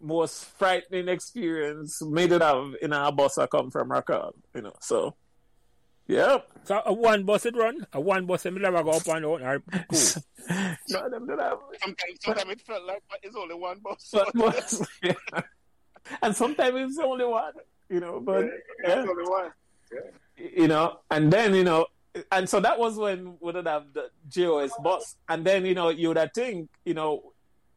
most frightening experience made it have in our bus I come from Rock Hall, you know. So yeah. So a one bus it run, a one bus it never go up and down. Or, cool. no, them did have sometimes, sometimes it felt like it's only one bus. but, but yeah. and sometimes it's only one, you know, but yeah. It's only one. you know, and then you know, and so that was when we would have the JOS bus, and then you know you would have think, you know,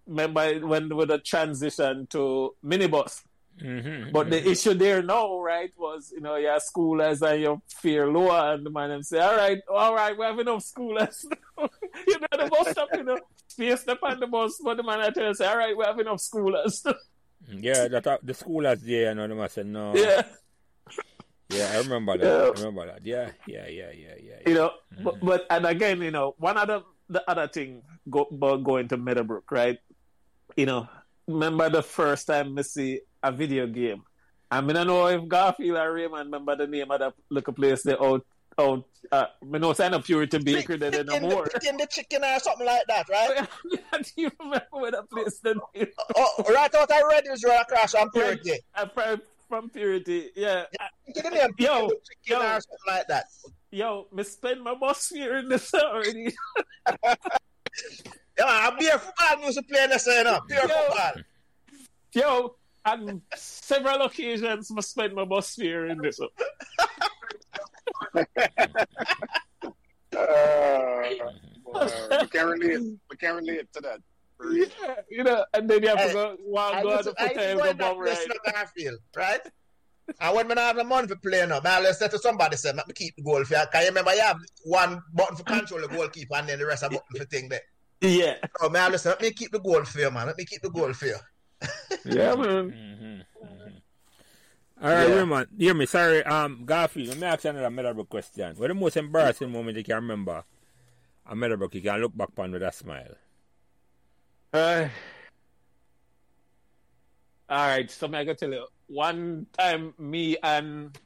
remember when with the transition to minibus. Mm-hmm. But the issue there now, right, was you know your schoolers and your fear lower, and the man them say, all right, all right, we have enough schoolers. you know the bus stop, you know, space step on the bus, but the man I tell say, all right, we have enough schoolers. Yeah, that uh, the schoolers there, and them I said no. yeah. Yeah, I remember that. Yeah. I remember that. Yeah, yeah, yeah, yeah, yeah. yeah. you know but, but and again you know one other the other thing go, about going to meadowbrook right you know remember the first time I see a video game I mean I know if Garfield or Raymond remember the name of that little place they out out uh I know sign up Purity Bakery there no more the, the chicken or something like that, right? Do you remember where that place the name oh, right out of Red Hills Road across on Purity. uh, from, from Purity yeah Give the name Yo, chicken yo. or something like that. yo me spend my bus here in this already Yeah, a beer football used to play in the same, you know. Beer Yo. football. Yo, on several occasions, I spent my bus fare in this. Uh, we can't relate. We can't relate to that. Yeah, you know, and then you have to go while I go used on the to, I used to hotel go go in that bum place ride. in Garfield, right? And when I have the money for playing up, I always say to somebody, say, let me keep the goal for you. Can you remember you have one button for control the goalkeeper and then the rest of button for thing there? Yeah, Oh man, listen, let me keep the goal for you, man. Let me keep the goal for you. yeah, man. Mm-hmm. Mm-hmm. All right, Yeah. Raymond. Hear me. Sorry, um, Garfield. Let me ask you another memorable question. What the most embarrassing moment you can remember? A memorable you can look back on with a smile. Uh, all right, so I gotta tell you, one time me and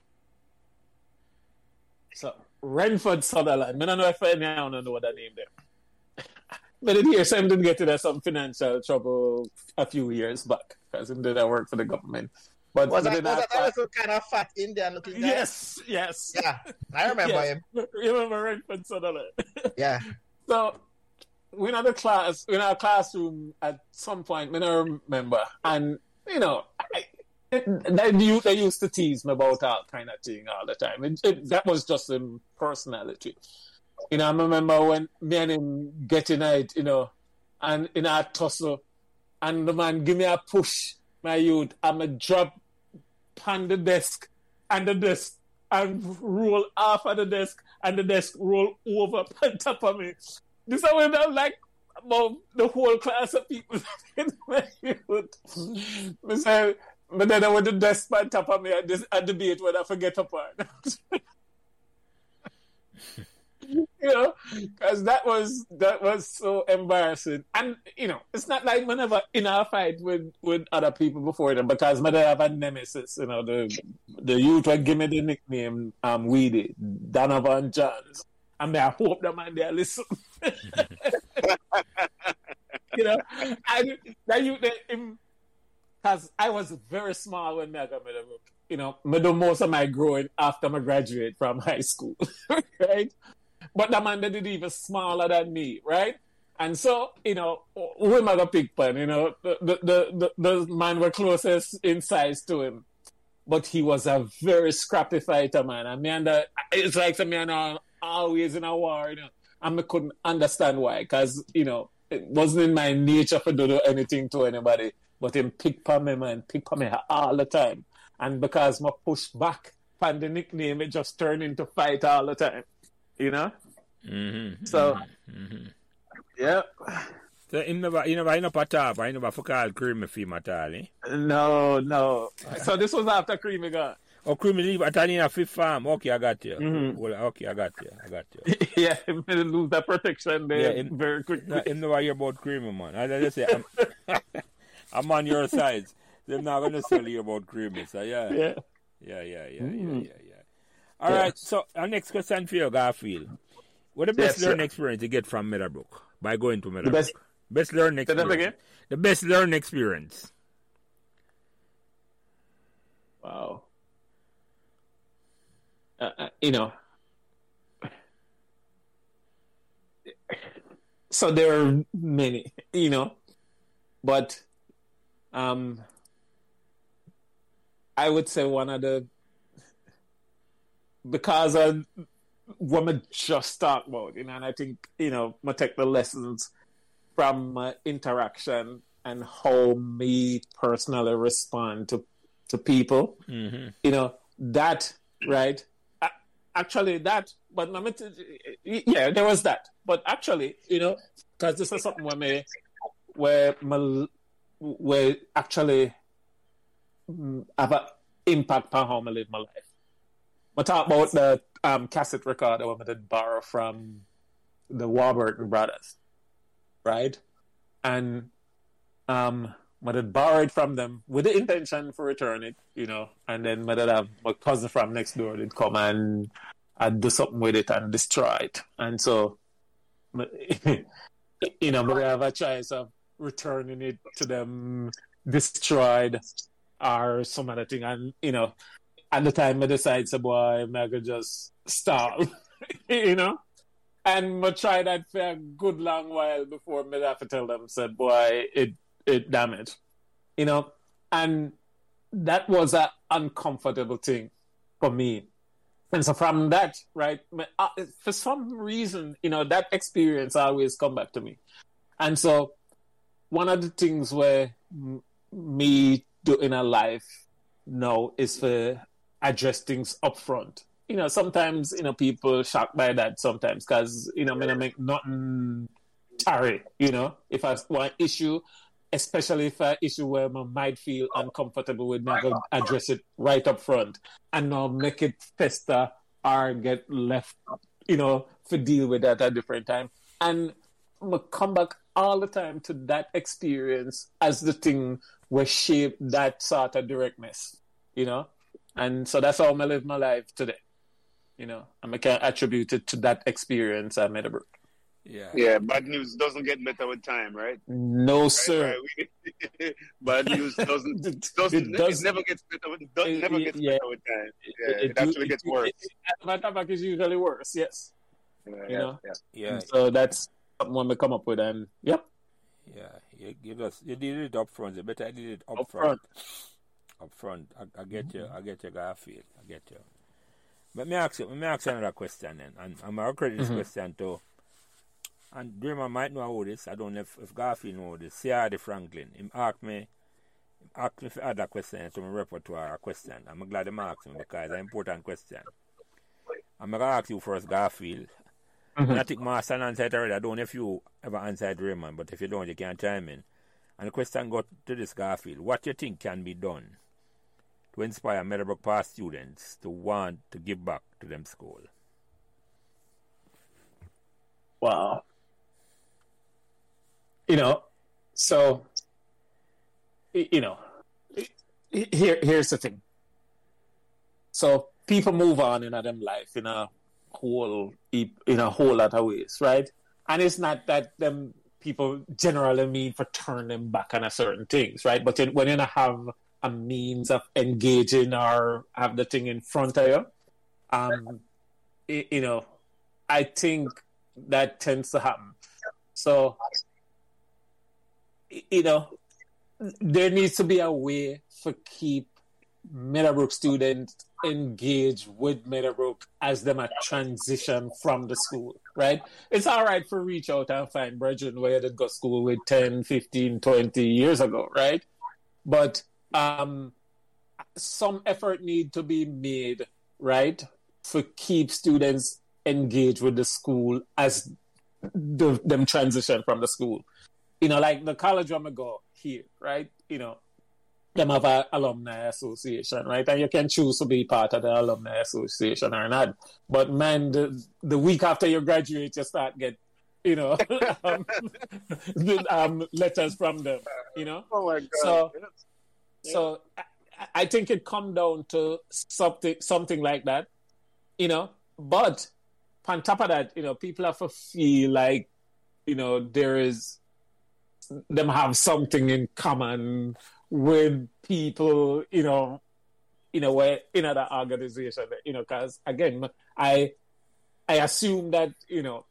so Renford Sutherland, I don't know if anyone know what that name there. But in here, Sam didn't get into some financial trouble a few years back because he did work for the government. But Was that, was that that, that kind of fat Indian looking guy? yes, yes, Yeah, I remember Yes. him. Remember Renford Sutherland? Yeah. So we're in the class, we're in our classroom at some point. I don't remember, and you know, I, it, they, they used to tease me about all kind of thing all the time. It, it, that was just him personality. You know, I remember when me and him getting it, you know, and in our tussle, and the man give me a push, my youth, I'm a drop on the desk, and the desk, and roll off of the desk, and the desk roll over on top of me. This is when I like about the whole class of people in my youth. Say, but then I went to desk on top of me and this a debate whether I forget apart. you know, because that was that was so embarrassing. And you know, it's not like we never in our fight with with other people before them because mother have a nemesis. You know, the the youth would give me the nickname um Weedy Donovan Johns. mean, I hope that man there listen. you know, and that you that because I was very small when I got Meadowbrook. You know, I do most of my growing after I graduate from high school, right? But the man that did even smaller than me, right? And so, you know, we mother Pigpen, you know, the, the, the, the, the man were closest in size to him. But he was a very scrappy fighter, man. And me and the, it's like some man always in a war, you know. And I couldn't understand why, because, you know, it wasn't in my nature for to do anything to anybody. But him pick on me, man, pick me all the time. And because my push back on the nickname, it just turned into fight all the time, you know? Mm-hmm. So, Mm-hmm. yeah. So him never, he never, he never tap, he never for call creamy film at all, eh? No, no. So this was after Creamy got. Oh, creamy leave at all in a fifth farm. Okay, I got you. Mhm. Well, okay, I got you. I got you. yeah, him didn't lose that protection there Yeah, in- very quickly. No, him never hear about creamy, man. As I just say, I'm, I'm on your side. They're not going to tell you about creamy. So, yeah. Yeah. Yeah, yeah, yeah, Mm. yeah, yeah, yeah. All right. So, our next question for you, Garfield. What the best Yes, sir. learning experience you get from Meadowbrook by going to Meadowbrook? best- best learning experience. again? The best learning experience. Wow. Uh, uh, you know, so there are many, you know, but um, I would say one of the because I just talked about, you know, and I think you know, I take the lessons from uh, interaction and how me personally respond to to people Mm-hmm. you know that right A- actually that but let me t- yeah there was that but actually you know because this is something where me where my, where actually mm, have an impact on how I live my life. I talk about the um, cassette recorder I did borrow from the Warburton brothers, right? And um, I did borrow it from them with the intention for return it, you know, and then my cousin from next door did come and I'd do something with it and destroy it. And so, you know, I have a choice of returning it to them destroyed or some other thing. And, you know, at the time I decide, so boy, I could just stop, you know? And I tried that for a good long while before I have to tell them, said, boy, it, it damaged, you know? And that was an uncomfortable thing for me. And so from that, right, uh, for some reason, you know, that experience always come back to me. And so one of the things where me do in a life now is for address things up front. You know, sometimes, you know, people shocked by that sometimes because, you know, I'm going to make nothing tarry, you know, if I want issue, especially if I issue where I might feel uncomfortable with, me, I go address it right up front and not make it fester or get left, you know, for deal with that at a different time. And I come back all the time to that experience as the thing where shape that sort of directness, you know? And so that's how I live my life today, you know? And I can attribute it to that experience at Meadowbrook. Yeah. Yeah, bad news doesn't get better with time, right? No, sir. Right, we- bad news doesn't It doesn't it, does- never gets better with does, It- never gets yeah. better with time. Yeah, it, actually gets worse. Matter fact, is usually worse, yes. Yeah, you yeah, know. yeah. Yeah. So that's something we come up with, and yep, Yeah, you, you just you did it up front. You better did it up, Up front. Up front. I, I get you. Mm-hmm. I get you, Garfield. I get you. But me ask you, me ask you another question then, and I'm gonna credit this mm-hmm. question to. And Dreamer might know all this. I don't know if, if Garfield know this. See, C.R.D. Franklin. Him ask me. Ask me for other questions to my repertoire question. I'm glad him ask me because it's an important question. I'm gonna ask you first, Garfield. Mm-hmm. And I think Master answered already. I don't know if you ever answered Raymond, but if you don't, you can chime in. And the question got to this Garfield. What you think can be done to inspire Meadowbrook past students to want to give back to them school? Wow. You know, so you know, here here's the thing. So people move on in them life in a whole in a whole lot of ways, right? And it's not that them people generally mean for turning back on a certain things, right? But when you have a means of engaging or have the thing in front of you, um, you know, I think that tends to happen. So, you know, there needs to be a way for keep Meadowbrook students engaged with Meadowbrook as them a transition from the school, right? It's all right for reach out and find brethren where they go school with 10, 15, 20 years ago, right? But um, some effort need to be made, right, for keep students engaged with the school as the, them transition from the school. You know, like the college where I go here, right? You know, them have an alumni association, right? And you can choose to be part of the alumni association or not. But man, the, the week after you graduate, you start get, you know, um, um, letters from them, you know. Oh my god! So, so I, I think it come down to something, something like that, you know. But on top of that, you know, people have to feel like, you know, there is them have something in common with people, you know, in a way, in other organization, you know, because again, I, I assume that, you know,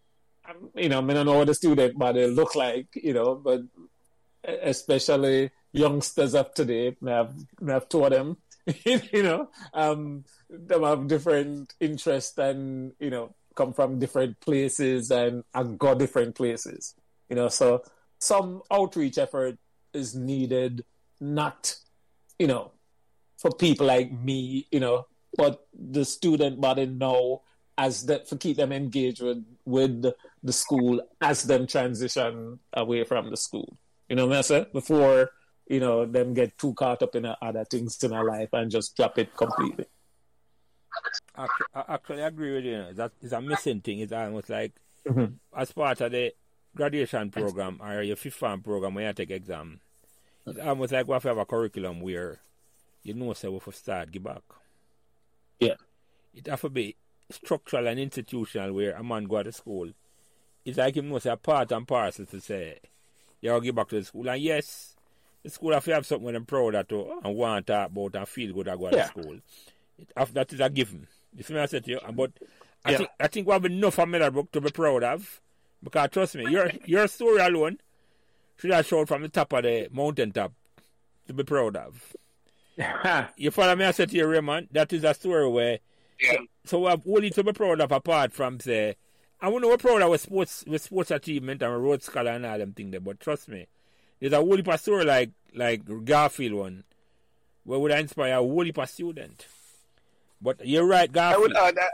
I'm, you know, I don't know what the student body look like, you know, but especially youngsters of today, may have, I have taught them, you know, um, them have different interests and, you know, come from different places and, and go different places, you know, so some outreach effort is needed not, you know, for people like me, you know, but the student body know as that for keep them engaged with, with the school as them transition away from the school. You know what I say? Before, you know, them get too caught up in other things in our life and just drop it completely. I actually agree with you. That is a missing thing. It's almost like mm-hmm. as part of the graduation program or your fifth form program when you take exam it's almost like we have, to have a curriculum where you know say we have start give back. Yeah. It have to be structural and institutional where a man go to school. It's like him know say a part and parcel to say you give back to the school. And yes, the school have to have something I'm proud of to and want to talk about and feel good about yeah. to school. It have, that is a given. You see what I said to you? But I yeah. think I think we have enough of Meadowbrook to be proud of. Because trust me, your your story alone should have showed from the top of the mountain top to be proud of. you follow me? I said to you, Raymond, that is a story where. Yeah. So, so we have only to be proud of apart from say, I want to be proud of our sports, with sports achievement and our Rhodes scholar and all them things there. But trust me, there's a whole heap of story like like Garfield one, where would I inspire a whole heap of student. But you're right, Garfield. I would add, I,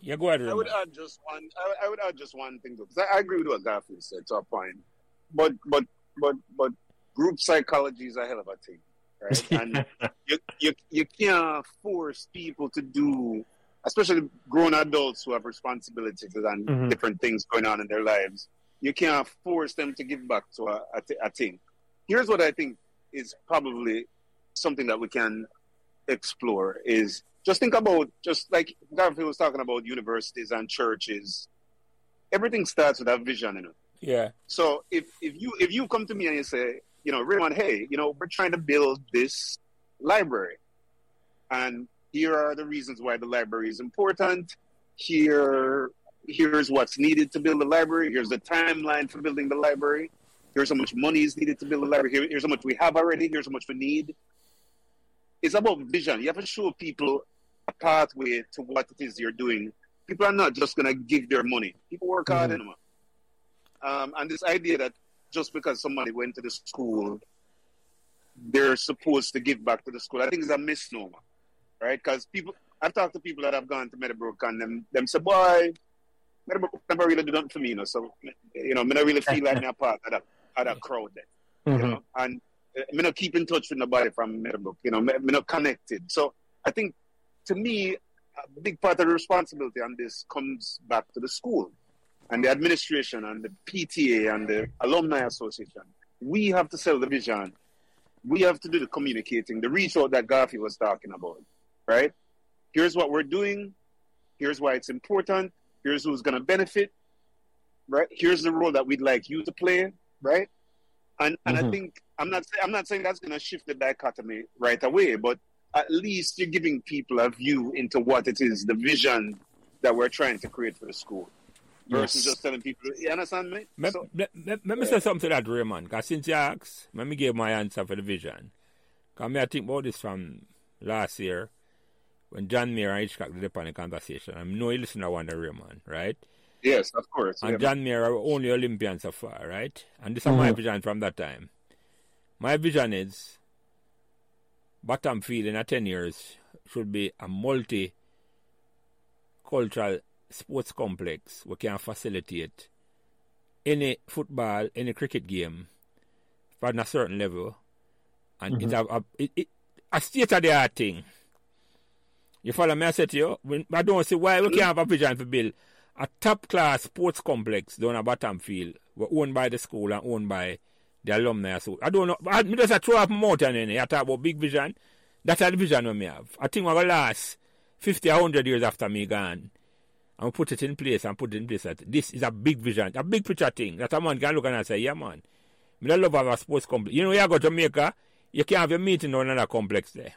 yeah, go ahead. Raymond. I would add just one. I, I would add just one thing because I, I agree with what Garfield said to a point. But but but but group psychology is a hell of a thing, right? And you, you you can't force people to do, especially grown adults who have responsibilities and Mhm. different things going on in their lives. You can't force them to give back to a, a, a thing. Here's what I think is probably something that we can explore is just think about just like Garfield was talking about universities and churches. Everything starts with a vision you know. Yeah. So if if you if you come to me and you say, you know, Raymond, hey, you know, we're trying to build this library, and here are the reasons why the library is important. Here, here's what's needed to build the library. Here's the timeline for building the library. Here's how much money is needed to build the library. Here, here's how much we have already. Here's how much we need. It's about vision. You have to show people a pathway to what it is you're doing. People are not just gonna give their money. People work hard Mhm. anymore. Um, and this idea that just because somebody went to the school, they're supposed to give back to the school, I think is a misnomer, right? Because people, I've talked to people that have gone to Meadowbrook and them, them say, boy, Meadowbrook never really do nothing for me, you know. So, you know, I don't really feel like I'm a part of that, of that crowd there, you Mhm. know. And uh, me not keep in touch with nobody from Meadowbrook, you know, me, me not connected. So I think, to me, a big part of the responsibility on this comes back to the school and the administration and the PTA and the alumni association. We have to sell the vision. We have to do the communicating, the reach out that Garfield was talking about, right? Here's what we're doing. Here's why it's important. Here's who's going to benefit, right? Here's the role that we'd like you to play. Right? And and Mhm. I think I'm not I'm not saying that's going to shift the dichotomy right away, but at least you're giving people a view into what it is, the vision that we're trying to create for the school, versus Yes. just telling people. You understand me? Me, So- me, me, let me say something to that, Raymond. Because since you asked, let me give my answer for the vision. Because me, I think about this from last year when John Mayer and Hitchcock did upon the conversation. I know you listen to one of Raymond, right? Yes, of course. And yeah. John Mayer are only Olympians so far, right? And this is my Mhm. vision from that time. My vision is bottom field in a 10 years should be a multi cultural sports complex we can facilitate any football, any cricket game but from a certain level. And it's a, a, it, it, a state of the art thing. You follow me? I said to you, when, I don't see why we can't have a vision for build a top class sports complex down a bottom field, were owned by the school and owned by the alumni. So I don't know. I me just a throw up mountain in it. I talk about big vision. That's the vision we may have. I think we're gonna last fifty or hundred years after me gone. And we put it in place and put it in place that this is a big vision, a big picture thing that a man can look at and say, Yeah man. Me don't love have a sports complex. You know, you go to Jamaica, you can't have a meeting on another complex there.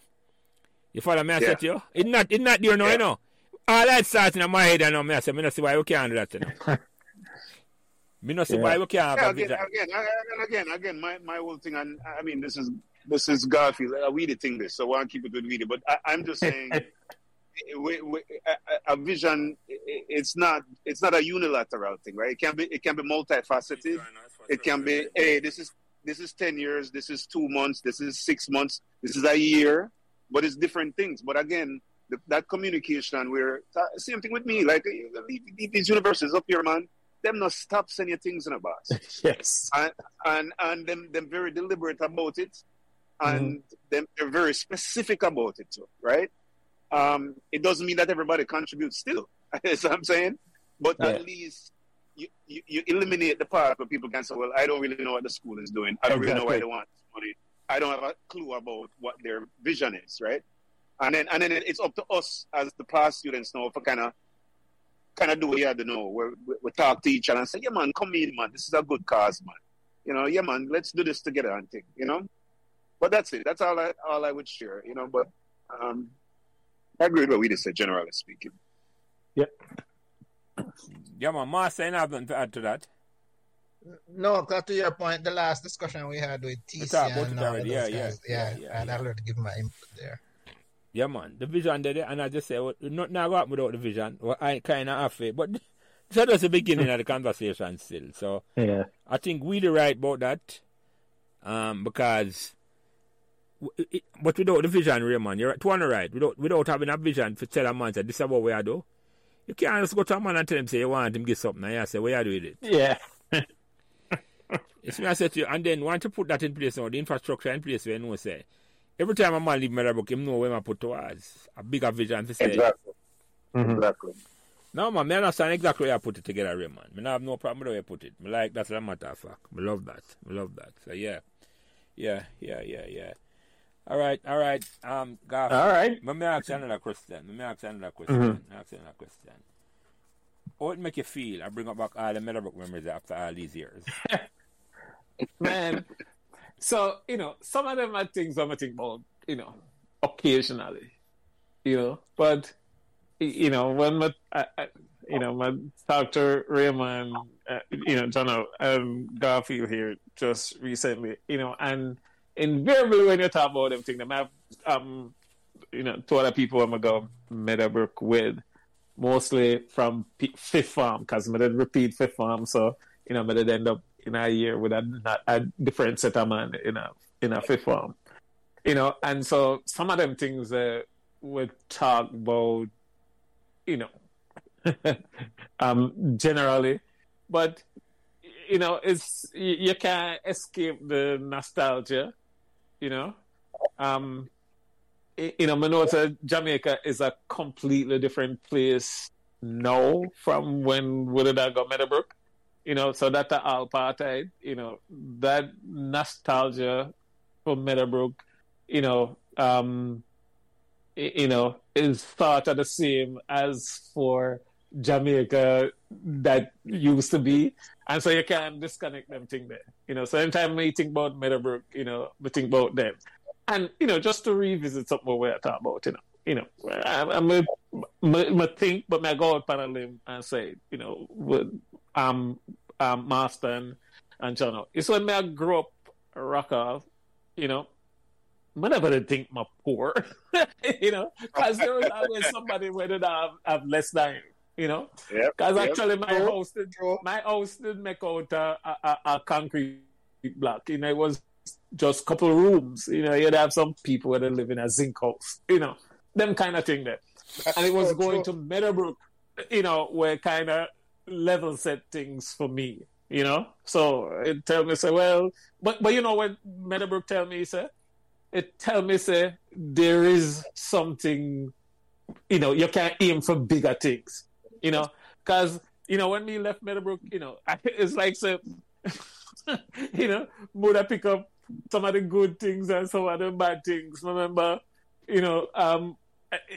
You follow me? I Yeah. said to you? It's not it's not there now, you know. All that starting in my head and now me I say, me not see why we can't do that, you know. me not see Yeah. why we can't have Yeah, a again, again, again, again, my, my whole thing, and I mean, this is this is Garfield. Uh, we the thing this, so I want to keep it with Weedy. But I, I'm just saying, we, we, a, a vision. i- It's not it's not a unilateral thing, right? It can be it can be multifaceted. It can be, hey, this is this is ten years, this is two months, this is six months, this is a year, but it's different things. But again, the, that communication, where same thing with me, like uh, leave these universities up here, man. Them not stop sending things in a box Yes. and and and them them very deliberate about it, and them they're very specific about it too, right? Um, it doesn't mean that everybody contributes still. That's what I'm saying, but at least you, you you eliminate the part where people can say, "Well, I don't really know what the school is doing. I don't really know why they want money. I don't have a clue about what their vision is, right?" And then and then it's up to us as the past students now for kind of kind of do what you have to know. We, we, we talk to each other and say, yeah, man, come in, man. This is a good cause, man. You know, yeah, man, let's do this together and thing, you know? But that's it. That's all I, all I would share, you know? But um, I agree with what we just said, generally speaking. Yeah, Yeah man, Master, you have nothing to add to that. No, because to your point, the last discussion we had with We TC talked about and it all already, those yeah, yeah, guys, yeah, yeah, yeah, I'd yeah. already give my input there. Yeah, man. The vision there, and I just say, well, not now go up without the vision. Well, I kind of have it, but that's just the beginning of the conversation still. So Yeah. I think we the right about that, um, because, w- it, but without the vision, Raymond, you're right, to one right. Without without having a vision to tell a man that this is what we are doing, you can't just go to a man and tell him say you want him to get something, and you say what you do with it. Yeah. It's me I said to you, and then once you put that in place now, the infrastructure in place where you know say, every time a man leave Meadowbrook, him know where I put towards a bigger vision to say. Exactly. Mhm. Exactly. No man, me understand exactly where I put it together, Raymond. Me not have no problem with where I put it. Me like that's a matter of fact. Me love that. Me love that. So yeah. Yeah, yeah, yeah, yeah. All right, all right. Um Garth, All right. Let me ask another question. Let me ask another question. Mhm. Let me ask another question. How it make you feel? I bring up back all the Meadowbrook memories after all these years. man. So you know, some of them are things I'm think about, you know, occasionally, you know. But you know, when my, I, I, you know, my Doctor Raymond, uh, you know, John um, Garfield here just recently, you know, and invariably when you talk about them things, them have um, you know, two other people I'm gonna go Meadowbrook with, mostly from P- fifth farm, because I did repeat fifth farm, so you know, I did end up in a year with a, a different set of man in a in a fifth form. You know, and so some of them things uh, we talk about, you know, um, generally, but you know, it's you, you can't escape the nostalgia. You know, um, you know, know Jamaica is a completely different place now from when we did go Meadowbrook you know, so that the apartheid, you know, that nostalgia for Meadowbrook, you know, um, you know, is thought of the same as for Jamaica that used to be. And so you can't disconnect them thing there. You know, so anytime we think about Meadowbrook, you know, we think about them. And, you know, just to revisit something we're talking about, you know, you know, I'm a, a think, but my go out a limb and say, you know, um, um, Master and, John, it's when I grew up Rock Hall, you know, I never think I'm poor, you know, because there was always somebody where they have, have less than you know. Yeah. Because yep, actually, my true, house did my house did make out a, a, a, concrete block. You know, it was just a couple of rooms. You know, you'd have some people where they live in a zinc house. You know, them kind of thing there. That's and it was so going true. to Meadowbrook. You know, where kind of level set things for me. You know, so it tell me say, well, but but you know when Meadowbrook tell me say, it tell me say there is something you know, you can't aim for bigger things you know, because you know when we left Meadowbrook, you know, it's like so, you know, would I pick up some of the good things and some of the bad things. Remember, you know, um,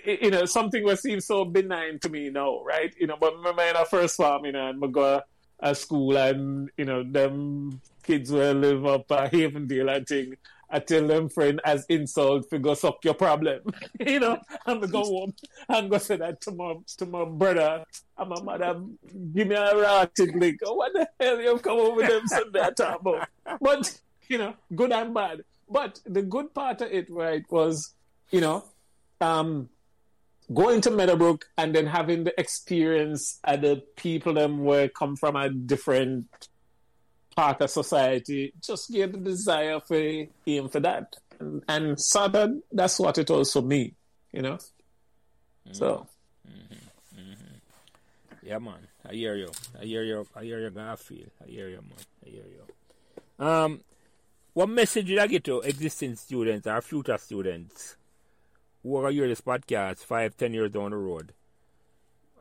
you know, something that seems so benign to me now, right? You know, but remember in our first farm, you know, and we go at school and, you know, them kids will live up at Havendale and thing. I tell them friend as insult go suck your problem. you know, I'm gonna go home and go say that to my to my brother and my mother give me a rotten lick. Oh, what the hell you come over them Sunday talk about? But you know, good and bad. But the good part of it, right, was, you know, um, going to Meadowbrook and then having the experience at the people them where come from a different part of society, just get the desire for aim for that. And, and sort of that's what it was for me, you know? Mm-hmm. So. Mm-hmm. Mm-hmm. Yeah, man. I hear you. I hear you. I hear you. I feel. I hear you, man. I hear you. Um, what message did I get to existing students or future students who are hear this podcast five, ten years down the road?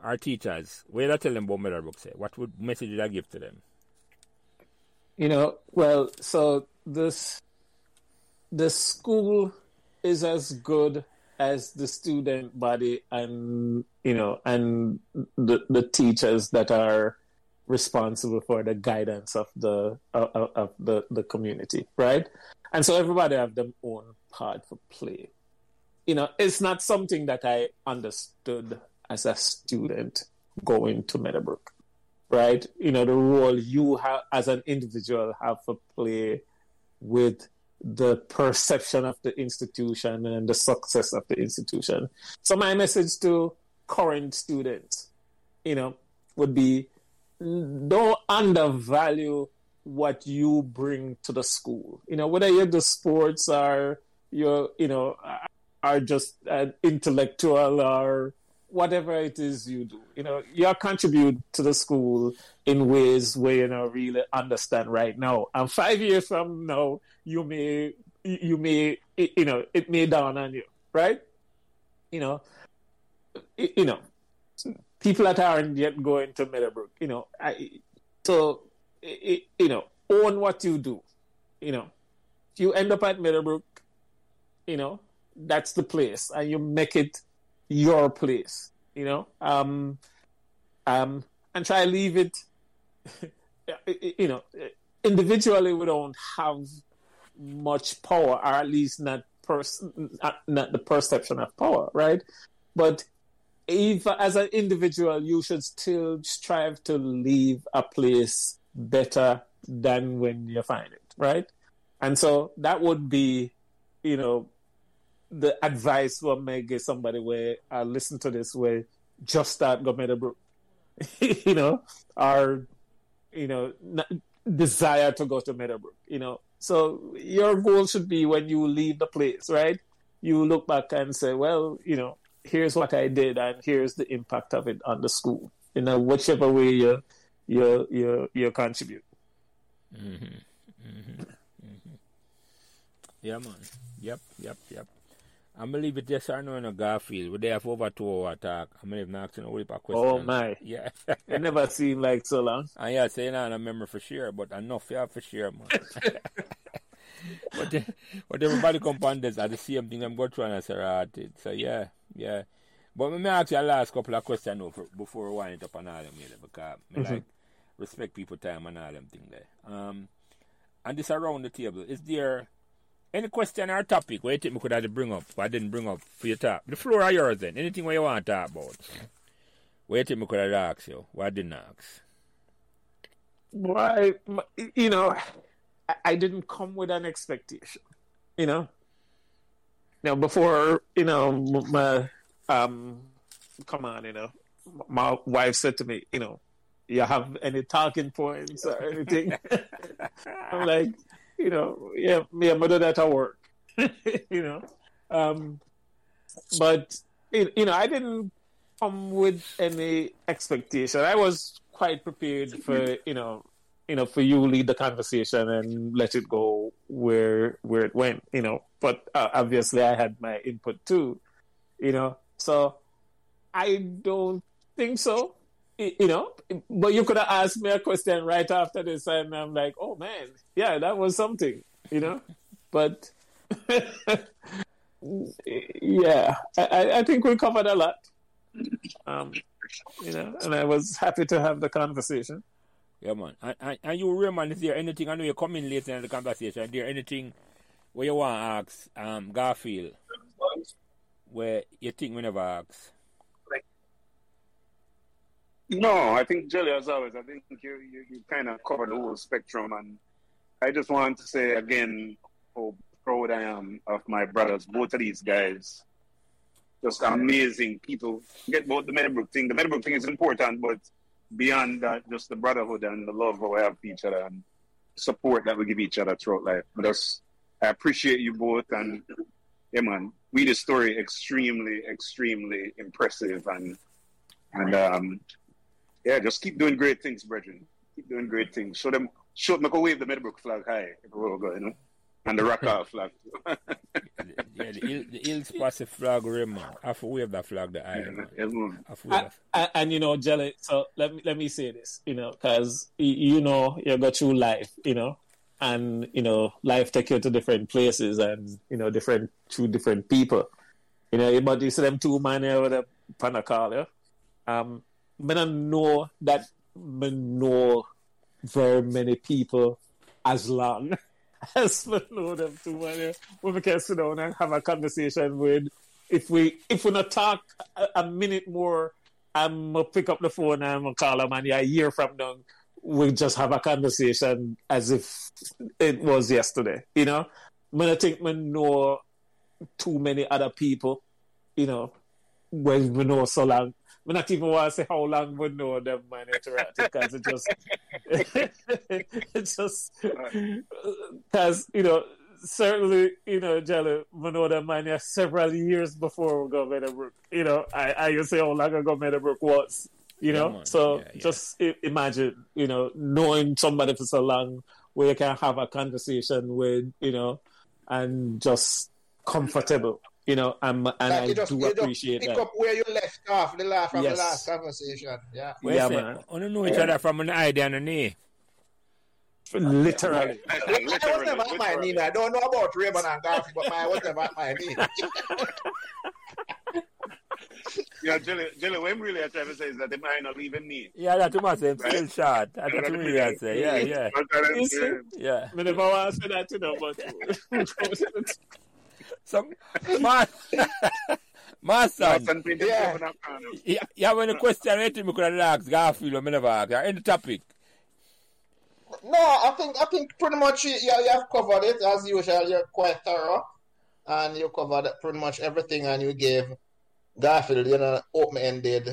Our teachers, what did I tell them about Meadowbrook? Say, what would message did I give to them? You know, well, so this the school is as good as the student body and you know and the the teachers that are responsible for the guidance of the of, of the the community right and so everybody have their own part for play you know it's not something that i understood as a student going to meadowbrook right? You know, the role you have as an individual have to play with the perception of the institution and the success of the institution. So my message to current students, you know, would be don't undervalue what you bring to the school. You know, whether you're the sports or you're, you know, are just an intellectual or whatever it is you do. You know, you contribute to the school in ways where you know really understand right now. And five years from now, you may you may you know it may dawn on you, right? You know, you know, people that aren't yet going to Meadowbrook, you know, I, so you know, own what you do. You know, if you end up at Meadowbrook, you know, that's the place, and you make it your place, you know, um, um, and try to leave it, you know, individually we don't have much power, or at least not pers- not, not the perception of power, right? But if as an individual, you should still strive to leave a place better than when you find it, right? And so that would be, you know, the advice one may give somebody where I listen to this where just start go Meadowbrook, you know, or you know, desire to go to Meadowbrook, you know. So your goal should be when you leave the place, right? You look back and say, well, you know, here's what I did, and here's the impact of it on the school. You know, whichever way you you you you contribute. Mm-hmm. Mm-hmm. Mm-hmm. Yeah, man. Yep, yep, yep. I'm gonna leave it yes or no in a Garfield. We're there for over two hour talk. I'm gonna leave asking a question. Oh my. Yeah. it never seemed like so long. And yeah, saying on a memory for sure, but enough yeah for sure, man. but, the, but everybody come are the same thing I'm going through and I say right. So yeah, yeah. But let me ask you a last couple of questions now for, before we wind it up on all them here, because me Mhm. like respect people time and all them thing there. Um, and this around the table, is there any question or topic where you think we could have bring up, I didn't bring up for your talk? The floor are yours then. Anything where you want to talk about? Where you think we could have asked you, what I didn't ask? Why, you know, I, didn't come with an expectation, you know. Now, before, you know, my, um, come on, you know, my wife said to me, you know, you have any talking points or anything? I'm like, you know, yeah, me and my dad at work, you know. Um, but, you know, I didn't come with any expectation. I was quite prepared for, you know, you know, for you lead the conversation and let it go where where it went, you know. But uh, obviously, I had my input too, you know. So I don't think so, you know. But you could have asked me a question right after this, and I'm like, oh man, yeah, that was something, you know. But yeah, I, I- think we covered a lot, um, you know, and I was happy to have the conversation. Yeah, man. And, and, and you, Raymond, is there anything, I know you're coming later in the conversation, is there anything where you want to ask um, Garfield where you think we never ask? No, I think Jelly, as always, I think you, you, you kind of covered the whole spectrum. And I just want to say again how proud I am of my brothers, both of these guys. Just amazing people. Get about the Meadowbrook thing. The Meadowbrook thing is important, but beyond that, just the brotherhood and the love we have for each other and support that we give each other throughout life. But just, I appreciate you both. And yeah, man, we the story extremely, extremely impressive. And, and, um, yeah, just keep doing great things, brethren. Keep doing great things. Show them, show make a wave the Meadowbrook flag high, if we go, you know, and the Rock flag. Yeah, the, Il, the Ills Passive flag, Raymond. I have to wave that flag the eye, man. Yeah, man. I have to wave and, and, and, you know, Jelly. So let me let me say this, you know, because you know you go through life, you know, and you know life take you to different places and you know different through different people, you know. But you see them two man over with a yeah. Um, but I know that I know very many people as long as we know them two man here. Uh, when we can sit down and have a conversation with if we if we not talk a, a minute more, I'm gonna pick up the phone and I'm gonna call them and yeah, a year from now we just have a conversation as if it was yesterday. You know, when I think we know too many other people, you know, when we know so long. We not even want to say how long we know them man interact because it just it just because you know certainly, you know, Jelly, we know that man yeah, several years before we go Meadowbrook. You know, I, I used to say how long ago Meadowbrook was. You know, man. so Yeah, yeah. just I- imagine, you know, knowing somebody for so long where you can have a conversation with, you know, and just comfortable, you know, and, and Like I you just, do you just appreciate pick that. up where you left off the last from Yes. the last conversation. Yeah. Well, Yeah, man. I don't know each other from an eye down the knee. Literally. I was never at my knee. I don't know about Raymond and Garfield, but I was never at my knee. Yeah, Jelly, Jelly, what I'm really trying to say is that they might not even me. Yeah, that's what I'm saying. still short. That's what you really say. Yeah, yeah. You see? Yeah. I never want to say that, you know, but So, my, my son, Yeah. you, you have any question anything we could have asked Garfield or me never asked? Yeah, Any topic? No, I think I think pretty much you, you you have covered it as usual. You're quite thorough, and you covered pretty much everything, and you gave Garfield, you know, open-ended,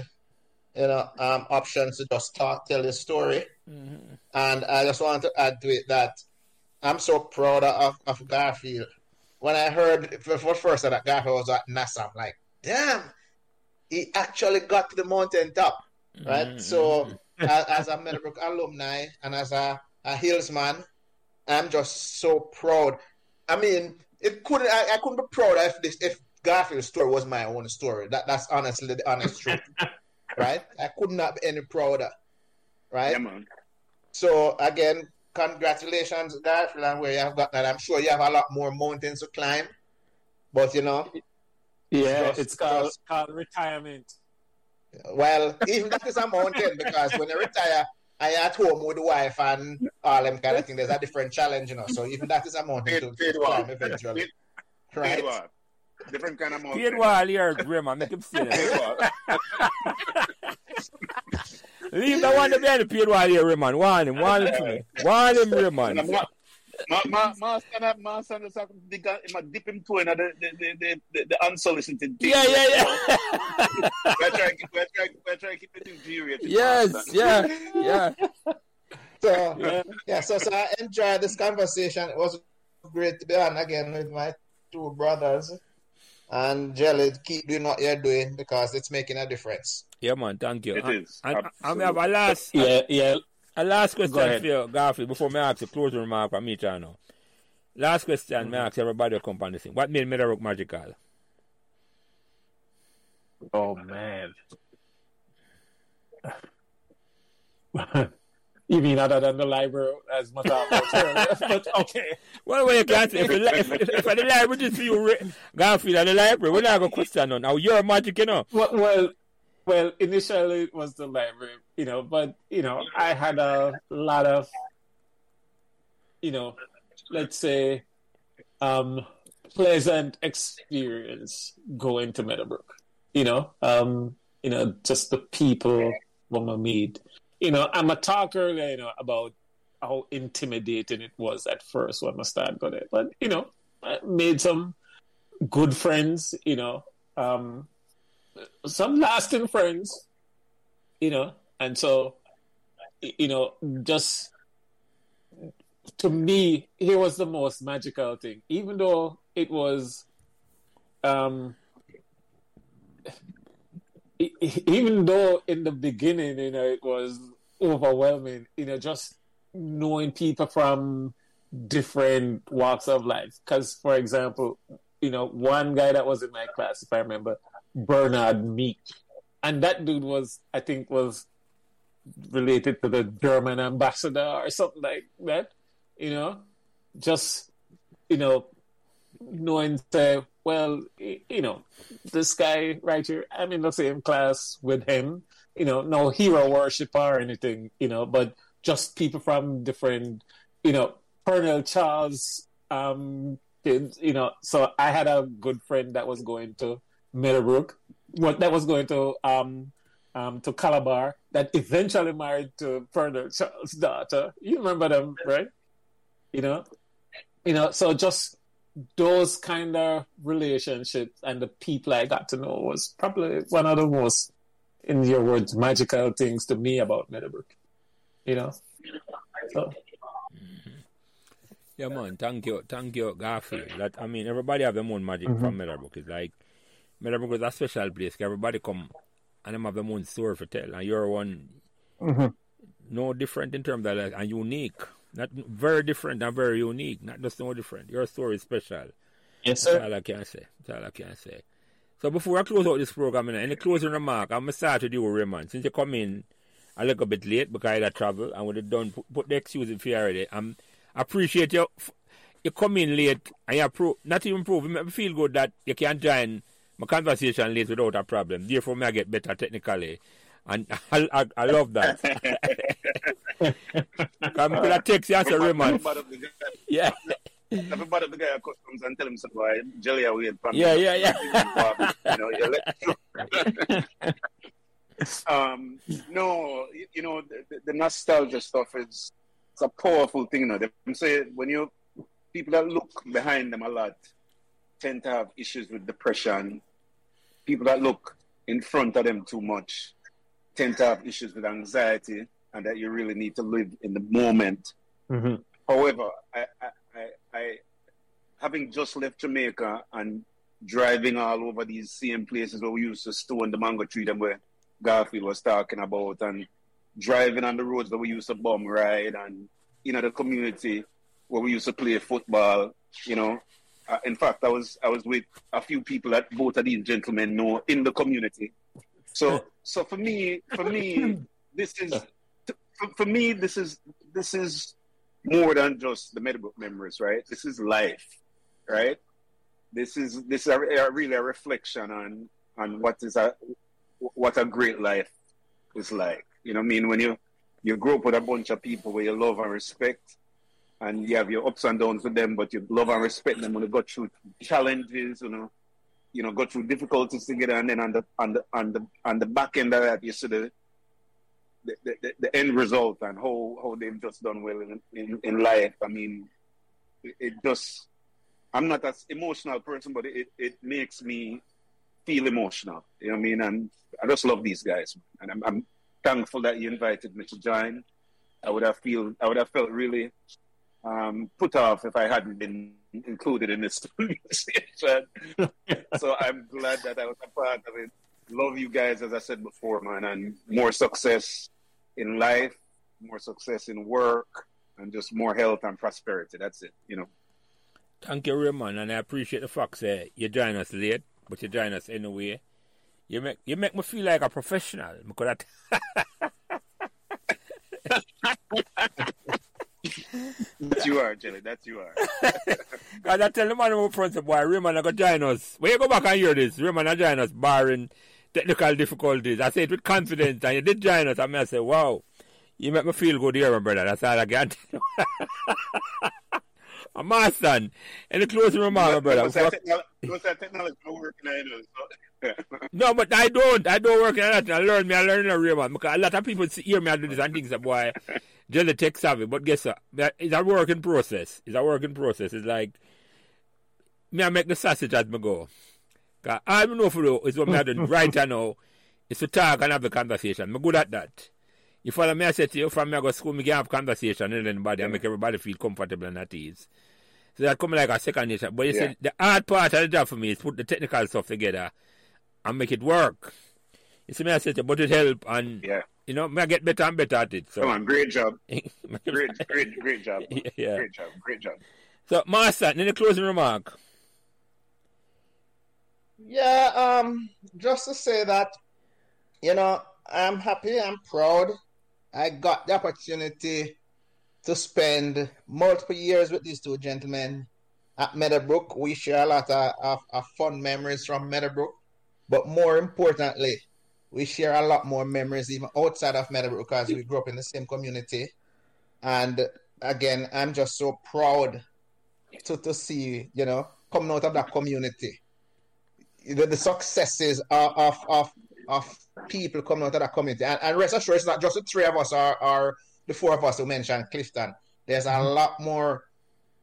you know, um, options to just talk, tell his story. And I just want to add to it that I'm so proud of, of Garfield. When I heard for first time that Garfield was at NASA, I'm like, damn, he actually got to the mountain top, right? Mm-hmm. So, as, as a Meadowbrook alumni and as a, a Hillsman, I'm just so proud. I mean, it couldn't. I, I couldn't be proud if this if Garfield's story was my own story. That that's honestly the honest truth, right? I could not be any prouder, right? Yeah, man. So again, congratulations, Garfield, and where you have got that. I'm sure you have a lot more mountains to climb, but you know, Yeah, Just- it's called, just- called retirement. Well, even that is a mountain because when you retire, I at home with the wife and all them kind of thing. There's a different challenge, you know. So even that is a mountain to, to climb eventually, Paid, paid right? Wall. Different kind of mountain. Paid wall here, Raymond. Make him see Paid that. Leave the one to be on the paid wall here, Raymond. Warn him. Warn him to me. Warn him, Raymond. Ma, ma, ma, ma stand up, ma stand up, dig a- him a dip him toe in the, the, the, the, the, the unsolicited thing. Yeah, yeah, yeah. We're trying, we're trying, we're trying to keep it in G-rated. yes, yeah, yeah. So yeah, so so I enjoyed this conversation. It was great to be on again with my two brothers. And Jelly, keep doing what you're doing because it's making a difference. Yeah, man. Thank you. It And- is. And, and Absolutely. we have a last, Yeah, yeah. a last question ahead. for you, Garfield, before me ask a closing remark from me, try now. Last question, me mm-hmm. ask everybody who come on this thing. What made Meadowbrook magical? Oh man. you mean other than the library as much as But okay. Well, well, you can't. If, the if, if, if the library just for you, Garfield, at the library, we're not going to question you're a magic, you know. Well, well, well, initially it was the library, you know, but you know, I had a lot of, you know, let's say, um, pleasant experience going to Meadowbrook. You know, um, you know, just the people I meet. You know, I'm a talk earlier, you know, about how intimidating it was at first when I started got it. but you know, I made some good friends. You know, um, some lasting friends, you know, and so, you know, just to me, here was the most magical thing, even though it was, um, even though in the beginning, you know, it was overwhelming, you know, just knowing people from different walks of life. Because, for example, you know, one guy that was in my class, if I remember, Bernard Meek. And that dude was, I think, was related to the German ambassador or something like that. You know, just, you know, knowing, say, well, you know, this guy right here, I'm in the same class with him. You know, no hero worshiper or anything, you know, but just people from different, you know, Colonel Charles, um, kids, you know. So I had a good friend that was going to Meadowbrook, what that was going to um, um, to Calabar, that eventually married to Colonel Charles' daughter. You remember them, right? You know, you know. So just those kind of relationships and the people I got to know was probably one of the most, in your words, magical things to me about Meadowbrook. You know, so mm-hmm. Yeah, man. Thank you. Thank you, Garfield. That, I mean, everybody have their own magic from mm-hmm. Meadowbrook. It's like, Meadowbrook is a special place. Everybody come and them have their own story to tell. And you're one mm-hmm. no different in terms of that, and unique. Not very different and very unique. Not just no different. Your story is special. yes, That's all I can say. That's all I can say. So before I close out this program, any closing remark, I'm going to start with you, Raymond. Since you come in a little bit late because I had travel and would have done, put, put the excuse in for you already. Um, I appreciate you. f- You come in late and you pro- not even prove, me feel good that you can join my conversation late without a problem. Therefore, may I get better technically. And I, I, I love that. I'm going to text you and say, Raymond. Everybody of the guy, Yeah. Everybody of the guy at customs and tell him something like jelly away from Yeah, yeah, yeah. you know, you let, um, no, you, you know, the, the nostalgia stuff is it's a powerful thing. You know, they say when you people that look behind them a lot tend to have issues with depression. People that look in front of them too much tend to have issues with anxiety, and that you really need to live in the moment. Mhm. However, I, I, I, having just left Jamaica and driving all over these same places where we used to stone the mango tree, them where Garfield was talking about, and driving on the roads that we used to bum ride, and you know the community where we used to play football. You know, uh, in fact, I was I was with a few people that both of these gentlemen know in the community. So, so for me, for me, this is for, for me, this is this is more than just the Meadowbrook memories, right? This is life, right? this is this is a, a really a reflection on on what is a what a great life is like. You know, I mean, when you you grow up with a bunch of people where you love and respect, and you have your ups and downs with them, but you love and respect them when you go through challenges, you know, you know, go through difficulties together, and then on the on the on the on the back end of that, you see the the, the, the end result and how how they've just done well in in, in life. I mean, it, it just I'm not as emotional person, but it, it makes me feel emotional. You know what I mean? And I just love these guys, and I'm, I'm thankful that you invited me to join. I would have feel I would have felt really um, put off if I hadn't been included in this conversation. so I'm glad that I was a part of it. Love you guys, as I said before, man, and more success in life, more success in work, and just more health and prosperity. That's it, you know. Thank you, Raymond, and I appreciate the fact that you join us late, but you join us anyway. You make you make me feel like a professional because that you are, Jelly. That you are. Cause I tell the man who front boy, Raymond, I go join us. When you go back and hear this, Raymond, I join us, barring technical difficulties. I say it with confidence, and you did join us. I mean, I say, wow, you make me feel good here, my brother. That's all I can tell you. my son. Any closing remark, brother? What's that, technology, what's that technology working at no, but I don't. I don't work in that. I learn me. I learn in a real man. Because a lot of people hear me I do this and that boy, just the tech savvy. But guess what? It's a working process. It's a working process. It's like me. I make the sausage as me go. Cause all I know for you oh, is what me I do right now is to talk and have the conversation. I'm good at that. If follow me? I said to you, from me I go to school, me can have conversation with anybody and make everybody feel comfortable and at ease. So that come like a second nature. But you yeah. see, the hard part of the job for me is put the technical stuff together and make it work. You see me, I said, but it help and yeah. you know, me I get better and better at it. So. Come on, great job. great, great, great job. Yeah. Great job, great job. So, Master, any closing remark? Yeah, um, just to say that, you know, I'm happy, I'm proud. I got the opportunity to spend multiple years with these two gentlemen at Meadowbrook. We share a lot of, of, of fun memories from Meadowbrook, but more importantly, we share a lot more memories even outside of Meadowbrook because we grew up in the same community. And again, I'm just so proud to, to see, you know, coming out of that community. The, the successes of, of, of, of people coming out of that community. And, and rest assured, it's not just the three of us are, are the four of us who mentioned Clifton. There's a mm-hmm. lot more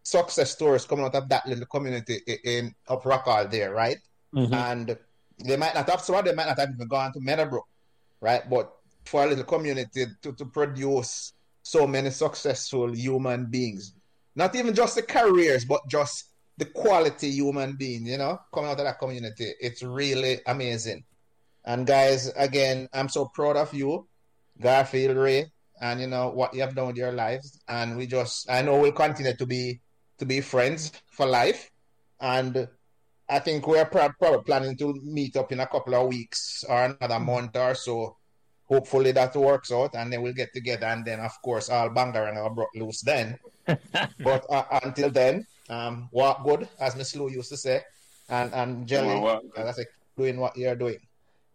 success stories coming out of that little community in, in up Rock Hall there, right? Mm-hmm. And they might not have some of them might not have even gone to Meadowbrook, right? But for a little community to, to produce so many successful human beings. Not even just the careers, but just the quality human being, you know, coming out of that community. It's really amazing. And guys, again, I'm so proud of you, Garfield Ray, and you know what you have done with your lives. And we just, I know we'll continue to be to be friends for life. And I think we're probably planning to meet up in a couple of weeks or another month or so. Hopefully that works out, and then we'll get together. And then, of course, i'll all bangarang are brought loose then. but uh, until then, um, walk good, as Miss Lou used to say, and and jelly, oh, as I say, doing what you're doing.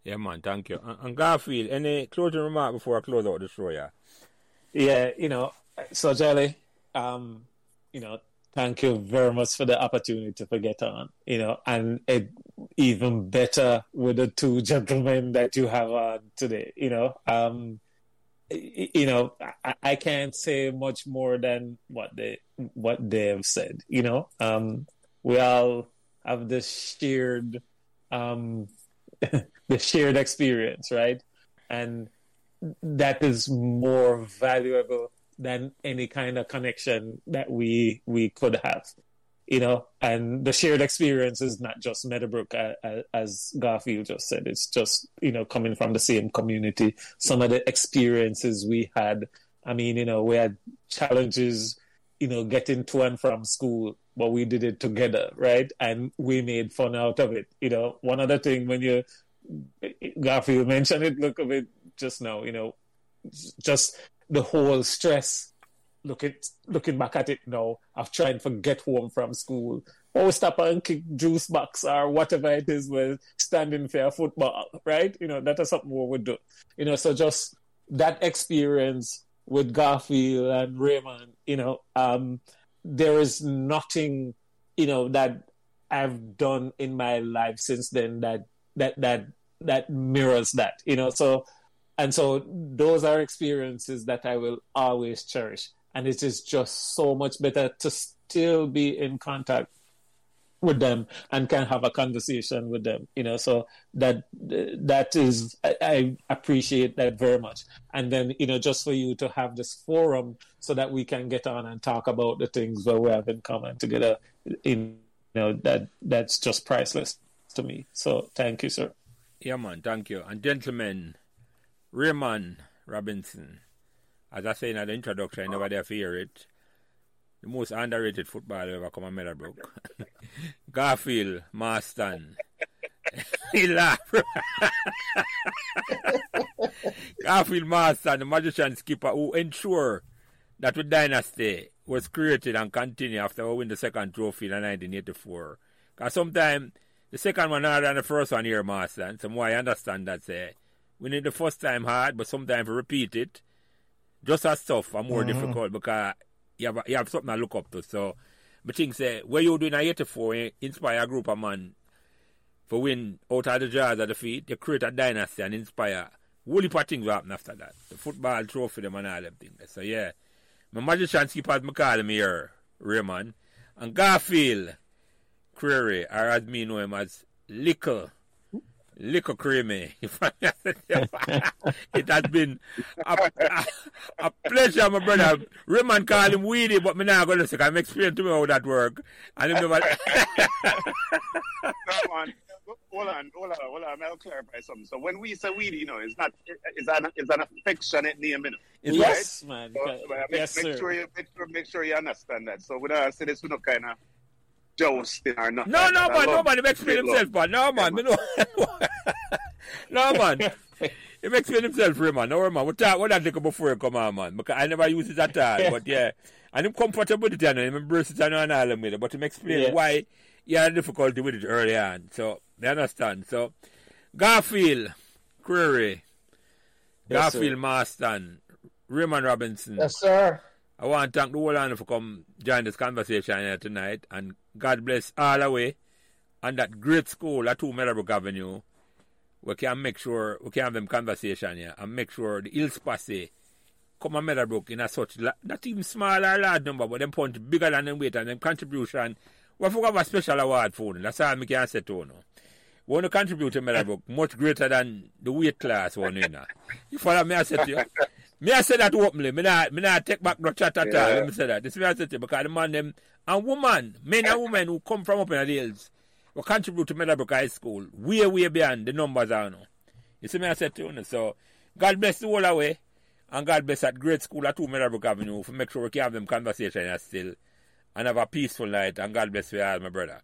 Yeah, man, thank you. And Garfield, any closing remark before I close out the show, yeah? Yeah, you know, so Jelly, um, you know, thank you very much for the opportunity to get on, you know, and it even better with the two gentlemen that you have on today, you know. Um, you know, I, I can't say much more than what they what they have said. You know, um, we all have this shared um, the shared experience, right? And that is more valuable than any kind of connection that we we could have you know and the shared experience is not just meadowbrook as garfield just said it's just you know coming from the same community some of the experiences we had i mean you know we had challenges you know getting to and from school but we did it together right and we made fun out of it you know one other thing when you Garfield mentioned it. Look of it just now. You know, just the whole stress. Look at looking back at it now I've tried to get home from school or stop and kick juice box or whatever it is with standing fair football, right? You know, that is something we would do. You know, so just that experience with Garfield and Raymond, you know, um, there is nothing, you know, that I've done in my life since then that that that that mirrors that, you know. So and so those are experiences that I will always cherish. And it is just so much better to still be in contact with them and can have a conversation with them you know. So that that is I, I, appreciate that very much. And then you know just for you to have this forum so that we can get on and talk about the things where we have in common together in you know that that's just priceless to me. So thank you sir. Yeah man. Thank you. And gentlemen raymond robinson as i say in the introduction i never hear it the most underrated footballer ever come on Meadowbrook. Garfield Marston. he laughed. Garfield Marston, the magician skipper who ensured that the dynasty was created and continued after we win the second trophy in 1984. Because sometimes the second one harder than the first one here, Marston. Some I understand that say winning the first time hard, but sometimes we repeat it just as tough and more mm-hmm. difficult because you have, you have something to look up to. So, but think say, where you doing a 84, eh, inspire a group of man for win out of the jaws of the feet, you create a dynasty and inspire. Whole of things will happen after that. The football trophy them and all them things. So yeah. My magician as me call him here, Raymond. And Garfield Creary, or as me know him as Lickle liquor creamy. Eh? it has been a, a, a, pleasure, my brother. Raymond call him weedy, but me now going to say, I'm explaining to me how that work. And him never... hold on, hold on, hold on. I'll clarify something. So when we say weedy, you know, it's not, it's an, it's an affectionate name, you know. Yes, right? man. So, make, yes, make sir. Sure you, make, sure, make sure you understand that. So when I say this, we don't kind of jousting or nothing. No, no, man, no, man. He explain himself, man. No, man. Me no, no, man. He explain himself, for man. No, man. What that, what that take before he come on, man? Because I never use it at all. But yeah, and I'm comfortable with it, and I'm embrace it and all with it. But him explain yeah. why he had difficulty with it early on. So, they understand. So, Garfield, Creary, yes, Garfield sir. Marston, Raymond Robinson. Yes, sir. I want to thank the whole of for come join this conversation here tonight. And God bless all the way. And that great school at 2 Meadowbrook Avenue, we can make sure, we can have them conversation here and make sure the Hills Passe eh, come on Meadowbrook in a such, not even small or large number, but them punch bigger than them weight and them contribution. We have a special award for them. That's all I can say to you. We want to contribute to Meadowbrook much greater than the weight class one, you know. You follow me, I said to you. Me I say that openly. Me not, me not take back no chat at all. Let me say that. This is what I say to because the man them and woman, men and women who come from up in the hills, will contribute to Meadowbrook High School way, way beyond the numbers are now. You see me I said to you. So God bless the whole away and God bless that great school at 2 Meadowbrook Avenue for make sure we can have them conversation still and have a peaceful night and God bless you all, my brother.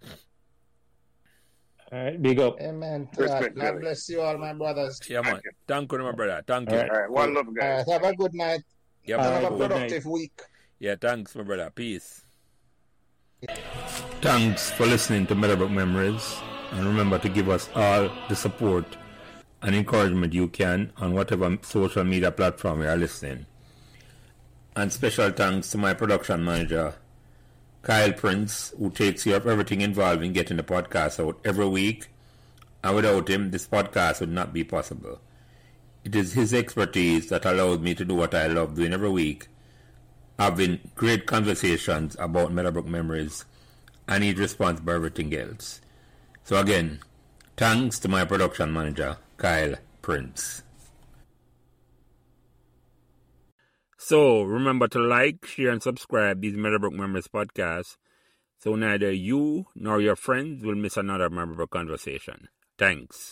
All right, big up. Amen. God, God bless you all, my brothers. Yeah, man. Thank you, my brother. Thank you. All right, one love, guys. have a good night. Yeah, have a productive week. Yeah, thanks, my brother. Peace. Thanks for listening to Meadowbrook Memories. And remember to give us all the support and encouragement you can on whatever social media platform you are listening. And special thanks to my production manager, Kyle Prince, who takes care of everything involved in getting the podcast out every week. And without him, this podcast would not be possible. It is his expertise that allows me to do what I love doing every week, having great conversations about Meadowbrook memories, and he's responsible for everything else. So again, thanks to my production manager, Kyle Prince. So remember to like, share, and subscribe these Meadowbrook Memories podcasts so neither you nor your friends will miss another memorable conversation. Thanks.